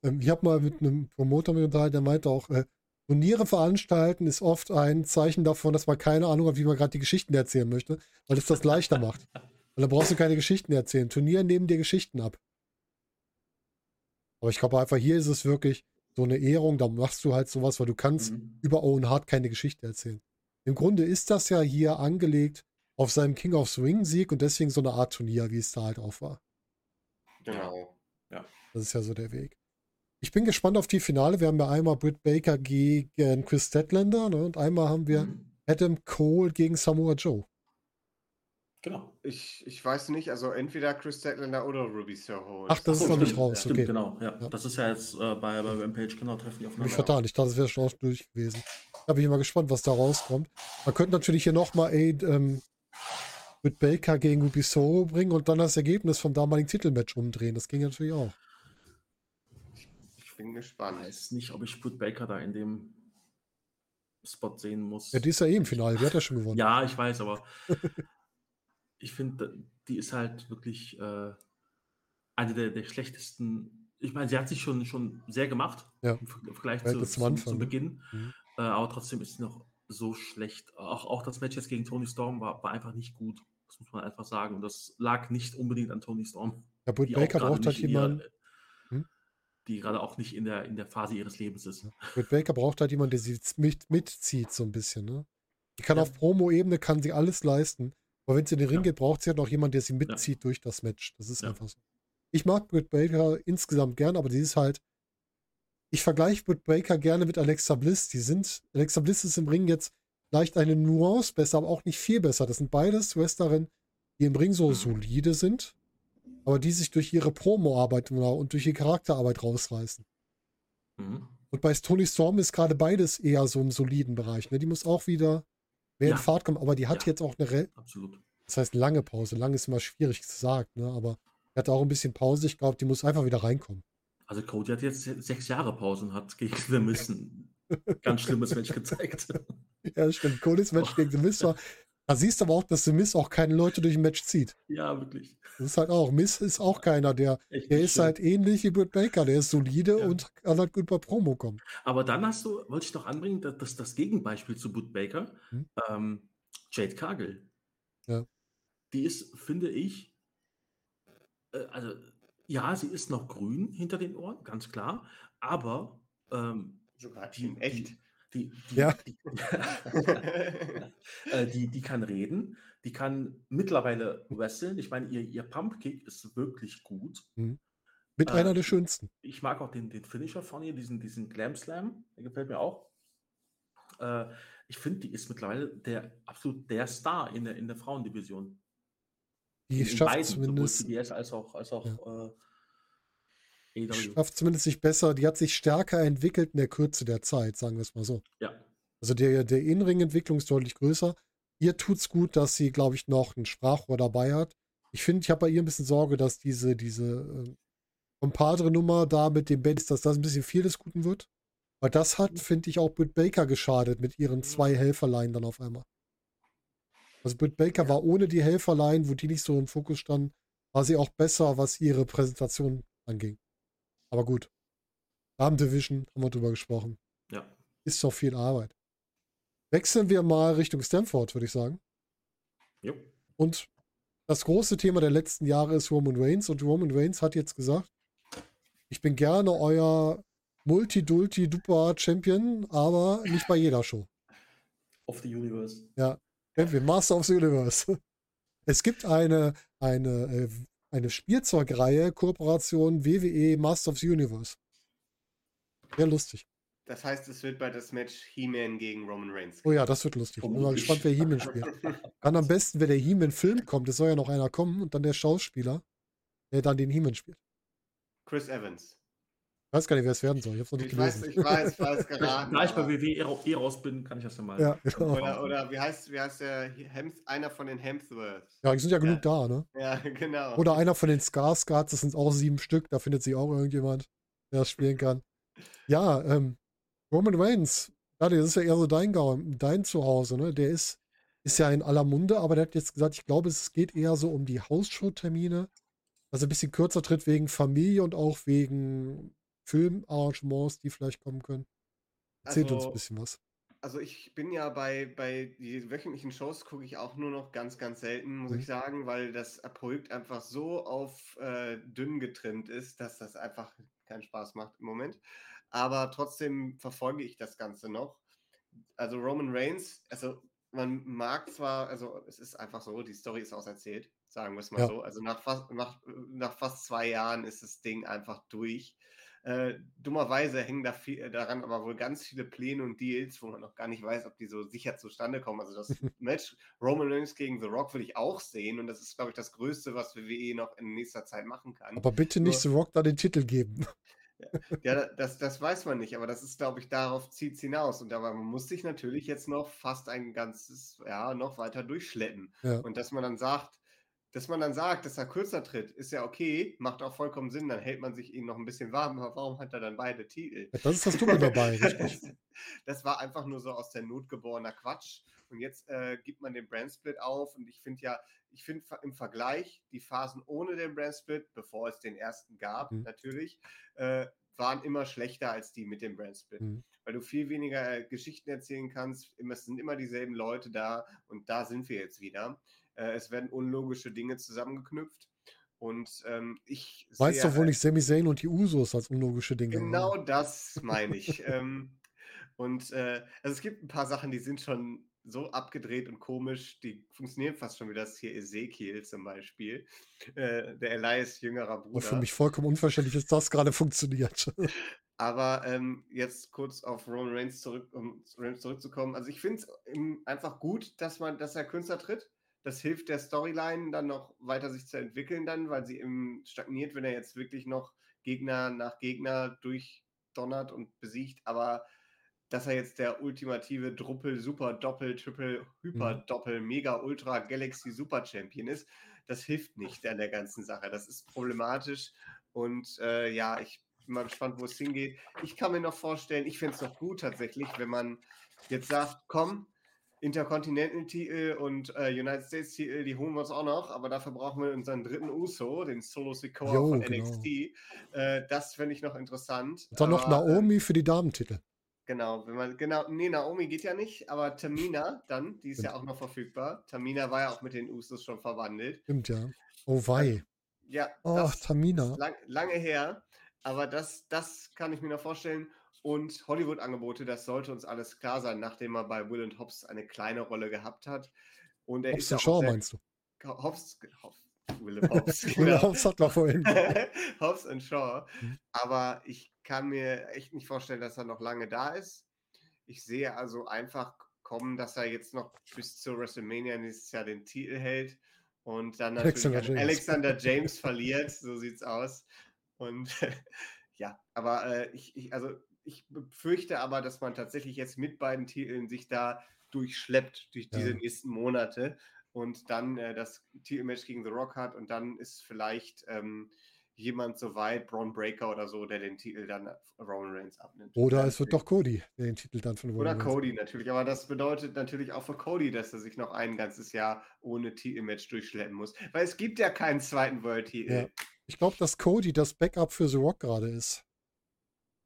Ähm, ich habe mal mit einem Promoter mit unterhalten, der meinte auch, äh, Turniere veranstalten ist oft ein Zeichen davon, dass man keine Ahnung hat, wie man gerade die Geschichten erzählen möchte, weil es das [LAUGHS] leichter macht. Weil da brauchst du keine Geschichten erzählen. Turniere nehmen dir Geschichten ab. Aber ich glaube einfach, hier ist es wirklich so eine Ehrung, da machst du halt sowas, weil du kannst Mhm. über Owen Hart keine Geschichte erzählen. Im Grunde ist das ja hier angelegt auf seinem King of Swing Sieg und deswegen so eine Art Turnier, wie es da halt auch war. Genau. Das ist ja so der Weg. Ich bin gespannt auf die Finale. Wir haben ja einmal Britt Baker gegen Chris Statlander ne? und einmal haben wir Mhm. Adam Cole gegen Samoa Joe. Genau. Ich, ich weiß nicht, also entweder Chris Statlander oder Ruby Soho. Ach, das ist noch nicht raus, Stimmt, okay. genau. Ja. Ja. Das ist ja jetzt äh, bei, bei Rampage, genau, treffen die Hab ich aufeinander. vertan. Ich dachte, das wäre schon auch durch gewesen. Da bin ich mal gespannt, was da rauskommt. Man könnte natürlich hier nochmal ähm, Britt Baker gegen Ruby Soho bringen und dann das Ergebnis vom damaligen Titelmatch umdrehen. Das ging natürlich auch. Ich bin Ich gespannt. weiß nicht, ob ich Britt Baker da in dem Spot sehen muss. Ja, die ist ja eh im Finale. Die hat ja schon gewonnen. Ja, ich weiß, aber [LAUGHS] ich finde, die ist halt wirklich äh, eine der, der schlechtesten. Ich meine, sie hat sich schon, schon sehr gemacht Ja. im Ver- im Vergleich Ja, zu, zum zu, Anfang, zu ne? Beginn. Mhm. Äh, aber trotzdem ist sie noch so schlecht. Auch, auch das Match jetzt gegen Tony Storm war, war einfach nicht gut. Das muss man einfach sagen. Und das lag nicht unbedingt an Tony Storm. Ja, Britt Baker braucht halt ihrer- jemanden. Hm? Die gerade auch nicht in der, in der Phase ihres Lebens ist. Britt Baker braucht halt jemanden, der sie mit, mitzieht, so ein bisschen. Ne? Die kann Ja. auf Promo-Ebene, kann sie alles leisten. Aber wenn sie in den Ring Ja. geht, braucht sie halt auch jemanden, der sie mitzieht durch das Match. Das ist einfach so. Ich mag Britt Baker insgesamt gern, aber die ist halt. Ich vergleiche Britt Baker gerne mit Alexa Bliss. Die sind. Alexa Bliss ist im Ring jetzt vielleicht eine Nuance besser, aber auch nicht viel besser. Das sind beides Wrestlerinnen, die im Ring so Mhm. solide sind, aber die sich durch ihre Promo-Arbeit und durch ihre Charakterarbeit rausreißen. Mhm. Und bei Tony Storm ist gerade beides eher so im soliden Bereich. Ne? Die muss auch wieder mehr in Ja. Fahrt kommen, aber die hat Ja. jetzt auch eine, Re Absolut. das heißt lange Pause. Lang ist immer schwierig gesagt, ne? aber die hat auch ein bisschen Pause. Ich glaube, die muss einfach wieder reinkommen. Also Cody hat jetzt se- sechs Jahre Pause und hat gegen The Miz ein [LAUGHS] ganz schlimmes Match gezeigt. [LAUGHS] [LAUGHS] Ja, stimmt. Codys Match gegen The Miz war. [LAUGHS] Da siehst du aber auch, dass The Miz auch keine Leute durch ein Match zieht. ja, wirklich. Das ist halt auch. Miz ist auch keiner, der, Echt der ist schön. halt ähnlich wie Britt Baker. Der ist solide Ja. und kann halt gut bei Promo kommen. Aber dann hast du, wollte ich noch anbringen, dass das, das Gegenbeispiel zu Bud Baker, Hm. ähm, Jade Cargill. Ja. Die ist, finde ich, äh, also ja, sie ist noch grün hinter den Ohren, ganz klar, aber ähm, Sogar die, in echt. Die, die, Ja. die, [LAUGHS] äh, die, die kann reden, die kann mittlerweile wresteln. Ich meine, ihr, ihr Pumpkick ist wirklich gut. Mit Äh, einer der schönsten. Ich mag auch den, den Finisher von ihr, diesen, diesen Glam Slam. Der gefällt mir auch. Äh, ich finde, die ist mittlerweile der absolut der Star in der, in der Frauendivision. Die schafft beiden, sowohl zumindest. CBS als auch, als auch äh, AEW. Schafft zumindest sich besser, die hat sich stärker entwickelt in der Kürze der Zeit, sagen wir es mal so. Ja, Also der, der Innenring-Entwicklung ist deutlich größer. Ihr tut's gut, dass sie, glaube ich, noch ein Sprachrohr dabei hat. Ich finde, ich habe bei ihr ein bisschen Sorge, dass diese, diese äh, Compadre-Nummer da mit dem Base, dass das ein bisschen viel des Guten wird. Weil das hat, finde ich, auch Britt Baker geschadet mit ihren zwei Helferlein dann auf einmal. Also Britt Baker war ohne die Helferlein, wo die nicht so im Fokus standen, war sie auch besser, was ihre Präsentation anging. Aber gut. Damen Division, haben wir drüber gesprochen. ja. Ist doch viel Arbeit. Wechseln wir mal Richtung Stanford, würde ich sagen. Jo. Und das große Thema der letzten Jahre ist Roman Reigns und Roman Reigns hat jetzt gesagt, ich bin gerne euer Multi-Dulti-Duper-Champion, aber nicht bei jeder Show. Of the Universe. Ja, Champion, Master of the Universe. [LAUGHS] Es gibt eine, eine, äh, eine Spielzeugreihe, Kooperation WWE Master of the Universe. Sehr lustig. Das heißt, es wird bald das Match He-Man gegen Roman Reigns. Oh ja, das wird lustig. Ich bin mal gespannt, wer He-Man [LAUGHS] spielt. Dann am besten, wenn der He-Man-Film kommt, es soll ja noch einer kommen und dann der Schauspieler, der dann den He-Man spielt. Chris Evans. Ich weiß gar nicht, wer es werden soll. Ich habe es noch nicht Ich weiß, gelesen. ich weiß, ich weiß geraten. Da ich bei WWE raus bin, kann ich das ja mal. Ja, genau. Oder, oder wie heißt, wie heißt der Hems, einer von den Hemsworths? Ja, die sind ja genug da, ne? Ja, [LAUGHS] genau. Oder einer von den Skarsgårds, das sind auch sieben Stück, da findet sich auch irgendjemand, der das spielen kann. Ja, ähm, Roman Reigns, das ist ja eher so dein Gaum, dein Zuhause, ne? Der ist, ist ja in aller Munde, aber der hat jetzt gesagt, ich glaube, es geht eher so um die Hausshow-Termine, er ein bisschen kürzer tritt wegen Familie und auch wegen Filmarrangements, die vielleicht kommen können. Erzählt uns ein Also- bisschen was. Also ich bin ja bei, bei die wöchentlichen Shows gucke ich auch nur noch ganz, ganz selten, muss Mhm. ich sagen, weil das Projekt einfach so auf äh, dünn getrimmt ist, dass das einfach keinen Spaß macht im Moment. Aber trotzdem verfolge ich das Ganze noch. Also Roman Reigns, also man mag zwar, also es ist einfach so, die Story ist auserzählt, sagen wir es mal Ja. so. Also nach fast, nach, nach fast zwei Jahren ist das Ding einfach durch. Äh, dummerweise hängen da viel, daran aber wohl ganz viele Pläne und Deals, wo man noch gar nicht weiß, ob die so sicher zustande kommen. Also das [LAUGHS] Match Roman Reigns gegen The Rock will ich auch sehen und das ist, glaube ich, das Größte, was WWE noch in nächster Zeit machen kann. Aber bitte nicht The Rock da den Titel geben. Ja, das, das weiß man nicht, aber das ist, glaube ich, darauf zieht es hinaus. Und man muss sich natürlich jetzt noch fast ein ganzes Jahr noch weiter durchschleppen. Ja. Und dass man dann sagt, dass man dann sagt, dass er kürzer tritt, ist ja okay, macht auch vollkommen Sinn, dann hält man sich ihn noch ein bisschen warm. Aber warum hat er dann beide Titel? Ja, das ist das Dumme dabei, [LAUGHS] richtig. Das, das war einfach nur so aus der Not geborener Quatsch. Und jetzt äh, gibt man den Brandsplit auf. Und ich finde ja, ich finde im Vergleich die Phasen ohne den Brandsplit, bevor es den ersten gab, Mhm. natürlich, äh, waren immer schlechter als die mit dem Brandsplit. Mhm. Weil du viel weniger äh, Geschichten erzählen kannst. Immer, es sind immer dieselben Leute da. Und da sind wir jetzt wieder. Äh, es werden unlogische Dinge zusammengeknüpft. Und ähm, ich Weißt sehe- doch wohl nicht Sami Zayn und die Usos als unlogische Dinge. Genau das meine ich. [LAUGHS] ähm, und äh, also es gibt ein paar Sachen, die sind schon so abgedreht und komisch, die funktionieren fast schon wie das hier Ezekiel zum Beispiel, äh, der Elias jüngerer Und Bruder. für mich vollkommen unverständlich, dass das gerade [LAUGHS] funktioniert. Aber ähm, jetzt kurz auf Roman Reigns zurück, um Reigns zurückzukommen. Also ich finde es einfach gut, dass man, dass er Künstler tritt. Das hilft der Storyline dann noch weiter sich zu entwickeln dann, weil sie eben stagniert, wenn er jetzt wirklich noch Gegner nach Gegner durchdonnert und besiegt. Aber dass er jetzt der ultimative Druppel, Super, Doppel, Triple, Hyper, Mhm. Doppel, Mega, Ultra, Galaxy, Super Champion ist, das hilft nicht an der ganzen Sache. Das ist problematisch. Und äh, ja, ich bin mal gespannt, wo es hingeht. Ich kann mir noch vorstellen, ich finde es doch gut tatsächlich, wenn man jetzt sagt, komm, Intercontinental-Titel und äh, United States-Titel, die holen wir uns auch noch, aber dafür brauchen wir unseren dritten Uso, den Solo Sikoa von genau. NXT. Äh, das fände ich noch interessant. Und dann noch aber, äh, Naomi für die Damentitel. Genau, wenn man, genau, nee, Naomi geht ja nicht, aber Tamina dann, die ist ja auch noch verfügbar. Tamina war ja auch mit den Usos schon verwandelt. Stimmt, ja. Oh wei. Ja, Oh, Tamina. lang, lange her, aber das, das kann ich mir noch vorstellen. Und Hollywood-Angebote, das sollte uns alles klar sein, nachdem er bei Will und Hobbs eine kleine Rolle gehabt hat. Und er Hobbs ist ja Shaw meinst du? Hobbs, Hobbs, Will Hobbs, [LAUGHS] Will genau. Hobbs hat man vorhin. [LAUGHS] Hobbs und Shaw. Mhm. Aber ich kann mir echt nicht vorstellen, dass er noch lange da ist. Ich sehe also einfach kommen, dass er jetzt noch bis zur WrestleMania nächstes Jahr den Titel hält und dann natürlich Alexander an James. Alexander James verliert. So sieht's aus. Und [LAUGHS] ja, aber äh, ich, ich, also ich befürchte aber, dass man tatsächlich jetzt mit beiden Titeln sich da durchschleppt durch Ja. diese nächsten Monate und dann äh, das Titelmatch gegen The Rock hat und dann ist vielleicht ähm, jemand so weit, Braun Breaker oder so, der den Titel dann Roman Reigns abnimmt. Oder es wird doch Cody, der den Titel dann von oder Roman Reigns- Cody natürlich, aber das bedeutet natürlich auch für Cody, dass er sich noch ein ganzes Jahr ohne Titelmatch durchschleppen muss. Weil es gibt ja keinen zweiten World-Titel. Ja. Ich glaube, dass Cody das Backup für The Rock gerade ist.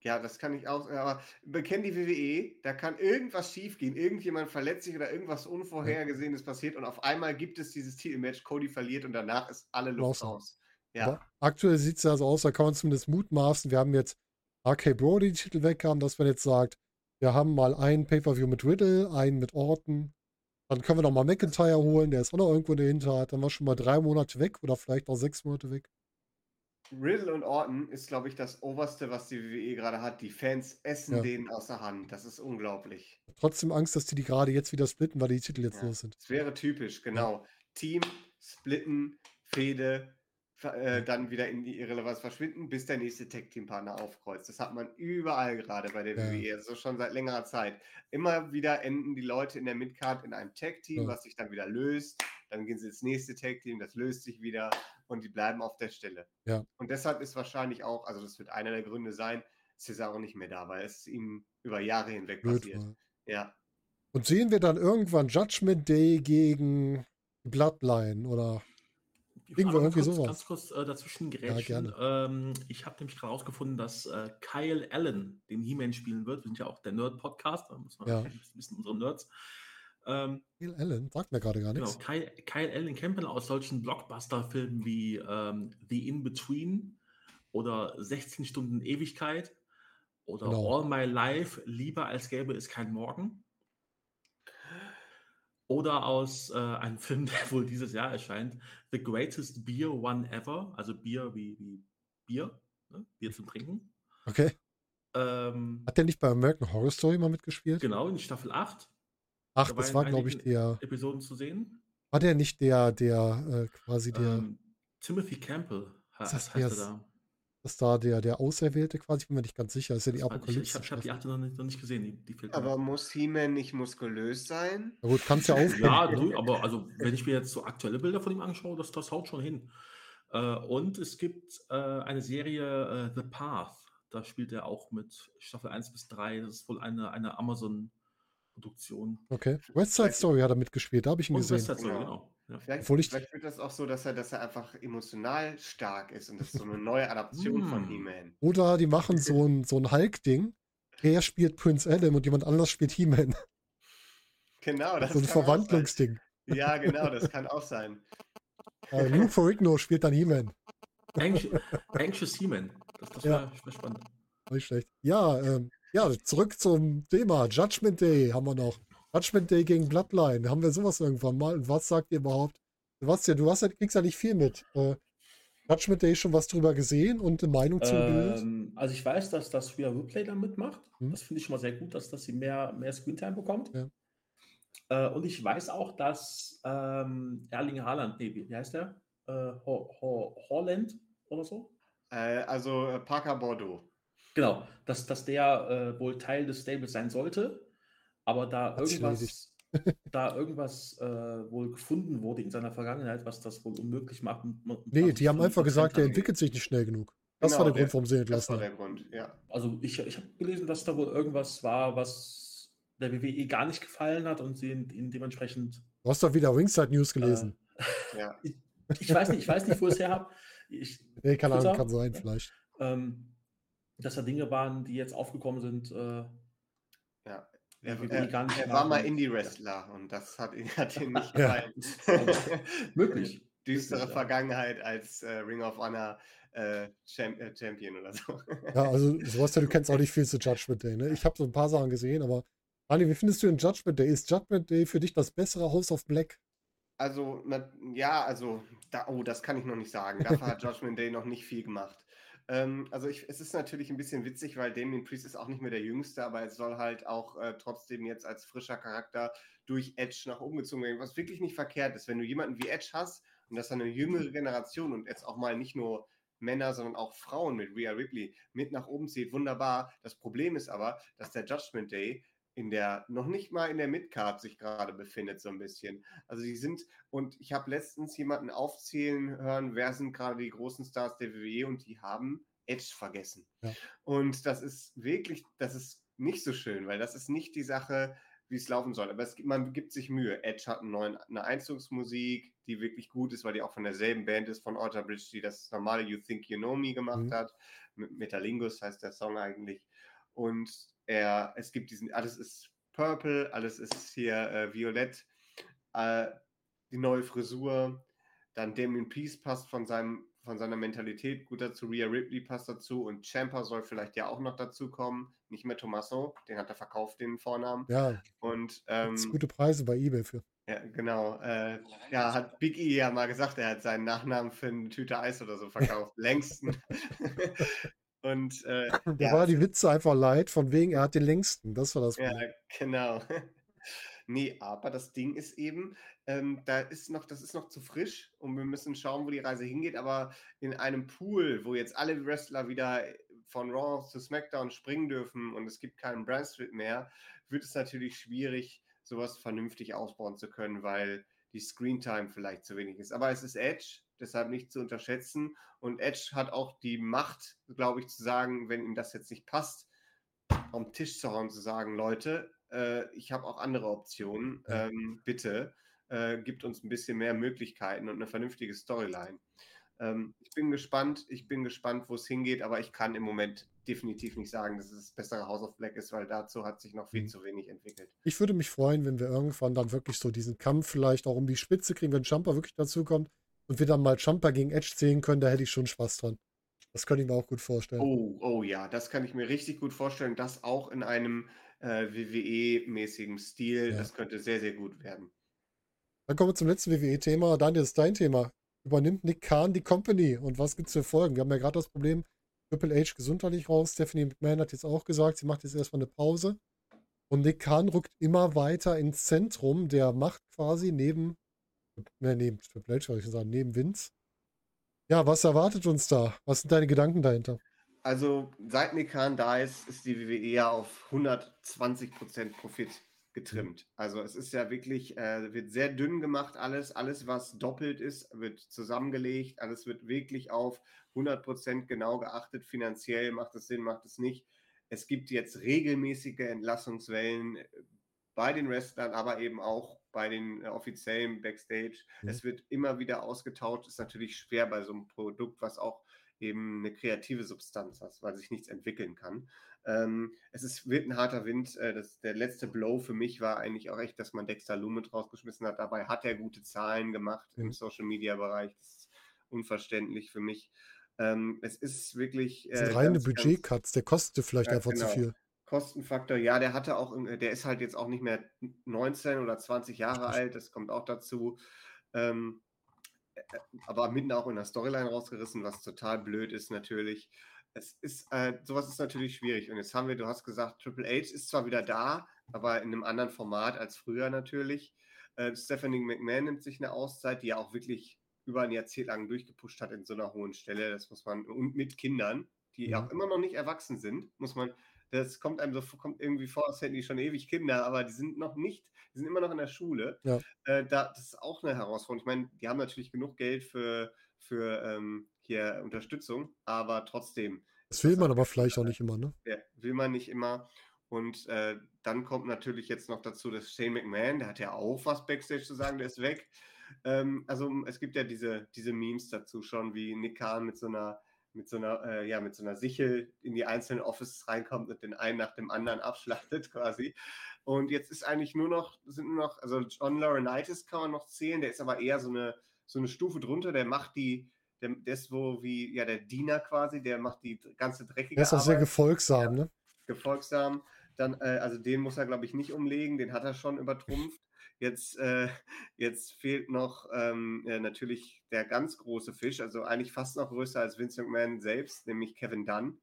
Ja, das kann ich auch, aber bekenn die WWE, da kann irgendwas schiefgehen, irgendjemand verletzt sich oder irgendwas Unvorhergesehenes passiert und auf einmal gibt es dieses Titelmatch, Cody verliert und danach ist alle Luft raus. Ja, Aber aktuell sieht es ja so aus, da kann man zumindest mutmaßen. Wir haben jetzt RK Brody die Titel weghaben, dass man jetzt sagt, wir haben mal einen Pay-Per-View mit Riddle, einen mit Orton. Dann können wir noch mal McIntyre holen, der ist auch noch irgendwo in der Hinterhalt. Dann war schon mal drei Monate weg oder vielleicht auch sechs Monate weg. Riddle und Orton ist, glaube ich, das Oberste, was die WWE gerade hat. Die Fans essen Ja. denen aus der Hand. Das ist unglaublich. Trotzdem Angst, dass die die gerade jetzt wieder splitten, weil die Titel jetzt Ja. los sind. Es wäre typisch, genau. Team, splitten, Fehde, äh, dann wieder in die Irrelevanz verschwinden, bis der nächste Tag-Team-Partner aufkreuzt. Das hat man überall gerade bei der Ja. WWE, also schon seit längerer Zeit. Immer wieder enden die Leute in der Midcard in einem Tag-Team, Ja. was sich dann wieder löst. Dann gehen sie ins nächste Tag-Team, das löst sich wieder und die bleiben auf der Stelle. Ja. Und deshalb ist wahrscheinlich auch, also das wird einer der Gründe sein, Cesaro nicht mehr da, weil es ihm über Jahre hinweg Blöd passiert. war. Ja. Und sehen wir dann irgendwann Judgment Day gegen Bloodline oder Ich Irgendwo irgendwie kurz, sowas. Ganz kurz äh, dazwischen gerätschen. gerne. ähm, ich habe nämlich gerade herausgefunden, dass äh, Kyle Allen den He-Man spielen wird. Wir sind ja auch der Nerd-Podcast, da muss man Ja. ein bisschen unsere Nerds. Ähm, Neil Allen? Sagt mir gerade gar genau, nichts. Kyle, Kyle Allen man aus solchen Blockbuster-Filmen wie ähm, The In-Between oder 16 Stunden Ewigkeit oder Genau. All My Life, lieber als gäbe es kein Morgen. Oder aus äh, einem [LAUGHS] Film, der wohl dieses Jahr erscheint, The Greatest Beer One Ever, also Bier wie, wie Bier, ne? Bier zum Trinken. Okay. Ähm, Hat der nicht bei American Horror Story mal mitgespielt? genau, in Staffel 8 Ach, da das war glaube ich, der. Episoden zu sehen. War der nicht der, der äh, quasi der, Ähm, Timothy Campbell he- Ist das heißt er da. das da der, der Auserwählte quasi? Ich bin mir nicht ganz sicher. Das ist ja die Das war- Ich, Apokalypse. ich habe hab die 8 noch nicht, noch nicht gesehen, die, die fehlt mir. Aber muss He-Man nicht muskulös sein? Na gut, kannst ja aufkommen. Ja, du, aber also wenn ich mir jetzt so aktuelle Bilder von ihm anschaue, das, das haut schon hin. Äh, und es gibt äh, eine Serie äh, The Path. Da spielt er auch mit Staffel 1 bis 3. Das ist wohl eine, eine Amazon-Produktion. Okay. West Side Story hat er mitgespielt, da habe ich ihn Und gesehen. West Side Story, Genau. genau. Ja. Vielleicht, ich- vielleicht wird das auch so, dass er, dass er einfach emotional stark ist und das ist so eine [LAUGHS] neue Adaption von Hm. He-Man. Oder die machen so ein, so ein Hulk-Ding. Er spielt Prince Adam und jemand anders spielt He-Man. Genau, das So ein Verwandlungsding. Ja, genau, das [LAUGHS] kann auch sein. Äh, Lou Ferrigno spielt dann He-Man. Anxious, [LAUGHS] Anxious He-Man. Das, das Ja. wäre wär spannend. Nicht schlecht. Ja, ähm, ja, zurück zum Thema. Judgment Day haben wir noch. Judgment Day gegen Bloodline. Haben wir sowas irgendwann mal? Und was sagt ihr überhaupt? Sebastian, du hast ja, kriegst ja nicht viel mit. Äh, Judgment Day schon was drüber gesehen und eine Meinung zu? Ähm, also ich weiß, dass das Rhea Ripley da mitmacht. Hm. Das finde ich schon mal sehr gut, dass, dass sie mehr, mehr Screentime bekommt. Ja. Äh, und ich weiß auch, dass ähm, Erling Haaland, nee, wie, wie heißt der? Äh, Ho Ho Holland oder so? Äh, also äh, Parker Bordeaux. Genau, dass, dass der äh, wohl Teil des Stables sein sollte, aber da Hat irgendwas, da irgendwas äh, wohl gefunden wurde in seiner Vergangenheit, was das wohl unmöglich macht. Nee, die haben einfach gesagt, der entwickelt sich nicht schnell genug. Das Genau, war der der- Grund, warum sie ihn Das entlassen war haben. der Grund, ja. Also ich, ich habe gelesen, dass da wohl irgendwas war, was der WWE gar nicht gefallen hat und sie ihn, dementsprechend. Du hast doch wieder Ringside News gelesen. ja. [LAUGHS] Ich weiß nicht, ich weiß nicht, wo ich es her habe. Ich, nee, keine Ahnung, kann sein, vielleicht. ähm, dass da Dinge waren, die jetzt aufgekommen sind. Äh, ja. Er, er, er war mal Indie-Wrestler und das hat, ihn- hat ihm nicht Ja. gefallen. [LAUGHS] möglich. [LAUGHS] Düstere Möglich, ja. Vergangenheit als äh, Ring of Honor äh, Champ äh, Champion oder so. [LAUGHS] Ja, also Sebastian, du kennst auch nicht viel zu Judgment Day. Ne? Ich habe so ein paar Sachen gesehen, aber Anni, wie findest du den Judgment Day? Ist Judgment Day für dich das bessere House of Black? Also, na, ja, also, da, oh, das kann ich noch nicht sagen. Dafür hat Judgment Day noch nicht viel gemacht. Ähm, also, ich, es ist natürlich ein bisschen witzig, weil Damien Priest ist auch nicht mehr der Jüngste, aber es soll halt auch äh, trotzdem jetzt als frischer Charakter durch Edge nach oben gezogen werden, was wirklich nicht verkehrt ist. Wenn du jemanden wie Edge hast und das eine jüngere Generation und jetzt auch mal nicht nur Männer, sondern auch Frauen mit Rhea Ripley mit nach oben zieht, wunderbar. Das Problem ist aber, dass der Judgment Day in der, noch nicht mal in der Midcard sich gerade befindet, so ein bisschen. Also die sind, und ich habe letztens jemanden aufzählen hören, wer sind gerade die großen Stars der WWE und die haben Edge vergessen. Ja. Und das ist wirklich, das ist nicht so schön, weil das ist nicht die Sache, wie es laufen soll. Aber es, gibt- man gibt sich Mühe. Edge hat einen neuen, eine Einzugsmusik, die wirklich gut ist, weil die auch von derselben Band ist, von Alter Bridge, die das normale You Think You Know Me gemacht Mhm. hat. Mit Metalingus heißt der Song eigentlich. und er, es gibt diesen, alles ist purple, alles ist hier äh, violett, äh, die neue Frisur, dann Damien Peace passt von seinem von seiner Mentalität gut dazu. Rhea Ripley passt dazu und Champa soll vielleicht ja auch noch dazu kommen. Nicht mehr Tommaso, den hat er verkauft, den Vornamen. Ja. Und ähm, gute Preise bei eBay für. Ja, genau. Äh, ja, hat Big E ja mal gesagt, er hat seinen Nachnamen für eine Tüte Eis oder so verkauft. Längsten. [LAUGHS] [LAUGHS] und äh, [LAUGHS] da ja, war die Witze einfach leid, von wegen, er hat den längsten. Das war das. ja, Problem. genau. [LAUGHS] Nee, aber das Ding ist eben, ähm, da ist noch, das ist noch zu frisch und wir müssen schauen, wo die Reise hingeht. Aber in einem Pool, wo jetzt alle Wrestler wieder von Raw zu SmackDown springen dürfen und es gibt keinen Brandsplit mehr, wird es natürlich schwierig, sowas vernünftig ausbauen zu können, weil die Screentime vielleicht zu wenig ist. Aber es ist Edge, deshalb nicht zu unterschätzen. Und Edge hat auch die Macht, glaube ich, zu sagen, wenn ihm das jetzt nicht passt, am Tisch zu hauen, zu sagen, Leute, äh, ich habe auch andere Optionen. Ähm, bitte äh, gibt uns ein bisschen mehr Möglichkeiten und eine vernünftige Storyline. Ähm, ich bin gespannt, ich bin gespannt, wo es hingeht, aber ich kann im Moment definitiv nicht sagen, dass es das bessere House of Black ist, weil dazu hat sich noch viel Mhm. zu wenig entwickelt. Ich würde mich freuen, wenn wir irgendwann dann wirklich so diesen Kampf vielleicht auch um die Spitze kriegen, wenn Jumper wirklich dazu kommt und wir dann mal Jumper gegen Edge sehen können, da hätte ich schon Spaß dran. Das könnte ich mir auch gut vorstellen. Oh, oh ja, das kann ich mir richtig gut vorstellen. Das auch in einem äh, WWE-mäßigen Stil. Ja. Das könnte sehr, sehr gut werden. Dann kommen wir zum letzten WWE-Thema. Daniel, das ist dein Thema. Übernimmt Nick Khan die Company und was gibt es für Folgen? Wir haben ja gerade das Problem, Triple H gesundheitlich raus. Stephanie McMahon hat jetzt auch gesagt, sie macht jetzt erstmal eine Pause. Und Nick Khan rückt immer weiter ins Zentrum der Macht quasi neben, ne, neben Triple H, ich sagen, neben Vince. Ja, was erwartet uns da? Was sind deine Gedanken dahinter? Also, seit Khan da ist, ist die WWE ja auf 120% Profit getrimmt. Also, es ist ja wirklich, äh, wird sehr dünn gemacht, alles. Alles, was doppelt ist, wird zusammengelegt. Alles wird wirklich auf 100% genau geachtet. Finanziell macht es Sinn, macht es nicht. Es gibt jetzt regelmäßige Entlassungswellen äh, bei den Wrestlern, aber eben auch bei den äh, offiziellen Backstage. Mhm. Es wird immer wieder ausgetauscht. Ist natürlich schwer bei so einem Produkt, was auch eben eine kreative Substanz hat, weil sich nichts entwickeln kann. Ähm, es ist, wird ein harter Wind. Äh, das, der letzte Blow für mich war eigentlich auch echt, dass man Dexter Lumet rausgeschmissen hat. Dabei hat er gute Zahlen gemacht Mhm. im Social-Media-Bereich. Das ist unverständlich für mich. Ähm, es ist wirklich. Äh, reine Budgetcuts, der kostet vielleicht Ja, einfach zu genau. viel. Kostenfaktor, ja, der hatte auch, der ist halt jetzt auch nicht mehr 19 oder 20 Jahre alt, das kommt auch dazu. Ähm, äh, aber mitten auch in der Storyline rausgerissen, was total blöd ist natürlich. Es ist, äh, sowas ist natürlich schwierig. Und jetzt haben wir, du hast gesagt, Triple H ist zwar wieder da, aber in einem anderen Format als früher natürlich. Äh, Stephanie McMahon nimmt sich eine Auszeit, die ja auch wirklich über ein Jahrzehnt lang durchgepusht hat in so einer hohen Stelle. Das muss man, und mit Kindern, die Mhm. auch immer noch nicht erwachsen sind, muss man, das kommt einem so kommt irgendwie vor, als hätten die schon ewig Kinder, aber die sind noch nicht, die sind immer noch in der Schule. Ja. Äh, da, das ist auch eine Herausforderung. Ich meine, die haben natürlich genug Geld für, für ähm, hier Unterstützung, aber trotzdem Das will man aber vielleicht auch nicht immer, ne? ja, will man nicht immer. Und äh, dann kommt natürlich jetzt noch dazu, dass Shane McMahon, der hat ja auch was Backstage zu sagen, der ist weg. Ähm, also es gibt ja diese, diese Memes dazu schon, wie Nick Khan mit so einer, mit so einer, äh, ja, mit so einer Sichel in die einzelnen Offices reinkommt und den einen nach dem anderen [LAUGHS] abschlachtet quasi. Und jetzt ist eigentlich nur noch, sind nur noch, also John Laurinaitis kann man noch zählen, der ist aber eher so eine, so eine Stufe drunter, der macht die, der, der ist wo wie, ja, der Diener quasi, der macht die ganze dreckige Der ist auch sehr Arbeit gefolgsam, ne? gefolgsam. Dann, äh, also den muss er, glaube ich, nicht umlegen, den hat er schon übertrumpft. Jetzt, äh, [LAUGHS] jetzt fehlt noch ähm, äh, natürlich der ganz große Fisch, also eigentlich fast noch größer als Vince McMahon selbst, nämlich Kevin Dunn.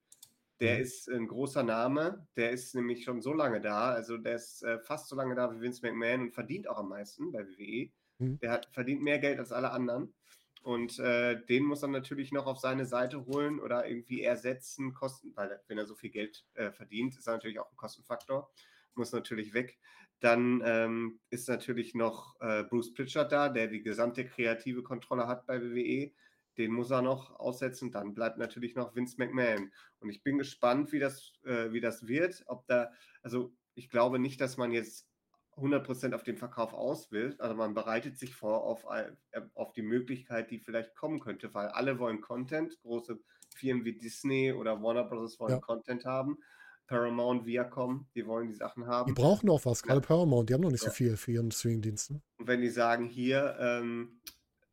Der Mhm. ist ein großer Name, der ist nämlich schon so lange da, also der ist äh, fast so lange da wie Vince McMahon und verdient auch am meisten bei WWE. Mhm. Der hat, verdient mehr Geld als alle anderen. Und äh, den muss er natürlich noch auf seine Seite holen oder irgendwie ersetzen, kosten, weil wenn er so viel Geld äh, verdient, ist er natürlich auch ein Kostenfaktor, muss natürlich weg. Dann ähm, ist natürlich noch äh, Bruce Pritchard da, der die gesamte kreative Kontrolle hat bei WWE. Den muss er noch aussetzen. Dann bleibt natürlich noch Vince McMahon. Und ich bin gespannt, wie das, äh, wie das wird. Ob da, also ich glaube nicht, dass man jetzt 100% auf den Verkauf aus will. Also man bereitet sich vor auf, äh, auf die Möglichkeit, die vielleicht kommen könnte, weil alle wollen Content. Große Firmen wie Disney oder Warner Bros. wollen Ja. Content haben. Paramount, Viacom, die wollen die Sachen haben. Die brauchen auch was, gerade Paramount, die haben noch nicht so viel für ihren Streaming-Diensten. Und wenn die sagen, hier, ähm,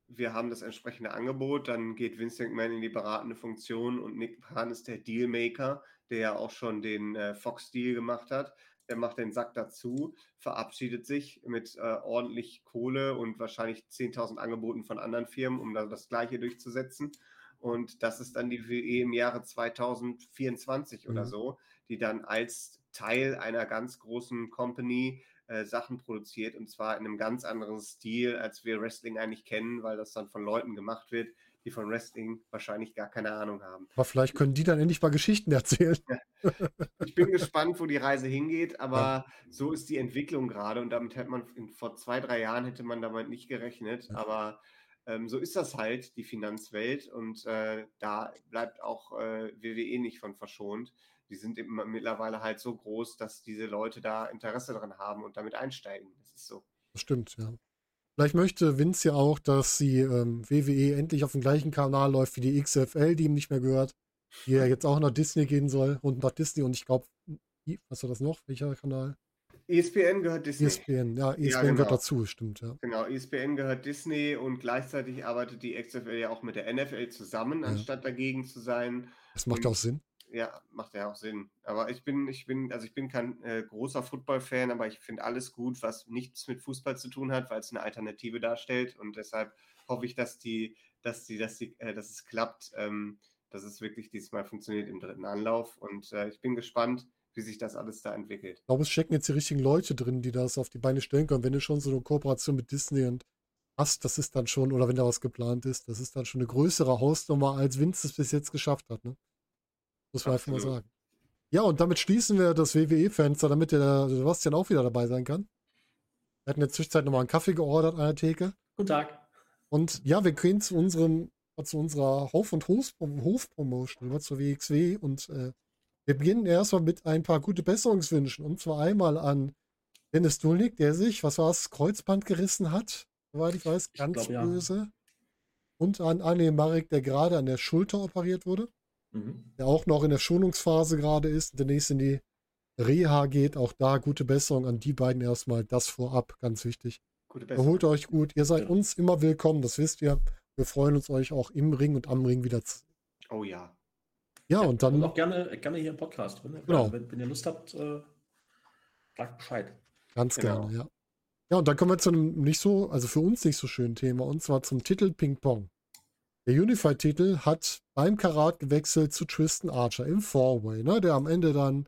wir haben das entsprechende Angebot, dann geht Vince McMahon in die beratende Funktion und Nick Khan ist der Dealmaker, der ja auch schon den äh, Fox-Deal gemacht hat. Der macht den Sack dazu, verabschiedet sich mit äh, ordentlich Kohle und wahrscheinlich 10.000 Angeboten von anderen Firmen, um da das Gleiche durchzusetzen. Und das ist dann die WE im Jahre 2024 mhm. oder so, die dann als Teil einer ganz großen Company äh, Sachen produziert und zwar in einem ganz anderen Stil, als wir Wrestling eigentlich kennen, weil das dann von Leuten gemacht wird, die von Wrestling wahrscheinlich gar keine Ahnung haben. Aber vielleicht können die dann endlich mal Geschichten erzählen. Ich bin gespannt, wo die Reise hingeht, aber ja. so ist die Entwicklung gerade und damit hätte man in, vor zwei, drei Jahren hätte man damit nicht gerechnet, ja. aber ähm, so ist das halt, die Finanzwelt und äh, da bleibt auch äh, WWE nicht von verschont. Die sind mittlerweile halt so groß, dass diese Leute da Interesse daran haben und damit einsteigen. Das ist so. Das stimmt, ja. Vielleicht möchte Vince ja auch, dass die ähm, WWE endlich auf dem gleichen Kanal läuft wie die XFL, die ihm nicht mehr gehört, die ja jetzt auch nach Disney gehen soll und nach Disney und ich glaube, was war das noch? Welcher Kanal? ESPN gehört Disney. ESPN, ja, ESPN ja, genau. gehört dazu, stimmt, ja. Genau, ESPN gehört Disney und gleichzeitig arbeitet die XFL ja auch mit der NFL zusammen, ja. anstatt dagegen zu sein. Das macht und, auch Sinn. Ja, macht ja auch Sinn. Aber ich bin, ich bin, also ich bin kein äh, großer Football-Fan, aber ich finde alles gut, was nichts mit Fußball zu tun hat, weil es eine Alternative darstellt. Und deshalb hoffe ich, dass die, dass die, dass die, äh, dass es klappt, ähm, dass es wirklich diesmal funktioniert im dritten Anlauf. Und äh, ich bin gespannt, wie sich das alles da entwickelt. Ich glaube, es stecken jetzt die richtigen Leute drin, die das auf die Beine stellen können. Wenn du schon so eine Kooperation mit Disney und hast, das ist dann schon, oder wenn da was geplant ist, das ist dann schon eine größere Hausnummer, als Vince es bis jetzt geschafft hat. Ne? Muss man einfach mal sagen. Ja, und damit schließen wir das WWE-Fenster, damit der Sebastian auch wieder dabei sein kann. Wir hatten in der Zwischenzeit nochmal einen Kaffee geordert an der Theke. Guten Tag. Und ja, wir gehen zu unserem, zu unserer Hof- und Hof-Promotion über zur WXW und äh, wir beginnen erstmal mit ein paar gute Besserungswünschen. Und zwar einmal an Dennis Dulnik, der sich, was war es, Kreuzband gerissen hat, soweit ich weiß, ganz ich glaub, böse. Ja. Und an Anne Marek, der gerade an der Schulter operiert wurde mhm. der auch noch in der Schonungsphase gerade ist, demnächst in die Reha geht. Auch da gute Besserung an die beiden erstmal. Das vorab, ganz wichtig. Erholt euch gut. Ihr seid ja. uns immer willkommen, das wisst ihr. Wir freuen uns, euch auch im Ring und am Ring wieder zu sehen. Oh ja. Ja, ja und dann. Und auch gerne, gerne hier im Podcast drin. Genau. Wenn, wenn, ihr Lust habt, äh, sagt Bescheid. Ganz genau. gerne, ja. Ja, und dann kommen wir zu einem nicht so, also für uns nicht so schönen Thema, und zwar zum Titel Ping Pong. Der Unified-Titel hat beim Karat gewechselt zu Tristan Archer im Four-Way, ne? der am Ende dann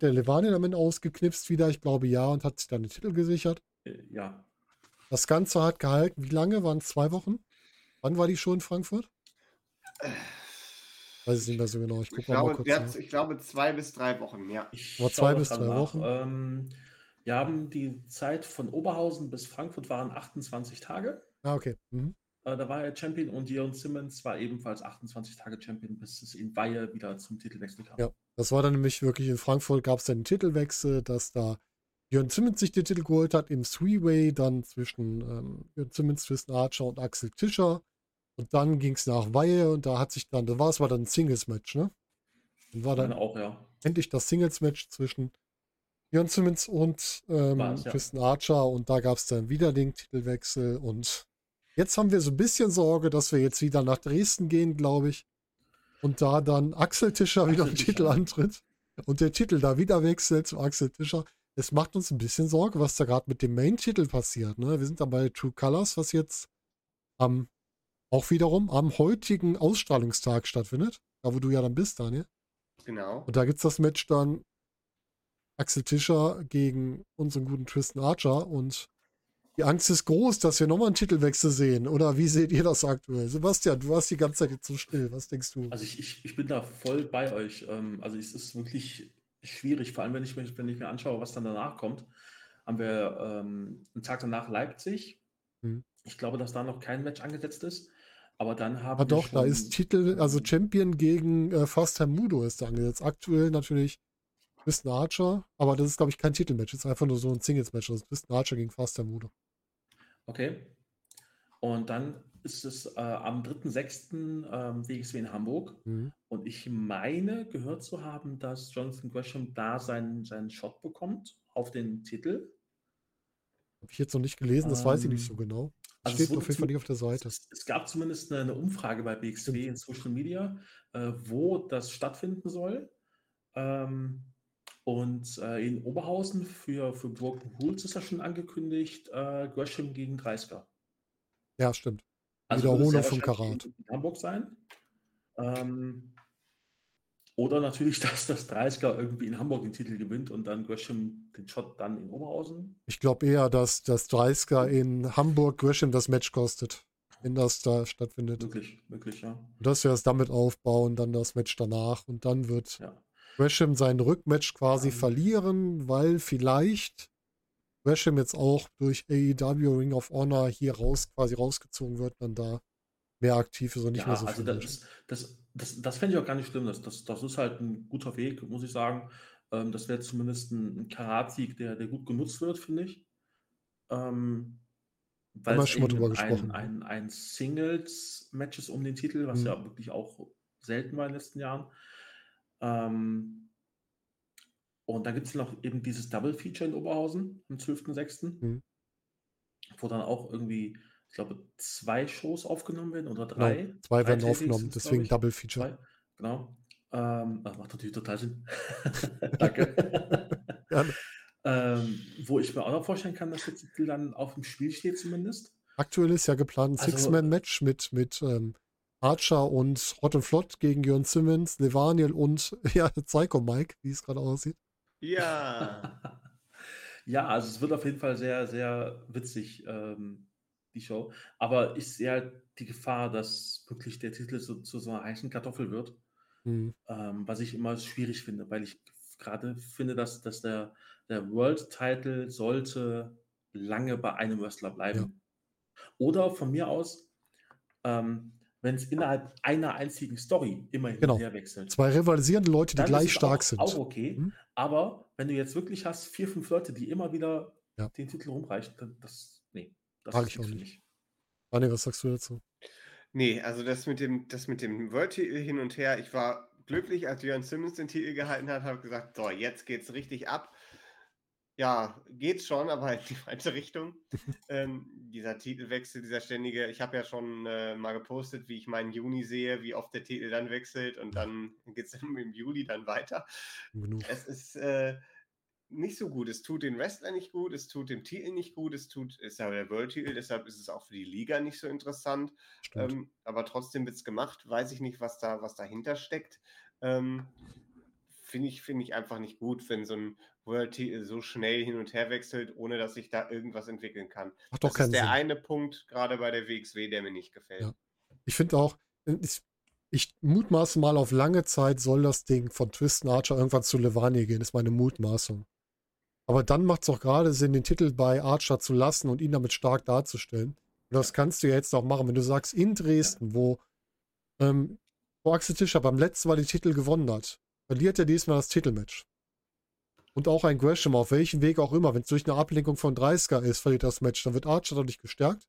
der Levanian am Ende ausgeknipst wieder, ich glaube ja, und hat sich dann den Titel gesichert. Äh, ja. Das Ganze hat gehalten. Wie lange? Waren es zwei Wochen? Wann war die Show in Frankfurt? Weiß ich nicht mehr so genau. Ich, ich, glaube, mal ich glaube, zwei bis drei Wochen, ja. Ich war zwei bis drei nach. Wochen. Ähm, wir haben die Zeit von Oberhausen bis Frankfurt waren 28 Tage. Ah, okay. Mhm. Äh, da war er Champion und Dion Simmons war ebenfalls 28 Tage Champion, bis es in Weihe wieder zum Titelwechsel kam. Ja, das war dann nämlich wirklich in Frankfurt gab es dann einen Titelwechsel, dass da Dion Simmons sich den Titel geholt hat im Three-Way, dann zwischen ähm, Björn Simmons, Tristan Archer und Axel Tischer. Und dann ging es nach Weihe und da hat sich dann, da war es war dann ein Singles-Match, ne? Und war dann auch, ja. endlich das Singles-Match zwischen Björn Simmons und ähm, ja. Tristan Archer und da gab es dann wieder den Titelwechsel und Jetzt haben wir so ein bisschen Sorge, dass wir jetzt wieder nach Dresden gehen, glaube ich. Und da dann Axel Tischer Axel wieder den Titel antritt und der Titel da wieder wechselt zu Axel Tischer. Es macht uns ein bisschen Sorge, was da gerade mit dem Main-Titel passiert. Ne? Wir sind da bei True Colors, was jetzt am, auch wiederum am heutigen Ausstrahlungstag stattfindet. Da, wo du ja dann bist, Daniel. Genau. Und da gibt es das Match dann Axel Tischer gegen unseren guten Tristan Archer und die Angst ist groß, dass wir nochmal einen Titelwechsel sehen. Oder wie seht ihr das aktuell? Sebastian, du warst die ganze Zeit jetzt so still. Was denkst du? Also ich, ich, ich bin da voll bei euch. Ähm, also es ist wirklich schwierig, vor allem wenn ich, wenn ich mir anschaue, was dann danach kommt. Haben wir ähm, einen Tag danach Leipzig. Hm. Ich glaube, dass da noch kein Match angesetzt ist. Aber dann haben ah, doch, da ist Titel, also Champion gegen äh, Fast Mudo ist da angesetzt. Aktuell natürlich Tristan Archer, aber das ist, glaube ich, kein Titelmatch. Das ist einfach nur so ein Singles-Match. Also Tristan Archer gegen Fast Mudo. Okay. Und dann ist es äh, am 3.6. Ähm, WXW in Hamburg. Mhm. Und ich meine, gehört zu haben, dass Jonathan Gresham da seinen, seinen Shot bekommt auf den Titel. Habe ich jetzt noch nicht gelesen, das weiß ich nicht so Ähm, genau. also es Steht auf jeden Fall nicht auf der Seite. Es, es gab zumindest eine, eine Umfrage bei BXW Stimmt. in Social Media, äh, wo das stattfinden soll. Ähm, und äh, in Oberhausen für, für Broken Rules ist ja schon angekündigt, äh, Gresham gegen 30er. Ja, stimmt. Also Wiederholung wahrscheinlich Karat. in Hamburg sein. Ähm, oder natürlich, [LAUGHS] dass das 30er irgendwie in Hamburg den Titel gewinnt und dann Gresham den Shot dann in Oberhausen. Ich glaube eher, dass das 30er in Hamburg Gresham das Match kostet, wenn das da stattfindet. Möglich, möglich, ja. Und dass wir es damit aufbauen, dann das Match danach und dann wird ja. Gresham sein Rückmatch quasi Ähm. verlieren, weil vielleicht Gresham jetzt auch durch AEW Ring of Honor hier raus, quasi rausgezogen wird dann da mehr aktiv ist und nicht ja, mehr so also viel. das, das, das, das fände ich auch gar nicht schlimm. Das, das, das ist halt ein guter Weg, muss ich sagen. Ähm, das wäre zumindest ein, ein Karatsieg, der, der gut genutzt wird, finde ich. Ähm, weil wir es schon mal drüber ein, gesprochen. ein, ein Singles-Match ist um den Titel, was Mhm. ja wirklich auch selten war in den letzten Jahren. Ähm, und dann gibt es noch eben dieses Double-Feature in Oberhausen am 12.06., Mhm. wo dann auch irgendwie, ich glaube, zwei Shows aufgenommen werden oder drei. Genau, zwei werden Dreitägig aufgenommen, deswegen glaub ich. Double Feature. Zwei, genau. Ähm, das macht natürlich total Sinn. [LAUGHS] Danke. [LAUGHS] Gerne. ähm, wo ich mir auch noch vorstellen kann, dass der Titel dann auf dem Spiel steht, zumindest. Aktuell ist ja geplant ein Also- Six-Man-Match mit, mit ähm, Archer und Hot and Flott gegen Jörn Simmons, Levaniel und [LAUGHS] ja, Psycho Mike, wie es gerade aussieht. Ja. [LAUGHS] ja, also es wird auf jeden Fall sehr, sehr witzig, ähm, die Show. Aber ich sehe halt die Gefahr, dass wirklich der Titel so, zu so einer heißen Kartoffel wird. Hm. ähm, was ich immer schwierig finde, weil ich gerade finde, dass, dass der, der World Title sollte lange bei einem Wrestler bleiben. Oder von mir aus, ähm, wenn es innerhalb einer einzigen Story immer hin Genau. und her wechselt. Zwei rivalisierende Leute, die gleich stark auch, sind. Auch okay. Mhm. Aber wenn du jetzt wirklich hast, vier, fünf Leute, die immer wieder Ja. den Titel rumreichen, dann das, nee, das Mag ist ich auch nicht. Daniel, was sagst du dazu? Nee, also das mit dem, das mit dem World-Titel hin und her, ich war glücklich, als Jörn Simmons den Titel gehalten hat, habe gesagt, so, jetzt geht's richtig ab. Ja, geht's schon, aber in die falsche Richtung. ähm, dieser Titelwechsel, dieser ständige, ich habe ja schon äh, mal gepostet, wie ich meinen Juni sehe, wie oft der Titel dann wechselt und dann [LAUGHS] geht's im Juli dann weiter. Genug. Es ist äh, nicht so gut. Es tut den Wrestler nicht gut, es tut dem Titel nicht gut, es tut, ist ja der World-Titel, deshalb ist es auch für die Liga nicht so interessant. Ähm, aber trotzdem wird es gemacht. Weiß ich nicht, was da, was dahinter steckt. Ähm, Finde ich, find ich einfach nicht gut, wenn so ein World-Titel so schnell hin und her wechselt, ohne dass sich da irgendwas entwickeln kann. Macht doch das keinen ist der Sinn. eine Punkt, gerade bei der WXW, der mir nicht gefällt. Ja. Ich finde auch, ich, ich mutmaße mal, auf lange Zeit soll das Ding von Twiston Archer irgendwann zu Levani gehen, ist meine Mutmaßung. Aber dann macht es auch gerade Sinn, den Titel bei Archer zu lassen und ihn damit stark darzustellen. Und das kannst du ja jetzt auch machen, wenn du sagst, in Dresden, wo, ähm, wo Axel Tischer beim letzten Mal den Titel gewonnen hat, verliert er diesmal das Titelmatch. Und auch ein Gresham, auf welchem Weg auch immer, wenn es durch eine Ablenkung von 30er ist, verliert das Match, dann wird Archer dadurch gestärkt.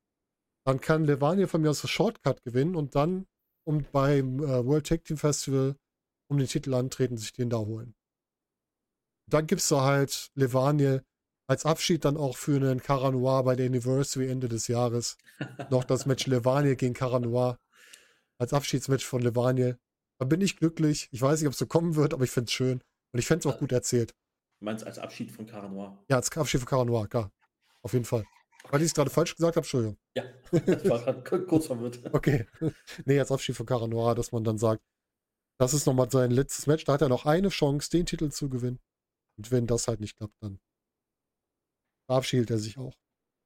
Dann kann Levania von mir aus das Shortcut gewinnen und dann um beim äh, World Tag Team Festival um den Titel antreten, sich den da holen. Dann gibst du halt Levanie als Abschied dann auch für einen Cara Noir bei der Anniversary Ende des Jahres. Noch das Match [LAUGHS] Levanie gegen Cara Noir als Abschiedsmatch von Levanie. Da bin ich glücklich. Ich weiß nicht, ob es so kommen wird, aber ich finde es schön. Und ich fände es auch gut erzählt. Du meinst als Abschied von Cara Noir? Ja, als Abschied von Cara Noir, klar. Auf jeden Fall. Weil ich es gerade falsch gesagt habe, Entschuldigung. Ja, ich war gerade kurz verwirrt. [LAUGHS] Okay. nee, als Abschied von Cara Noir, dass man dann sagt, das ist nochmal sein letztes Match. Da hat er noch eine Chance, den Titel zu gewinnen. Und wenn das halt nicht klappt, dann verabschiedet er sich auch.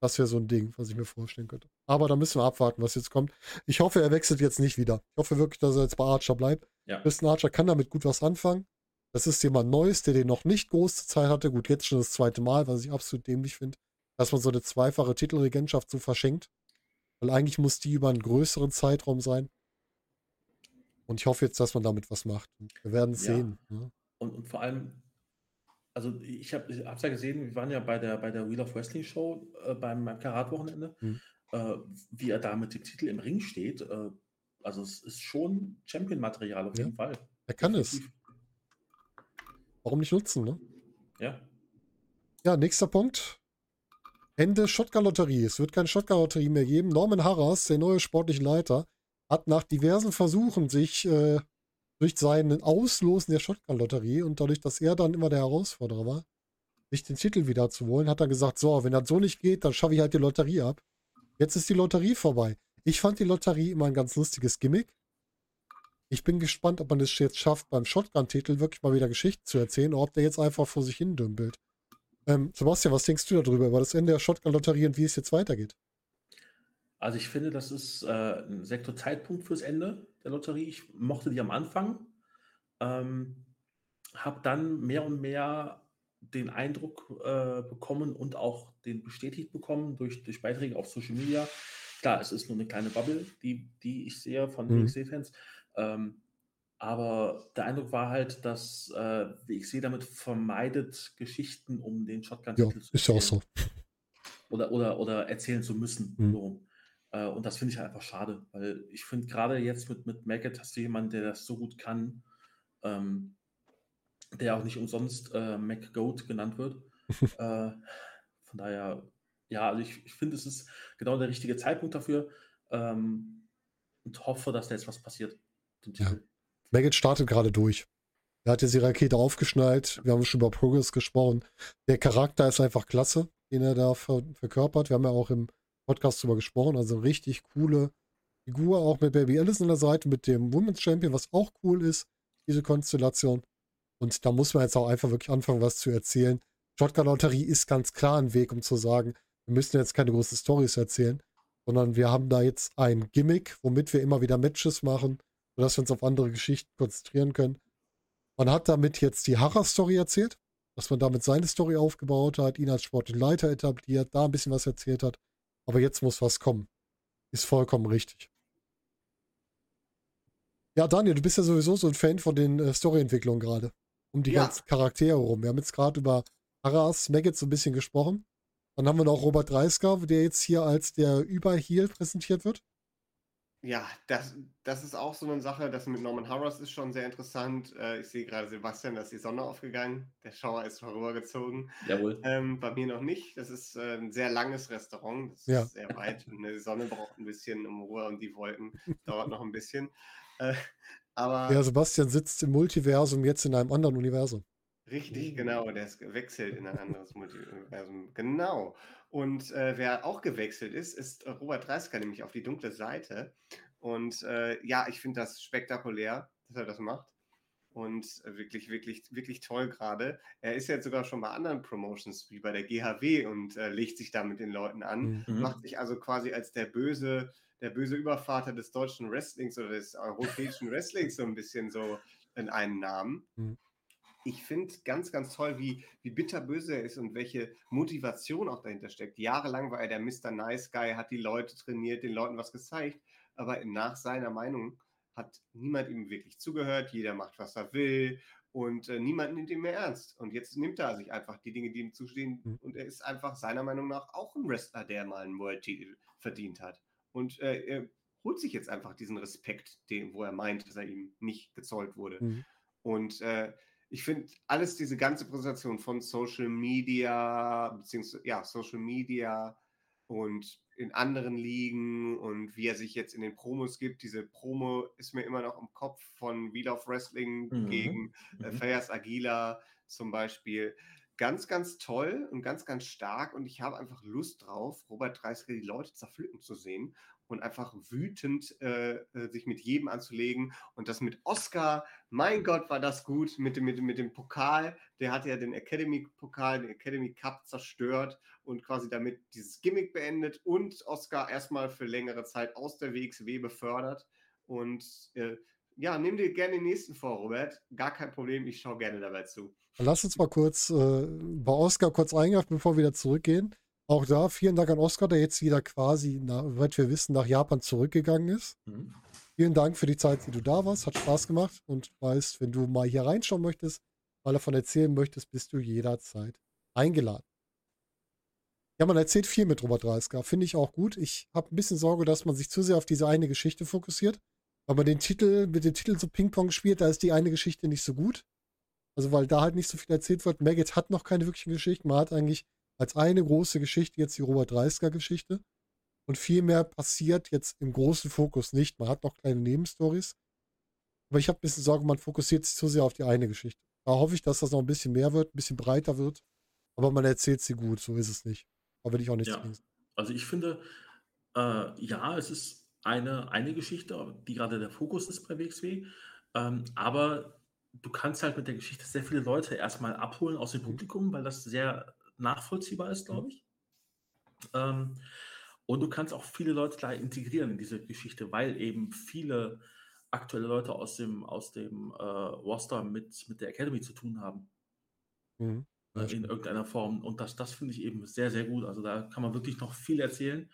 Das wäre so ein Ding, was ich mir vorstellen könnte. Aber da müssen wir abwarten, was jetzt kommt. Ich hoffe, er wechselt jetzt nicht wieder. Ich hoffe wirklich, dass er jetzt bei Archer bleibt. Ja. Tristan Archer kann damit gut was anfangen. Das ist jemand Neues, der den noch nicht große Zeit hatte. Gut, jetzt schon das zweite Mal, was ich absolut dämlich finde, dass man so eine zweifache Titelregentschaft so verschenkt. Weil eigentlich muss die über einen größeren Zeitraum sein. Und ich hoffe jetzt, dass man damit was macht. Wir werden es Ja. sehen. Ne? Und, und vor allem, also ich habe es ja gesehen, wir waren ja bei der, bei der Wheel of Wrestling Show äh, beim, beim Karat-Wochenende. Mhm. äh, wie er da mit dem Titel im Ring steht, äh, also es ist schon Champion-Material auf Ja. jeden Fall. Er kann es. Warum nicht nutzen, ne? Ja. Ja, nächster Punkt. Ende Shotgun-Lotterie. Es wird keine Shotgun-Lotterie mehr geben. Norman Harras, der neue sportliche Leiter, hat nach diversen Versuchen sich äh, durch seinen Auslosen der Shotgun-Lotterie und dadurch, dass er dann immer der Herausforderer war, sich den Titel wieder zu holen, hat er gesagt, so, wenn das so nicht geht, dann schaffe ich halt die Lotterie ab. Jetzt ist die Lotterie vorbei. Ich fand die Lotterie immer ein ganz lustiges Gimmick. Ich bin gespannt, ob man es jetzt schafft, beim Shotgun-Titel wirklich mal wieder Geschichten zu erzählen oder ob der jetzt einfach vor sich hin dümpelt. Ähm, Sebastian, was denkst du darüber, über das Ende der Shotgun-Lotterie und wie es jetzt weitergeht? Also ich finde, das ist äh, ein sehr guter Zeitpunkt fürs Ende der Lotterie. Ich mochte die am Anfang, ähm, habe dann mehr und mehr den Eindruck äh, bekommen und auch den bestätigt bekommen durch, durch Beiträge auf Social Media. Klar, es ist nur eine kleine Bubble, die, die ich sehe von Mhm. WXW-Fans. Ähm, aber der Eindruck war halt, dass äh, WXW damit vermeidet, Geschichten um den Ja, Shotgun-Titel zu ist ja auch erzählen so. oder, oder, oder erzählen zu müssen. Mhm. So. Äh, und das finde ich halt einfach schade, weil ich finde, gerade jetzt mit, mit Maggot hast du jemanden, der das so gut kann, ähm, der auch nicht umsonst äh, MacGoat genannt wird. [LAUGHS] äh, von daher, ja, also ich, ich finde, es ist genau der richtige Zeitpunkt dafür ähm, und hoffe, dass da jetzt was passiert. Ja. Maggot startet gerade durch. Er hat jetzt die Rakete aufgeschnallt. Wir haben schon über Progress gesprochen. Der Charakter ist einfach klasse, den er da ver verkörpert. Wir haben ja auch im Podcast drüber gesprochen. Also richtig coole Figur, auch mit Baby Alice an der Seite, mit dem Women's Champion, was auch cool ist, diese Konstellation. Und da muss man jetzt auch einfach wirklich anfangen, was zu erzählen. Shotgun-Lotterie ist ganz klar ein Weg, um zu sagen, wir müssen jetzt keine großen Stories erzählen, sondern wir haben da jetzt ein Gimmick, womit wir immer wieder Matches machen, sodass wir uns auf andere Geschichten konzentrieren können. Man hat damit jetzt die Harrer-Story erzählt, dass man damit seine Story aufgebaut hat, ihn als sportlichen Leiter etabliert, da ein bisschen was erzählt hat. Aber jetzt muss was kommen. Ist vollkommen richtig. Ja, Daniel, du bist ja sowieso so ein Fan von den äh, Storyentwicklungen gerade. Um die Ja. ganzen Charaktere rum. Wir haben jetzt gerade über Harras, Maggot so ein bisschen gesprochen. Dann haben wir noch Robert Dreisker, der jetzt hier als der Überheal präsentiert wird. Ja, das, das ist auch so eine Sache, das mit Norman Harras ist schon sehr interessant. Äh, ich sehe gerade Sebastian, da ist die Sonne aufgegangen. Der Schauer ist vorübergezogen. Jawohl. Ähm, bei mir noch nicht. Das ist äh, ein sehr langes Restaurant. Das Ja. ist sehr weit. Und die Sonne braucht ein bisschen um Ruhe und die Wolken [LAUGHS] dauert noch ein bisschen. Äh, aber Der Sebastian sitzt im Multiversum jetzt in einem anderen Universum. Richtig, genau. Der ist gewechselt in ein anderes Multiversum. Genau. Und äh, wer auch gewechselt ist, ist äh, Robert Dreisker, nämlich auf die dunkle Seite. Und äh, ja, ich finde das spektakulär, dass er das macht. Und äh, wirklich, wirklich, wirklich toll gerade. Er ist jetzt sogar schon bei anderen Promotions, wie bei der GHW, und äh, legt sich da mit den Leuten an. Mhm. Mhm. Macht sich also quasi als der böse, der böse Übervater des deutschen Wrestlings oder des europäischen Wrestlings so ein bisschen so in einen Namen ich finde ganz, ganz toll, wie, wie bitterböse er ist und welche Motivation auch dahinter steckt. Jahrelang war er der Mr. Nice Guy, hat die Leute trainiert, den Leuten was gezeigt, aber nach seiner Meinung hat niemand ihm wirklich zugehört, jeder macht, was er will und äh, niemand nimmt ihn mehr ernst. Und jetzt nimmt er sich einfach die Dinge, die ihm zustehen Mhm. und er ist einfach seiner Meinung nach auch ein Wrestler, der mal einen World-Titel verdient hat. Und äh, er holt sich jetzt einfach diesen Respekt, den, wo er meint, dass er ihm nicht gezollt wurde. Mhm. Und äh, ich finde alles, diese ganze Präsentation von Social Media, beziehungsweise ja, Social Media und in anderen Ligen und wie er sich jetzt in den Promos gibt, diese Promo ist mir immer noch im Kopf von Wheel of Wrestling Mhm. gegen äh, Mhm. Fayas Aguila zum Beispiel. Ganz, ganz toll und ganz, ganz stark und ich habe einfach Lust drauf, Robert Dreisker die Leute zerpflücken zu sehen und einfach wütend äh, äh, sich mit jedem anzulegen und das mit Oscar, mein Gott, war das gut mit dem, mit, mit dem Pokal. Der hat ja den Academy-Pokal, den Academy Cup zerstört und quasi damit dieses Gimmick beendet und Oscar erstmal für längere Zeit aus der WXW befördert. Und äh, ja, nimm dir gerne den nächsten vor, Robert. Gar kein Problem, ich schaue gerne dabei zu. Lass uns mal kurz äh, bei Oscar kurz eingreifen, bevor wir wieder zurückgehen. Auch da vielen Dank an Oscar, der jetzt wieder quasi, soweit wir wissen, nach Japan zurückgegangen ist. Mhm. Vielen Dank für die Zeit, die du da warst. Hat Spaß gemacht und weißt, wenn du mal hier reinschauen möchtest, mal davon erzählen möchtest, bist du jederzeit eingeladen. Ja, man erzählt viel mit Robert Dreisker. Finde ich auch gut. Ich habe ein bisschen Sorge, dass man sich zu sehr auf diese eine Geschichte fokussiert. Weil man den Titel, mit dem Titel so Ping-Pong spielt, da ist die eine Geschichte nicht so gut. Also, weil da halt nicht so viel erzählt wird. Maggot hat noch keine wirklichen Geschichten. Man hat eigentlich als eine große Geschichte jetzt die Robert Dreisker-Geschichte. Und viel mehr passiert jetzt im großen Fokus nicht. Man hat noch kleine Nebenstories. Aber ich habe ein bisschen Sorge, man fokussiert sich zu sehr auf die eine Geschichte. Da hoffe ich, dass das noch ein bisschen mehr wird, ein bisschen breiter wird. Aber man erzählt sie gut, so ist es nicht. Da würde ich auch nichts ja. Also ich finde, äh, ja, es ist eine, eine Geschichte, die gerade der Fokus ist bei WXW. Ähm, aber du kannst halt mit der Geschichte sehr viele Leute erstmal abholen aus dem. Publikum, weil das sehr nachvollziehbar ist, glaube mhm. ich. Ähm, und du kannst auch viele Leute da integrieren in diese Geschichte, weil eben viele aktuelle Leute aus dem, aus dem äh, Roster mit, mit der Academy zu tun haben. Mhm. Äh, in irgendeiner Form. Und das, das finde ich eben sehr, sehr gut. Also da kann man wirklich noch viel erzählen.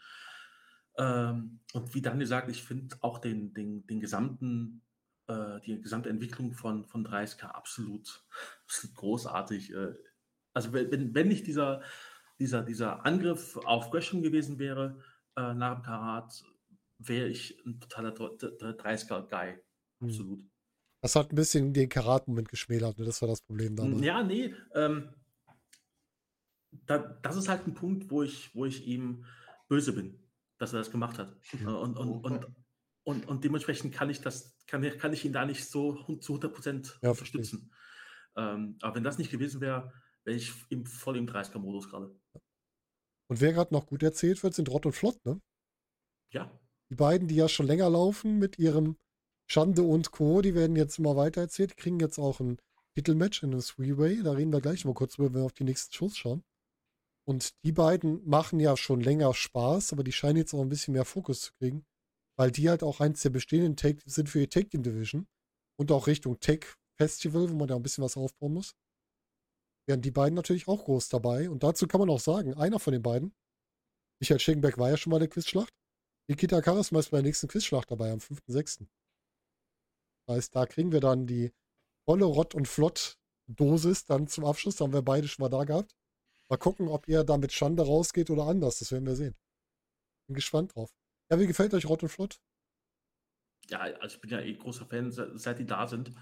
Ähm, und wie Daniel sagt, ich finde auch den, den, den gesamten, äh, die gesamte Entwicklung von, von 30K absolut, [LAUGHS] absolut großartig. Äh, also wenn, wenn nicht dieser, dieser, dieser Angriff auf Gresham gewesen wäre äh, nach dem Karat, wäre ich ein totaler 30er-Guy. Hm. Absolut. Das hat ein bisschen den Karat-Moment geschmälert, ne? das war das Problem da. Ja, nee. Ähm, da, das ist halt ein Punkt, wo ich, wo ich ihm böse bin, dass er das gemacht hat. Mhm. Und, und, und, und, und, dementsprechend kann ich das, kann, kann ich ihn da nicht so zu 100 Prozent ja, unterstützen. Ähm, aber wenn das nicht gewesen wäre, wäre ich im, voll im 30er-Modus gerade. Und wer gerade noch gut erzählt wird, sind Rott und Flott, ne? Ja. Die beiden, die ja schon länger laufen mit ihrem Schande und Co., die werden jetzt immer weiter erzählt, die kriegen jetzt auch ein Titelmatch in einem Three-Way. Da reden wir gleich mal kurz drüber, wenn wir auf die nächsten Shows schauen. Und die beiden machen ja schon länger Spaß, aber die scheinen jetzt auch ein bisschen mehr Fokus zu kriegen, weil die halt auch eins der bestehenden Take sind für die Take Team Division und auch Richtung Tech Festival, wo man da ein bisschen was aufbauen muss wären die beiden natürlich auch groß dabei. Und dazu kann man auch sagen, einer von den beiden, Michael Schenkenberg war ja schon mal der Quizschlacht. Nikita Charisma ist bei der nächsten Quizschlacht dabei, am 5.6. Das heißt, da kriegen wir dann die volle Rott- und Flott-Dosis dann zum Abschluss. Da haben wir beide schon mal da gehabt. Mal gucken, ob ihr da mit Schande rausgeht oder anders. Das werden wir sehen. Bin gespannt drauf. Ja, wie gefällt euch Rott und Flott? Ja, also ich bin ja eh großer Fan, seit die da sind.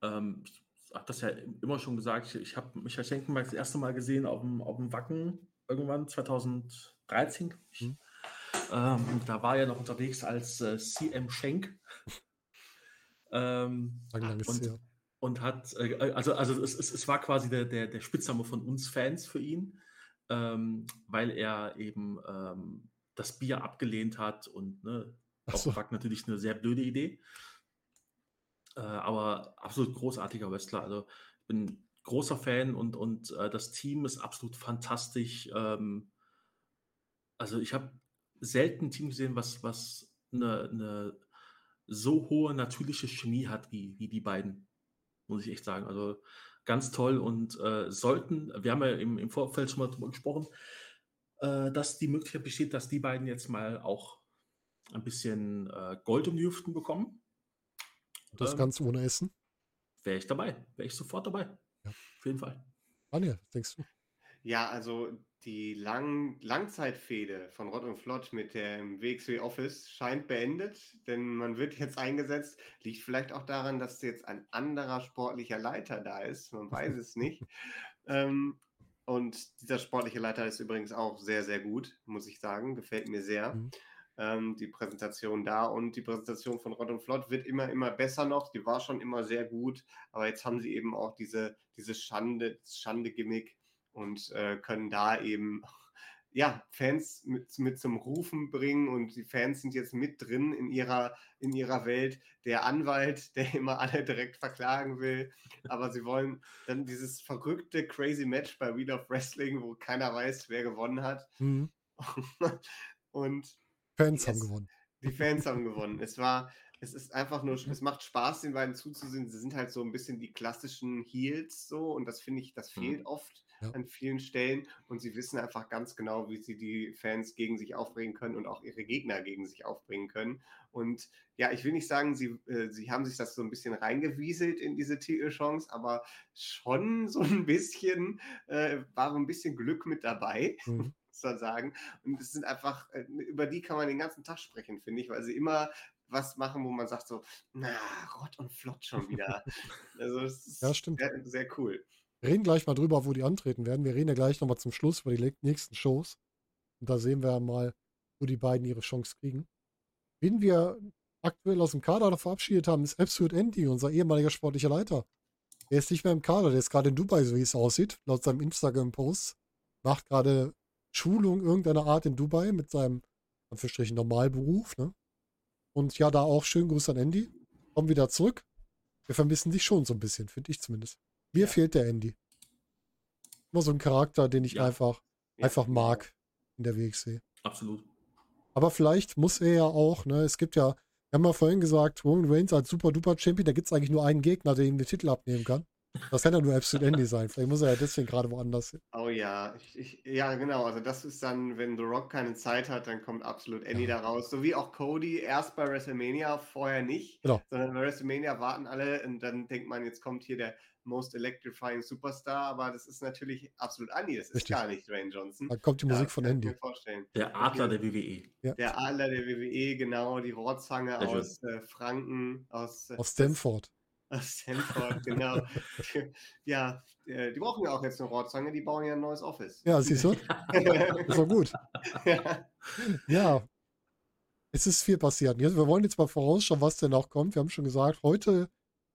Ähm, habe das ja immer schon gesagt, ich, ich habe Michael Schenkenberg das erste Mal gesehen auf dem, auf dem Wacken irgendwann 2013. Mhm. Ähm, da war er noch unterwegs als äh, CM Schenk. [LAUGHS] ähm, und, und, hat, äh, also, also es, es, es, war quasi der, der, der Spitzname von uns Fans für ihn, ähm, weil er eben ähm, das Bier abgelehnt hat und ne, so. Wacken natürlich eine sehr blöde Idee. Äh, aber absolut großartiger Wrestler. Also ich bin großer Fan und, und äh, das Team ist absolut fantastisch. Ähm, also ich habe selten ein Team gesehen, was, was eine, eine so hohe natürliche Chemie hat wie, wie die beiden, muss ich echt sagen. Also ganz toll und äh, sollten, wir haben ja im, im Vorfeld schon mal darüber gesprochen, äh, dass die Möglichkeit besteht, dass die beiden jetzt mal auch ein bisschen äh, Gold um die Hüften bekommen. Das ähm, ganz ohne Essen? Wäre ich dabei. Wäre ich sofort dabei. Ja. Auf jeden Fall. Anja, denkst du? Ja, also die Lang Langzeitfehde von Rott und Flott mit dem WXW Office scheint beendet, denn man wird jetzt eingesetzt. Liegt vielleicht auch daran, dass jetzt ein anderer sportlicher Leiter da ist. Man weiß es nicht. [LAUGHS] Ähm, und dieser sportliche Leiter ist übrigens auch sehr, sehr gut, muss ich sagen. Gefällt mir sehr. Mhm ähm, die Präsentation da. Und die Präsentation von Rott und Flott wird immer, immer besser noch. Die war schon immer sehr gut, aber jetzt haben sie eben auch diese, diese Schande, Schande-Gimmick und äh, können da eben ja, Fans mit, mit zum Rufen bringen und die Fans sind jetzt mit drin in ihrer, in ihrer Welt. Der Anwalt, [LAUGHS] der immer alle direkt verklagen will, aber sie wollen dann dieses verrückte, crazy Match bei Wheel of Wrestling, wo keiner weiß, wer gewonnen hat. Mhm. [LAUGHS] und Fans haben gewonnen. Die Fans haben gewonnen. Es war, es ist einfach nur, es macht Spaß, den beiden zuzusehen. Sie sind halt so ein bisschen die klassischen Heels so und das finde ich, das fehlt mhm. oft Ja. an vielen Stellen und sie wissen einfach ganz genau, wie sie die Fans gegen sich aufbringen können und auch ihre Gegner gegen sich aufbringen können. Und ja, ich will nicht sagen, sie, äh, sie haben sich das so ein bisschen reingewieselt in diese Titelchance, aber schon so ein bisschen, äh, war so ein bisschen Glück mit dabei. Mhm. Muss man sagen. Und es sind einfach, äh, über die kann man den ganzen Tag sprechen, finde ich, weil sie immer was machen, wo man sagt so, na, Rott und Flott schon wieder. [LAUGHS] also es ist Ja, stimmt. sehr, sehr cool. Wir reden gleich mal drüber, wo die antreten werden. Wir reden ja gleich nochmal zum Schluss über die nächsten Shows. Und da sehen wir mal, wo die beiden ihre Chance kriegen. Wen wir aktuell aus dem Kader verabschiedet haben, ist Absolute Andy, unser ehemaliger sportlicher Leiter. Der ist nicht mehr im Kader, der ist gerade in Dubai, so wie es aussieht, laut seinem Instagram-Post. Macht gerade Schulung irgendeiner Art in Dubai mit seinem, Anführungsstrichen, Normalberuf. Ne? Und ja, da auch schönen Gruß an Andy. Komm wieder zurück. Wir vermissen dich schon so ein bisschen, finde ich zumindest. Mir Ja. fehlt der Andy. Immer so ein Charakter, den ich Ja. einfach, Ja, einfach mag in der WXW. Absolut. Aber vielleicht muss er ja auch, ne, es gibt ja, wir haben ja vorhin gesagt, Roman Reigns als super duper Champion, da gibt es eigentlich nur einen Gegner, der ihm den Titel abnehmen kann. Das kann ja nur Absolute Andy sein. Vielleicht muss er ja deswegen gerade woanders hin. Oh ja, ich, ich, ja genau. Also das ist dann, wenn The Rock keine Zeit hat, dann kommt absolut Andy da raus. So wie auch Cody erst bei WrestleMania, vorher nicht. Genau. Sondern bei WrestleMania warten alle und dann denkt man, jetzt kommt hier der Most Electrifying Superstar, aber das ist natürlich absolut Andy. Das ist Richtig. gar nicht Dwayne Johnson. Da kommt die Ja, Musik von kann ich Andy. mir vorstellen. Der Adler der WWE. Der Adler der WWE, genau, die Rohrzange aus äh, Franken, aus, äh, Aus Stamford. Aus Stanford, genau. ja, äh, die brauchen ja auch jetzt eine Rohrzange, die bauen ja ein neues Office. Ja, siehst du? Ist doch gut. ja. [LAUGHS] Ja. Es ist viel passiert. Wir wollen jetzt mal vorausschauen, was denn noch kommt. Wir haben schon gesagt, heute,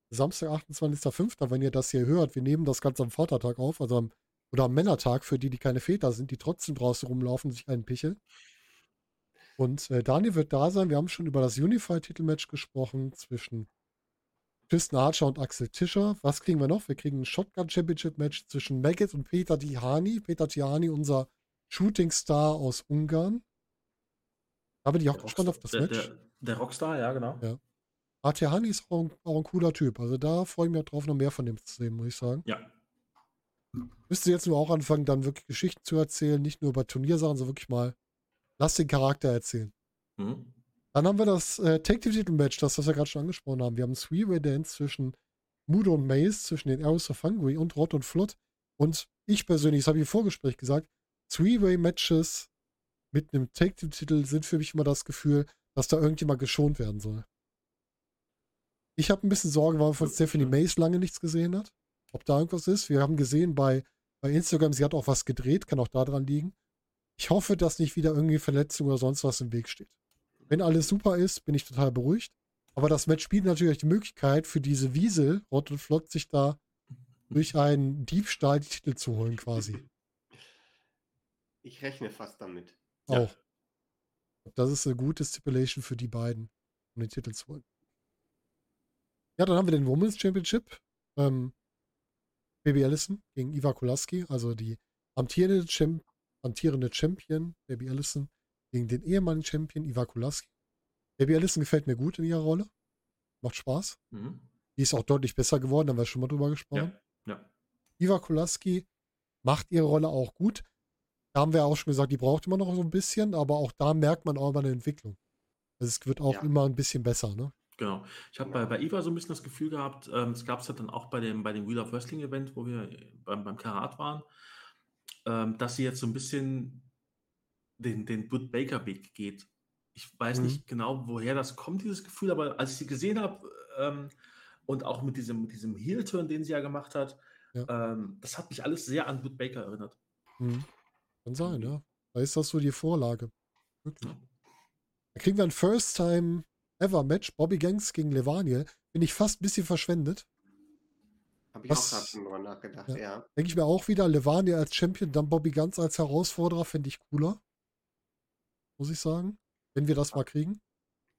Samstag, 28.05., wenn ihr das hier hört, wir nehmen das Ganze am Vatertag auf, also am, oder am Männertag für die, die keine Väter sind, die trotzdem draußen rumlaufen sich einen picheln. Und äh, Daniel wird da sein. Wir haben schon über das Unified-Titelmatch gesprochen zwischen Tristan Archer und Axel Tischer. Was kriegen wir noch? Wir kriegen ein Shotgun Championship Match zwischen Maggot und Peter Tihani. Peter Tihani, unser Shooting Star aus Ungarn. Da bin ich auch Der gespannt auf Rockstar- das der, Match. Der, der Rockstar, ja, genau. Ja. Ah, Tihani ist auch ein, auch ein cooler Typ. Also da freue ich mich auch drauf, noch mehr von dem zu sehen, muss ich sagen. Ja. Müsste jetzt nur auch anfangen, dann wirklich Geschichten zu erzählen, nicht nur über Turniersachen, sondern wirklich mal, lass den Charakter erzählen. Mhm. Dann haben wir das äh, Tag Team Titel Match, das, was wir gerade schon angesprochen haben. Wir haben ein Three-Way Dance zwischen Mudo und Maze, zwischen den Arrows of Hungary und Rott und Flott. Und ich persönlich, das habe ich im Vorgespräch gesagt, Three-Way Matches mit einem Tag Team Titel sind für mich immer das Gefühl, dass da irgendjemand geschont werden soll. Ich habe ein bisschen Sorge, weil man von Stephanie Mace lange nichts gesehen hat. Ob da irgendwas ist. Wir haben gesehen bei, bei Instagram, sie hat auch was gedreht, kann auch daran liegen. Ich hoffe, dass nicht wieder irgendwie Verletzung oder sonst was im Weg steht. Wenn alles super ist, bin ich total beruhigt. Aber das Match bietet natürlich die Möglichkeit für diese Wiesel, Rott und Flott, sich da durch einen Diebstahl die Titel zu holen, quasi. [LAUGHS] Ich rechne fast damit. Ja. Auch. Das ist eine gute Stipulation für die beiden, um den Titel zu holen. Ja, dann haben wir den Women's Championship. Ähm, Baby Allison gegen Iva Kolaski, also die amtierende, Champ amtierende Champion, Baby Allison, gegen den ehemaligen Champion Iva Kolaski. Baby Allison gefällt mir gut in ihrer Rolle. Macht Spaß. Mhm. Die ist auch deutlich besser geworden, da haben wir schon mal drüber gesprochen. Ja. ja. Iva Kulaski macht ihre Rolle auch gut. Da haben wir auch schon gesagt, die braucht immer noch so ein bisschen, aber auch da merkt man auch immer eine Entwicklung. Also es wird auch Ja. immer ein bisschen besser, ne? Genau. Ich habe bei, bei Eva so ein bisschen das Gefühl gehabt, ähm, das gab es halt dann auch bei dem, bei dem Wheel of Wrestling Event, wo wir beim, beim Karat waren, ähm, dass sie jetzt so ein bisschen den, den Bud Baker Weg geht. Ich weiß Mhm. nicht genau, woher das kommt, dieses Gefühl, aber als ich sie gesehen habe ähm, und auch mit diesem, mit diesem Heel-Turn, den sie ja gemacht hat, Ja. ähm, das hat mich alles sehr an Bud Baker erinnert. Mhm. Kann sein, ja. Da ist das so die Vorlage. Wirklich. Da kriegen wir ein First Time Ever Match, Bobby Gangs gegen Levaniel. Bin ich fast ein bisschen verschwendet. Habe ich Was- auch gerade drüber nachgedacht, Ja. ja. Denke ich mir auch wieder, Levaniel als Champion, dann Bobby Ganz als Herausforderer, fände ich cooler. Muss ich sagen. Wenn wir das mal kriegen.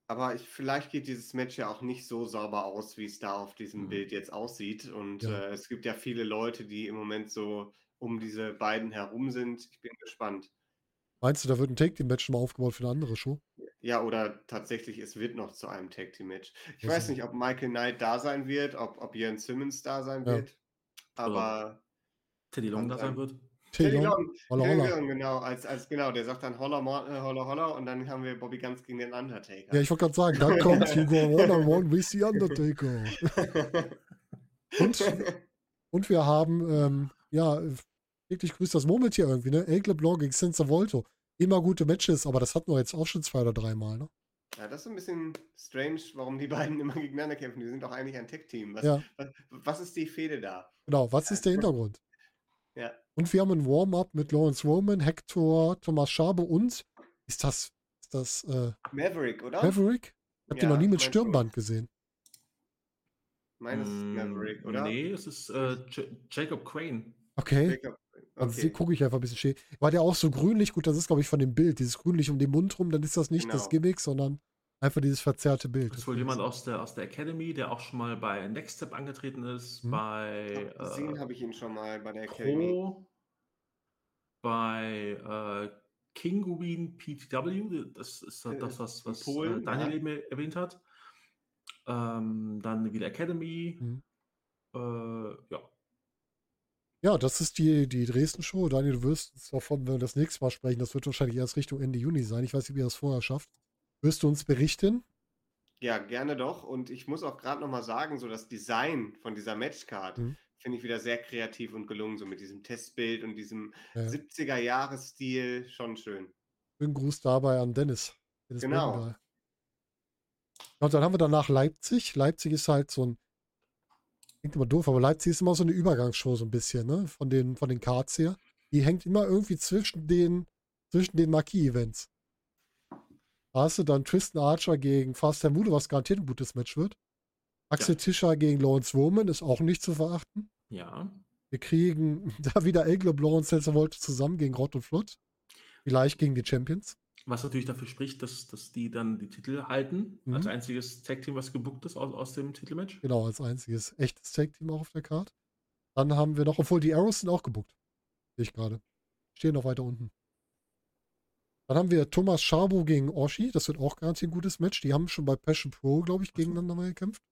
Aber ich, vielleicht geht dieses Match ja auch nicht so sauber aus, wie es da auf diesem Mhm. Bild jetzt aussieht. Und Ja. äh, es gibt ja viele Leute, die im Moment so um diese beiden herum sind. Ich bin gespannt. Meinst du, da wird ein Take-Team-Match schon mal aufgebaut für eine andere Show? Ja, oder tatsächlich, es wird noch zu einem Tag Team Match. Ich Ja, weiß nicht, ob Michael Knight da sein wird, ob, ob Ian Simmons da sein Ja. wird. Aber Teddy Long da sein wird. Teddy Long, holla, genau, als, als genau, der sagt dann Holla, äh, Holla, Holla und dann haben wir Bobby Guns gegen den Undertaker. Ja, ich wollte gerade sagen, dann kommt You Go One on One with the Undertaker. [LAUGHS] Und, und wir haben, ähm, ja, wirklich grüßt das Murmeltier irgendwie, ne? El Blanc gegen Senza Volto. Immer gute Matches, aber das hatten wir jetzt auch schon zwei oder dreimal, ne? Ja, das ist ein bisschen strange, warum die beiden [LAUGHS] immer gegeneinander kämpfen. Die sind doch eigentlich ein Tech-Team. Was, Ja. was, was ist die Fehde da? Genau, was ist der [LAUGHS] Hintergrund? Ja. Und wir haben ein Warm-up mit Lawrence Roman, Hector, Thomas Schabe und ist das, ist das äh, Maverick, oder? Maverick? Ich habe den Ja, noch nie mit? Stirnband gesehen. Meines ist Mm, Maverick, oder? Nee, es ist äh, Jacob Crane. Okay. Jacob. Dann Okay. gucke ich einfach ein bisschen schön. War der auch so grünlich? Gut, das ist, glaube ich, von dem Bild. Dieses grünlich um den Mund rum, dann ist das nicht das Genau. Gimmick, sondern einfach dieses verzerrte Bild. Das ist wohl jemand aus der, aus der Academy, der auch schon mal bei Next Step angetreten ist, Hm. bei Ich glaub, Gesehen äh, habe ich ihn schon mal bei der Academy. Pro, bei äh, Kinguin PTW, das ist Äh, das, was, was Polen, äh, Daniel ja. eben erwähnt hat. Ähm, dann wieder Academy. Äh, ja. Ja, das ist die, die Dresden-Show. Daniel, du wirst uns davon, wenn wir das nächste Mal sprechen, das wird wahrscheinlich erst Richtung Ende Juni sein. Ich weiß nicht, wie ihr das vorher schafft. Wirst du uns berichten? Ja, gerne doch. Und ich muss auch gerade nochmal sagen, so das Design von dieser Matchcard Mhm. finde ich wieder sehr kreativ und gelungen, so mit diesem Testbild und diesem Ja. 70er-Jahres-Stil. Schon schön. Schönen Gruß dabei an Dennis. Dennis Genau. Bergendahl. Und dann haben wir danach Leipzig. Leipzig ist halt so ein, klingt immer doof, aber Leipzig ist immer so eine Übergangsshow so ein bisschen, ne? Von den, von den Cards her. Die hängt immer irgendwie zwischen den, zwischen den Marquis-Events. Hast du dann Tristan Archer gegen Fast Mude, was garantiert ein gutes Match wird. Axel Tischer gegen Lawrence Roman ist auch nicht zu verachten. Ja. Wir kriegen [LAUGHS] da wieder Eglo Blanc und Celso Volte zusammen gegen Rott und Flott. Vielleicht gegen die Champions. Was natürlich dafür spricht, dass, dass die dann die Titel halten. Mhm. Als einziges Tag-Team, was gebuckt ist aus, aus dem Titelmatch. Genau, als einziges echtes Tag-Team auch auf der Karte. Dann haben wir noch, obwohl die Arrows sind auch gebuckt. Sehe ich gerade. Stehen noch weiter unten. Dann haben wir Thomas Schabo gegen Oshi. Das wird auch garantiert ein gutes Match. Die haben schon bei Passion Pro, glaube ich, gegeneinander mal gekämpft.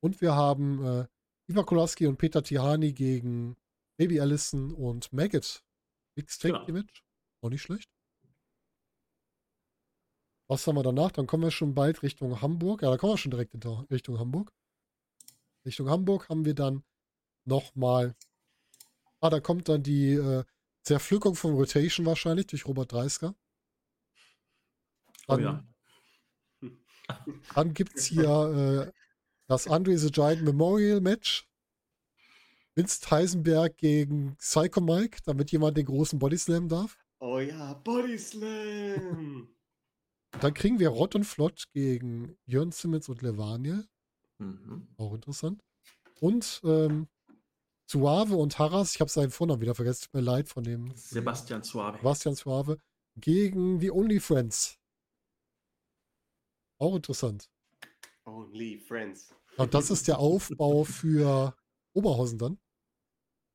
Und wir haben äh, Iva Kolaski und Peter Tihani gegen Baby Allison und Maggot. Mixed Tag Genau. Team Match. Auch nicht schlecht. Was haben wir danach? Dann kommen wir schon bald Richtung Hamburg. Ja, da kommen wir schon direkt Richtung Hamburg. Richtung Hamburg haben wir dann nochmal. Ah, da kommt dann die äh, Zerpflückung von Rotation wahrscheinlich durch Robert Dreisker. Oh [LAUGHS] Dann, ja. dann gibt es hier äh, das Andre the Giant Memorial Match. Vince Heisenberg gegen Psycho Mike, damit jemand den großen Body Slam darf. Oh ja, Body Slam! [LAUGHS] Dann kriegen wir Rott und Flott gegen Jörn Simmons und Levaniel. Mhm. Auch interessant. Und ähm, Suave und Harras, ich habe seinen Vornamen wieder vergessen, tut mir leid, von dem Sebastian Suave. Sebastian Suave, gegen die Only Friends. Auch interessant. Only Friends. Und das ist der Aufbau für Oberhausen dann.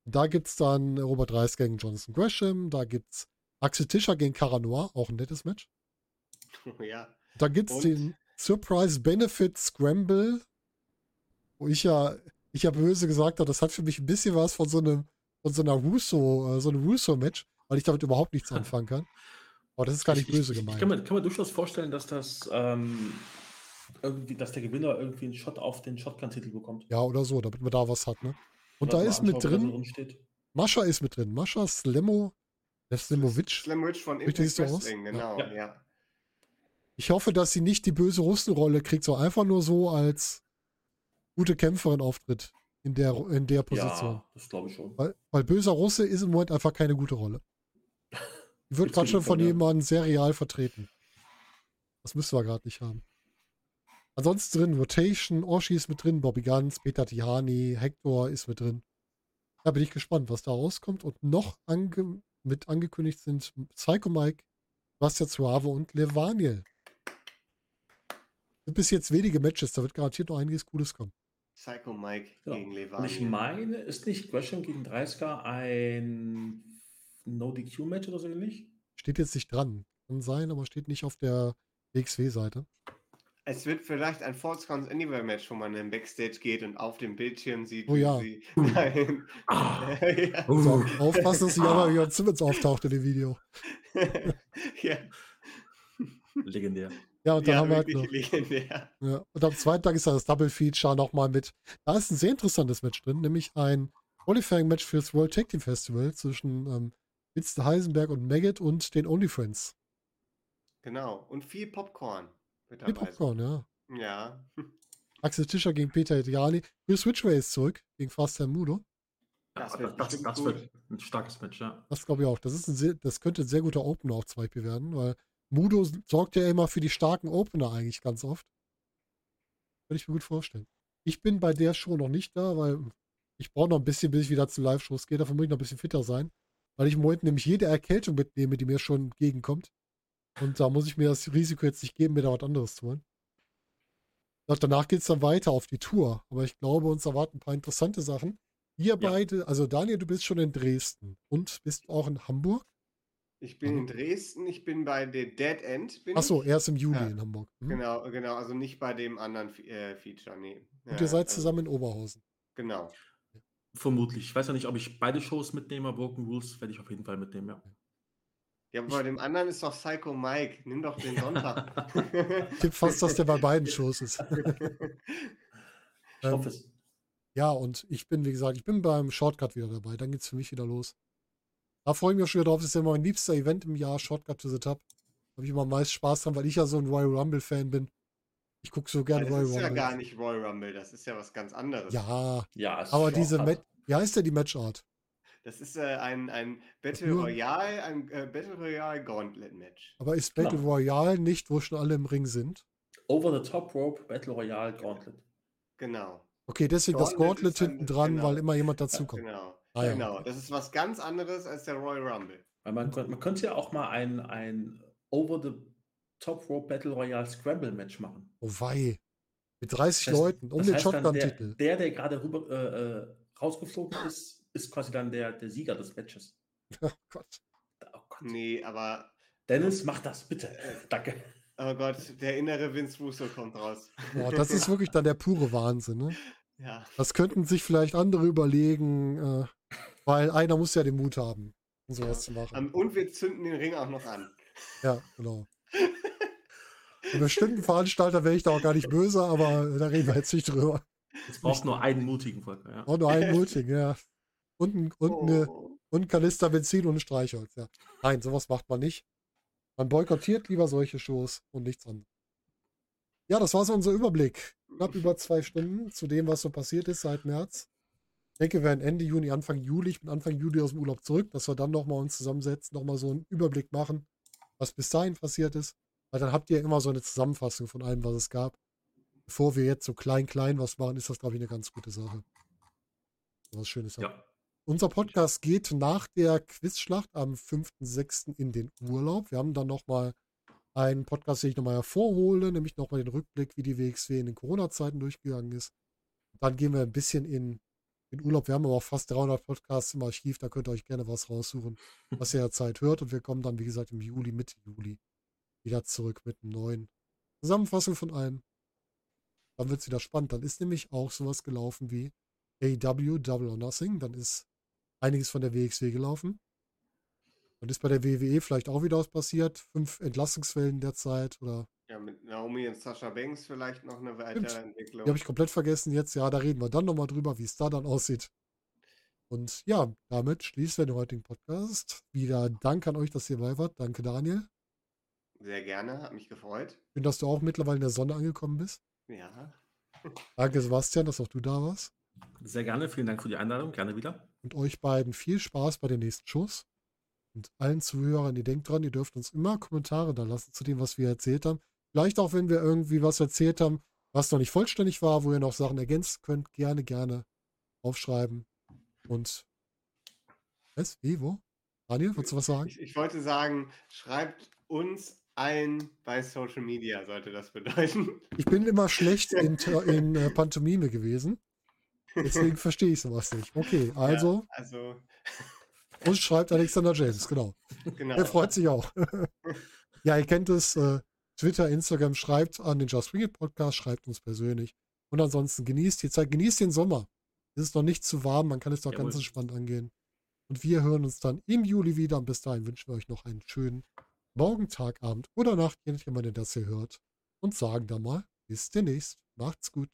Da gibt es dann Robert Reis gegen Jonathan Gresham, da gibt es Axel Tischer gegen Cara Noir, auch ein nettes Match. [LAUGHS] ja. Da gibt es den Surprise Benefit Scramble, wo ich ja, ich ja böse gesagt habe, das hat für mich ein bisschen was von so einem, von so einer Russo, äh, so einem Russo-Match, weil ich damit überhaupt nichts [LAUGHS] anfangen kann. Aber das ist gar nicht Ich- böse ich, gemeint. Ich kann mir, kann mir durchaus vorstellen, dass das ähm, irgendwie, dass der Gewinner irgendwie einen Shot auf den Shotgun-Titel bekommt. ja, oder so, damit man da was hat, ne? Und Oder da ist mit drin. Mascha ist mit drin. Mascha Slemo. Slam Rich von Impact? Wrestling, genau. Ja. Ja. Ich hoffe, dass sie nicht die böse Russenrolle kriegt, so einfach nur so als gute Kämpferin auftritt in der, in der Position. Ja, das glaube ich schon. Weil, weil böser Russe ist im Moment einfach keine gute Rolle. [LAUGHS] Die wird gerade schon von ja. jemandem sehr real vertreten. Das müssen wir gerade nicht haben. Ansonsten drin Rotation, Oshi ist mit drin, Bobby Guns, Peter Tihani, Hector ist mit drin. Da bin ich gespannt, was da rauskommt. Und noch ange mit angekündigt sind Psycho Mike, Bastian Suave und Levaniel. Sind bis jetzt wenige Matches, da wird garantiert noch einiges Cooles kommen. Psycho Mike Ja. gegen Und ich meine, ist nicht Gresham gegen 30er ein No-DQ-Match oder so ähnlich? Steht jetzt nicht dran. Kann sein, aber steht nicht auf der WXW-Seite. Es wird vielleicht ein False Counts Anywhere Match, wo man in den Backstage geht und auf dem Bildschirm sieht, Oh wie ja. sie. [LAUGHS] Nein. Ah. [LAUGHS] ja. So, aufpassen, dass nicht einmal Jörn Simmons auftaucht in dem Video. [LAUGHS] ja. Legendär. Ja, und dann ja, haben wir halt noch. legendär. Ja, und am zweiten Tag ist dann das Double Feature nochmal mit. Da ist ein sehr interessantes Match drin, nämlich ein Qualifying-Match fürs World Tag Team Festival zwischen ähm, Winston Heisenberg und Maggot und den Only Friends. Genau. Und viel Popcorn dabei. Popcorn, ja. Ja. [LAUGHS] Axel Tischer gegen Peter Ediali. Chris Switchway ist zurück gegen Fast Mudo. Das Das, wird das, das wird ein starkes Match, ja. Das glaube ich auch. Das, ist ein sehr, das könnte ein sehr guter Opener auch zum Beispiel werden, weil Mudo sorgt ja immer für die starken Opener eigentlich ganz oft. Könnte ich mir gut vorstellen. Ich bin bei der Show noch nicht da, weil ich brauche noch ein bisschen, bis ich wieder zu Live-Shows gehe. Dafür muss ich noch ein bisschen fitter sein. Weil ich im Moment nämlich jede Erkältung mitnehme, die mir schon entgegenkommt. Und da muss ich mir das Risiko jetzt nicht geben, mir da was anderes zu holen. Ja, danach geht es dann weiter auf die Tour. Aber ich glaube, uns erwarten ein paar interessante Sachen. Wir beide, also Daniel, du bist schon in Dresden und bist auch in Hamburg. Ich bin in Dresden, ich bin bei der Dead End. Achso, ich. erst im Juli Ja. in Hamburg. Hm? Genau, genau, also nicht bei dem anderen äh, Feature, nee. Und Ja, ihr seid also, zusammen in Oberhausen. Genau. Vermutlich. Ich weiß ja nicht, ob ich beide Shows mitnehme. Broken Rules werde ich auf jeden Fall mitnehmen, ja. Ja, aber bei dem anderen ist doch Psycho Mike. Nimm doch den Sonntag. [LAUGHS] Ich tippe fast, dass der bei beiden Shows ist. Ich hoffe es. Ja, und ich bin, wie gesagt, ich bin beim Shortcut wieder dabei. Dann geht's für mich wieder los. Da freue ich mich auch schon wieder drauf. Das ist ja mein liebster Event im Jahr, Shortcut to the Top. Da habe ich immer am meisten Spaß dran, weil ich ja so ein Royal Rumble-Fan bin. Ich gucke so gerne das Royal ist ja Rumble. gar nicht Royal Rumble, das ist ja was ganz anderes. Ja, Ja, aber diese. Match, wie heißt denn die Matchart? Das ist äh, ein, ein Battle Royale, ein äh, Battle Royale Gauntlet Match. Aber ist Battle Genau. Royale nicht, wo schon alle im Ring sind? Over the Top Rope Battle Royale Gauntlet. Genau. Okay, deswegen das Gauntlet Gauntlet ist ein- hinten dran, genau. weil immer jemand dazukommt. Genau. Ah, ja. genau. Das ist was ganz anderes als der Royal Rumble. Weil man, man könnte ja auch mal ein, ein Over the Top Rope Battle Royale Scramble Match machen. Oh wei. Mit 30 Das Leuten um den dann, der, Shotgun-Titel. der, der gerade rüber äh, äh, rausgeflogen ist, ist quasi dann der, der Sieger des Matches. [LAUGHS] Oh Gott. Oh Gott. Nee, aber Dennis, mach das bitte. [LAUGHS] Danke. oh Gott, der innere Vince Russo kommt raus. Boah, das ist wirklich dann der pure Wahnsinn, ne? [LAUGHS] ja. Das könnten sich vielleicht andere überlegen, äh, weil einer muss ja den Mut haben, um sowas zu machen. Ähm, Und wir zünden den Ring auch noch an. Ja, genau. [LAUGHS] Ein bestimmten Veranstalter wäre ich da auch gar nicht böse, aber da reden wir jetzt nicht drüber. Es braucht nur einen mutigen Volker. Ja. Auch nur einen mutigen, ja. Und, ein, und, eine, Oh. und Kanister Benzin und ein Streichholz, ja. Nein, sowas macht man nicht. Man boykottiert lieber solche Shows und nichts anderes. Ja, das war so unser Überblick. Knapp über zwei Stunden zu dem, was so passiert ist seit März. Ich denke, wir werden Ende Juni, Anfang Juli, ich bin Anfang Juli aus dem Urlaub zurück, dass wir dann nochmal uns zusammensetzen, nochmal so einen Überblick machen, was bis dahin passiert ist. Weil dann habt ihr immer so eine Zusammenfassung von allem, was es gab. Bevor wir jetzt so klein, klein was machen, ist das, glaube ich, eine ganz gute Sache. Was Schönes. ja. Unser Podcast geht nach der Quizschlacht am 5.6. in den Urlaub. Wir haben dann nochmal einen Podcast, den ich nochmal hervorhole, nämlich nochmal den Rückblick, wie die WXW in den Corona-Zeiten durchgegangen ist. Dann gehen wir ein bisschen in den Urlaub. Wir haben aber auch fast 300 Podcasts im Archiv, da könnt ihr euch gerne was raussuchen, was ihr [LAUGHS] ja Zeit hört. Und wir kommen dann, wie gesagt, im Juli, Mitte Juli wieder zurück mit einem neuen Zusammenfassung von allem. Dann wird es wieder spannend. Dann ist nämlich auch sowas gelaufen wie AW Double or Nothing. Dann ist einiges von der WXW gelaufen. Dann ist bei der WWE vielleicht auch wieder was passiert. Fünf Entlassungswellen derzeit oder Ja, mit Naomi und Sascha Banks vielleicht noch eine. Weiterentwicklung. die habe ich komplett vergessen jetzt. Ja, da reden wir dann nochmal drüber, wie es da dann aussieht. Und ja, damit schließen wir den heutigen Podcast. Wieder Dank an euch, dass ihr dabei wart. Danke, Daniel. Sehr gerne, hat mich gefreut. Schön, dass du auch mittlerweile in der Sonne angekommen bist. Ja. Danke, Sebastian, dass auch du da warst. Sehr gerne. Vielen Dank für die Einladung. Gerne wieder. Und euch beiden viel Spaß bei den nächsten Shows. Und allen Zuhörern, ihr denkt dran, ihr dürft uns immer Kommentare da lassen zu dem, was wir erzählt haben. Vielleicht auch, wenn wir irgendwie was erzählt haben, was noch nicht vollständig war, wo ihr noch Sachen ergänzen könnt, gerne, gerne aufschreiben. Und was? Wie? Wo? Daniel, willst du was sagen? Ich, ich wollte sagen, schreibt uns allen bei Social Media, sollte das bedeuten. Ich bin immer schlecht [LAUGHS] in, in äh, Pantomime gewesen. Deswegen verstehe ich sowas nicht. Okay, also, Ja, also, uns schreibt Alexander James, genau. genau. Er freut sich auch. [LAUGHS] ja, ihr kennt es. Äh, Twitter, Instagram, schreibt an den Just Bring It Podcast, schreibt uns persönlich. Und ansonsten genießt die Zeit, genießt den Sommer. Es ist noch nicht zu warm, man kann es noch Jawohl. ganz entspannt angehen. Und wir hören uns dann im Juli wieder. Und bis dahin wünschen wir euch noch einen schönen Morgen, Tag, Abend oder Nacht, je nachdem, wann ihr das hier hört. Und sagen dann mal, bis demnächst. Macht's gut.